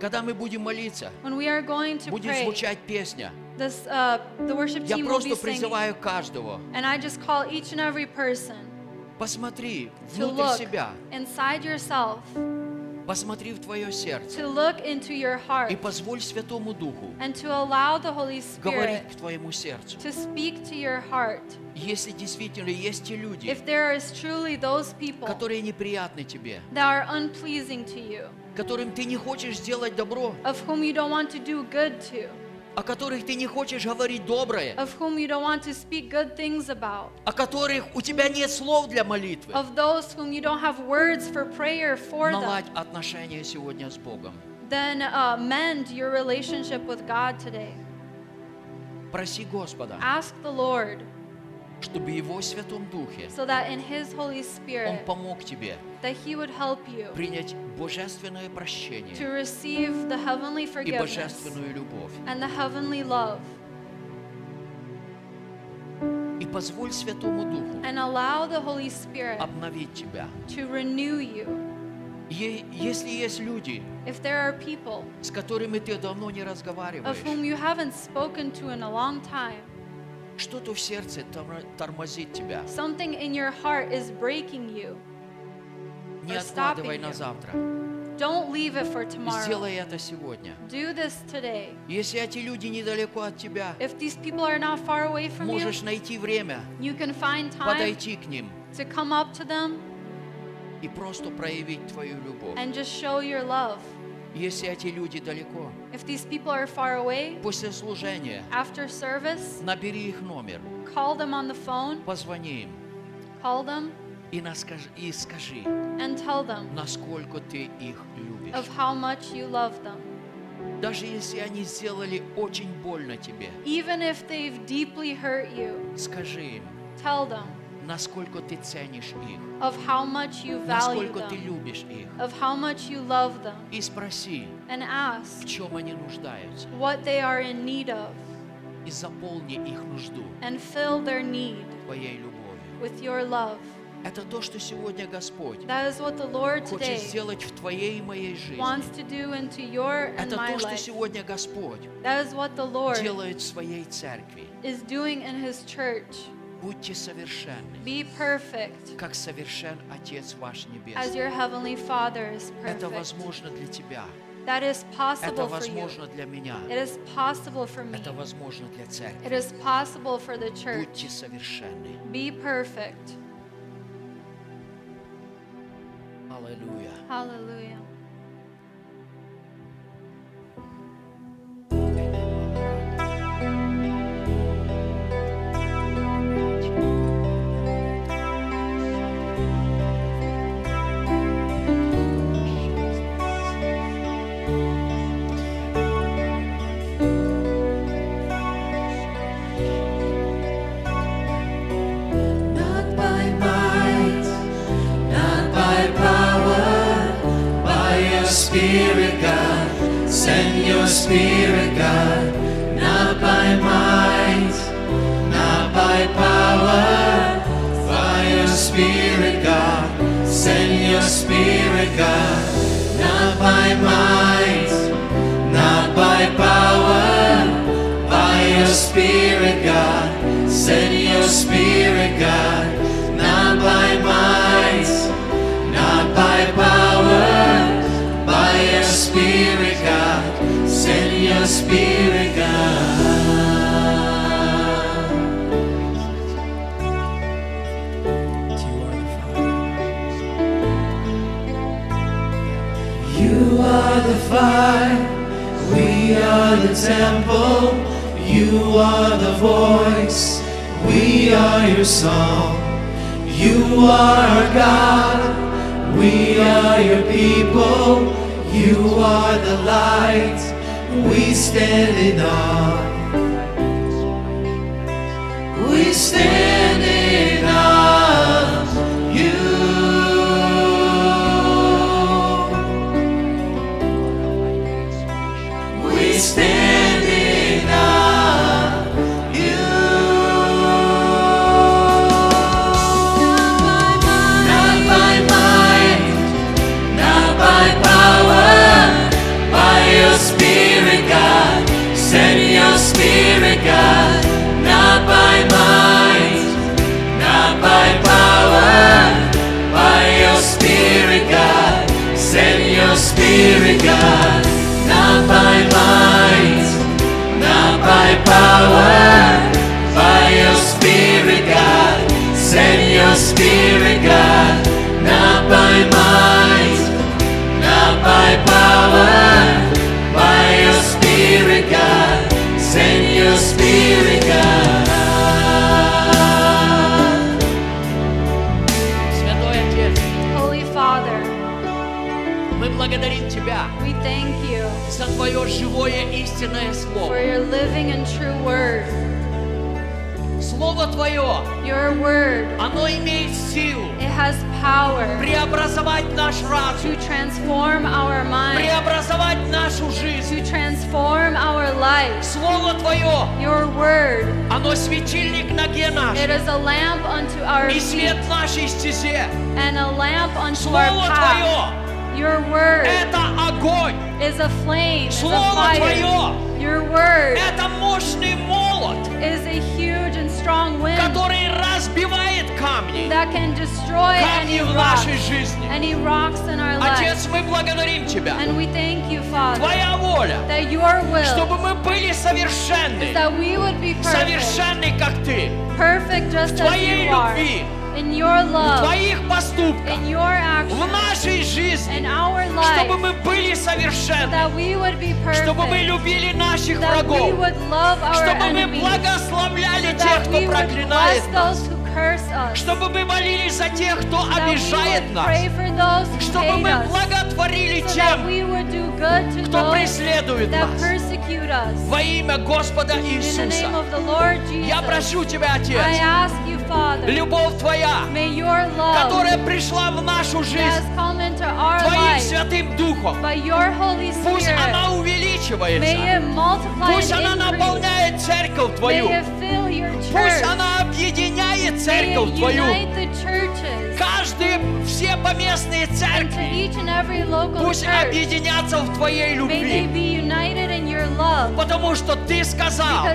Когда мы будем молиться, будет звучать песня. this, uh, the worship Я team просто призываю каждого, And I just call each and every person посмотри внутрь себя, inside yourself, посмотри в твое сердце to look into your heart, и позволь Святому Духу and to allow the Holy говорить к твоему сердцу. to speak to your heart. Если действительно есть те люди, If there is truly those people которые неприятны тебе, that are unpleasing to you, которым ты не хочешь сделать добро, of whom you don't want to do good to, о которых ты не хочешь говорить доброе, of whom you don't want to speak good things about, о которых у тебя нет слов для молитвы, of those whom you don't have words for prayer for them, наладь отношения сегодня с Богом. then uh, mend your relationship with God today. Проси Господа, Ask the Lord чтобы Его Святом Духе so that in His Holy Он Spirit помог тебе that He would help you принять божественное to прощение receive the heavenly и forgiveness божественную любовь. and the heavenly love И позволь Святому Духу and allow the Holy Spirit обновить тебя. to renew you. Е- Если есть люди, If there are people с которыми ты давно не of разговариваешь, whom you haven't spoken to in a long time, что-то в сердце тор- тормозит тебя, something in your heart is breaking you, Не откладывай на you. завтра. Don't leave it for tomorrow. Сделай это сегодня. Do this today. Если эти люди недалеко от тебя, If these people are not far away from you, можешь найти время you can find time подойти к ним to come up to them и просто проявить твою любовь. and just show your love. Если эти люди далеко, If these people are far away, после служения after service, набери их номер, call them on the phone, позвони им call them, и, наскаж- и скажи, and tell them насколько ты их любишь. of how much you love them. Даже если они сделали очень больно тебе, Even if they've deeply hurt you, скажи им, tell them насколько ты ценишь их, of how much you value насколько ты them, любишь их. of how much you love them, И спроси, and в ask чем они нуждаются, what they are in need of, и заполни их нужду and fill their need твоей любовью. with your love. Это то, что сегодня Господь хочет сделать в твоей и моей жизни. Это то, что сегодня Господь делает в своей церкви. Будьте совершенны, Be perfect как совершен Отец ваш as Небесный. your heavenly Father is Это возможно для тебя. That is Это possible for you. возможно для меня. It is possible for me. Это возможно для церкви. It is possible for the church. Будьте совершенны. Be perfect. Аллилуйя. Hallelujah. Are we are the temple. You are the voice, we are your song. You are our God, we are your people. You are the light, we stand in awe. We stand in God. Твое, Your word, оно имеет силу it has power преобразовать наш разум, to transform our mind, преобразовать нашу жизнь. to transform our life. Слово Твое, Your word, оно светильник ноге it нашей is a lamp unto our и feet свет нашей стезе. and a lamp unto our Слово path. Твое Your word – это огонь, is a flame, is a Слово fire. Твое Your word это мощный молот, is a huge and strong wind который разбивает камни. that can can destroy камни any в rock, нашей жизни. any rocks in our Отец, life. мы благодарим Тебя. And we thank you, Father, Твоя воля, that your will чтобы мы были is совершенны, that we would be perfect, совершенны, как Ты, perfect just в as Твоей you are, любви, In your в love, Твоих поступках, in your в actions, нашей жизни, in our чтобы life, мы были совершенны, that we would be чтобы мы perfect, любили наших that we врагов, would love our чтобы мы enemies, благословляли тех, that кто we проклинает нас, чтобы мы молились за тех, кто we обижает нас, чтобы мы благотворили so тем, we кто преследует нас. Во имя Господа Иисуса. Я прошу Тебя, Отец, Father, любовь Твоя, love которая пришла в нашу жизнь Твоим Святым Духом, Holy пусть Spirit, она увеличивается, пусть она наполняет церковь Твою, пусть она объединяет церковь Твою, каждые, все поместные церкви, пусть объединятся в Твоей любви, потому что Ты сказал,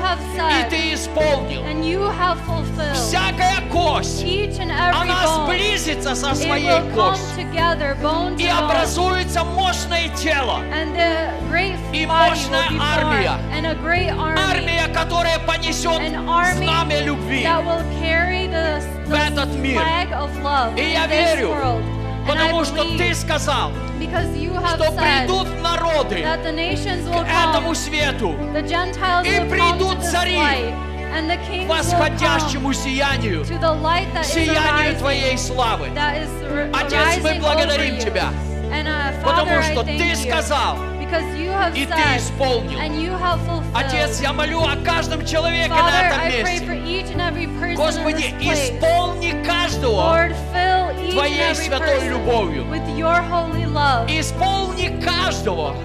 because you have и said Ты исполнил. and you have fulfilled Всякая кость, each and every она bone. сблизится со It своей will come костью, together, bone to и bone. образуется мощное тело, And the great И body мощная will be армия. formed, and a great army армия, которая понесет An army знамя любви. that will carry the, в этот the мир. flag of love И in я this верю, world. And I Потому что Ты сказал, что придут народы к этому свету, И придут цари come восходящему сиянию, сиянию Твоей славы. Отец, мы благодарим. Тебя, uh, потому что Ты сказал, и Ты исполнил. Отец, я молю о каждом человеке на этом месте. Господи, исполни каждого, Твоей святой любовью. исполни каждого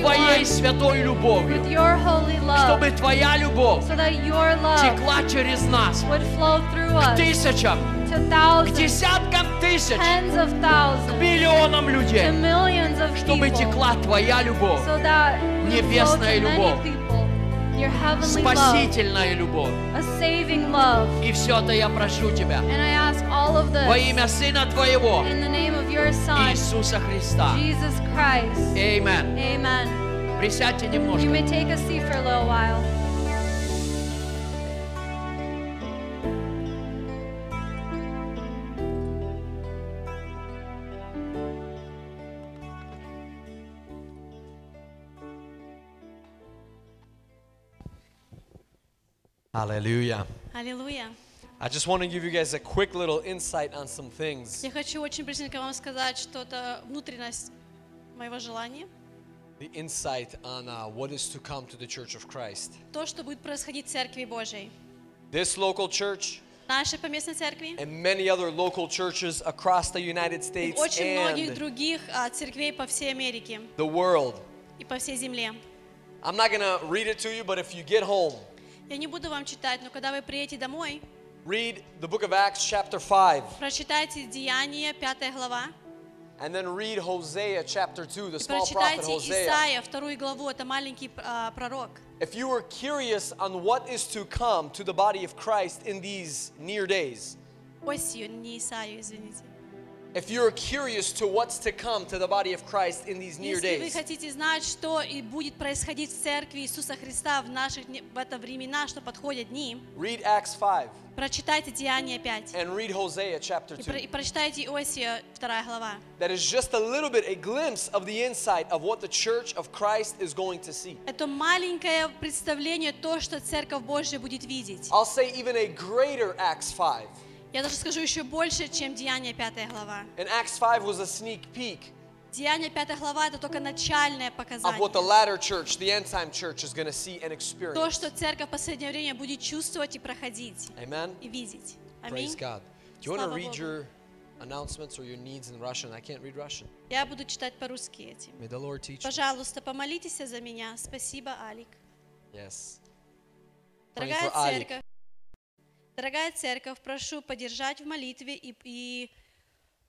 Твоей святой любовью, чтобы Твоя любовь текла через нас к тысячам, к десяткам тысяч, к миллионам людей, чтобы текла Твоя любовь, Небесная любовь. people. Your heavenly love, спасительная любовь. a saving love. И все это я прошу Тебя And I ask all of this во имя Сына Твоего, in the name of your Son, Иисуса Христа. Jesus Christ. Amen. Amen. Присядьте You немножко. may take a seat for a little while. Hallelujah. Аллилуйя. I just want to give you guys a quick little insight on some things. Я хочу очень быстренько вам сказать что-то, внутренность моего желания. The insight on uh, what is to come to the Church of Christ. То, что будет происходить в Церкви Божьей. This local church Нашей поместной церкви and many other local churches across the United и States очень многих and других а, церквей по всей Америке the world. и по всей земле. I'm not going to read it to you, but if you get home, Я не буду вам читать, но когда вы приедете домой, read the book of Acts, chapter 5, прочитайте Деяния, 5 глава, and then read Hosea, chapter 2, the и small prophet прочитайте Hosea. Исаия, вторую главу, это маленький а, пророк. If you were curious on what is to come to the body of Christ in these near days, Осию, не Исаию, извините. If you're curious to what's to come to the body of Christ in these near Если вы days, хотите знать, что и будет происходить в церкви Иисуса Христа в наших дне- в это времена, что подходят дни, read Acts 5 прочитайте Деяния 5 and read Hosea chapter и, про- 2. и прочитайте Иосия, 2 глава. That is just a little bit, a glimpse of the insight of what the church of Christ is going to see. Это маленькое представление, то, что Церковь Божья будет видеть. I'll say even a greater Acts 5. Я даже скажу еще больше, чем Деяния 5 глава. And Acts 5 was a sneak peek Деяния 5 глава это только начальное of показание. what the latter church, the end time church, is going to see and То, что Церковь в последнее время будет чувствовать и проходить, Amen. и видеть. Praise Аминь. God. Do you want to read your announcements or your needs in Russian? I can't read Russian. Я буду читать по-русски эти. May the Lord teach. Пожалуйста, помолитесь за меня. Спасибо, Алик. Yes. Дорогая церковь, дорогая церковь, прошу поддержать в молитве и, и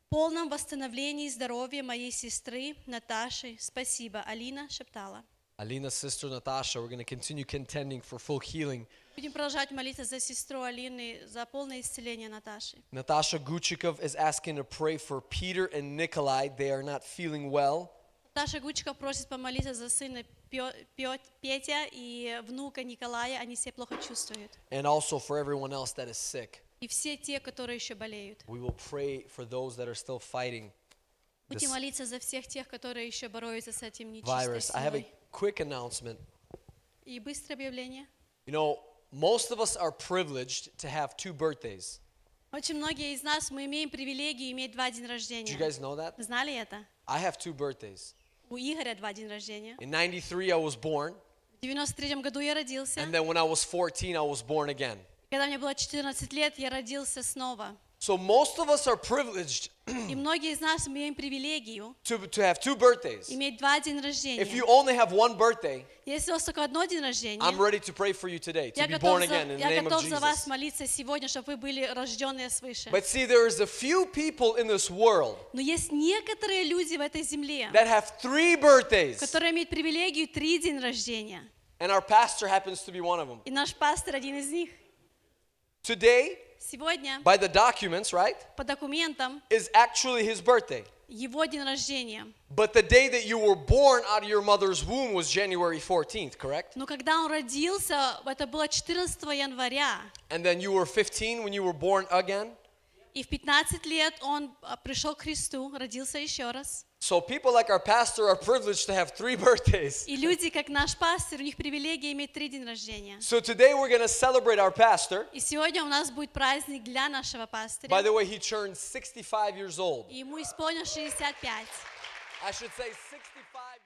полном восстановлении здоровья моей сестры Наташи. Спасибо, Алина шептала. Alina's sister Natasha, we're going to continue contending for full healing. Будем продолжать молиться за сестру Алины, за полное исцеление Наташи. Natasha Guchikov is asking to pray for Peter and Nikolai. They are not feeling well. Наташа Гучков просит помолиться за сына Петя и внука Николая, они себя плохо чувствуют. And also for everyone else that is sick. И все те, которые еще болеют. We will pray for those that are still fighting Будем молиться за всех тех, которые еще борются с этим нечистой virus. I have a силой. quick announcement. И быстрое объявление. You know, most of us are privileged to have two birthdays. Очень многие из нас, мы имеем привилегию иметь два Did рождения. you guys know that? Знали это? I have two birthdays. У Игоря два дня рождения. In 93, I was born, В 93 году я родился. and then when I was 14, I was born again. Когда мне было 14 лет, я родился снова. So most of us are privileged И многие из нас имеем привилегию to, to have two birthdays. иметь два дня If рождения. you only have one birthday, Если у вас только одно день рождения, I'm ready to pray for you today to я be born готов, за, again in the я name of готов за вас Jesus. молиться сегодня, чтобы вы были рожденные свыше. But see, there is a few people in this world Но есть некоторые люди в этой земле, that have three birthdays, которые имеют привилегию три день рождения. and our pastor happens to be one of them. И наш пастор один из них. Today, Сегодня by the documents, right, по документам is actually his birthday. его день рождения. But the day that you were born out of your mother's womb was January 14th, correct? Но когда он родился, это было 14 января. And then you were 15 when you were born again? И в 15 лет он а, пришел к Христу, родился еще раз. So people like our pastor are privileged to have three birthdays. И люди, как наш пастор, у них привилегия иметь три день рождения. So today we're going to celebrate our pastor. И сегодня у нас будет праздник для нашего By пастыря. the way, he turned 65 years old. И ему исполнилось 65. I should say 65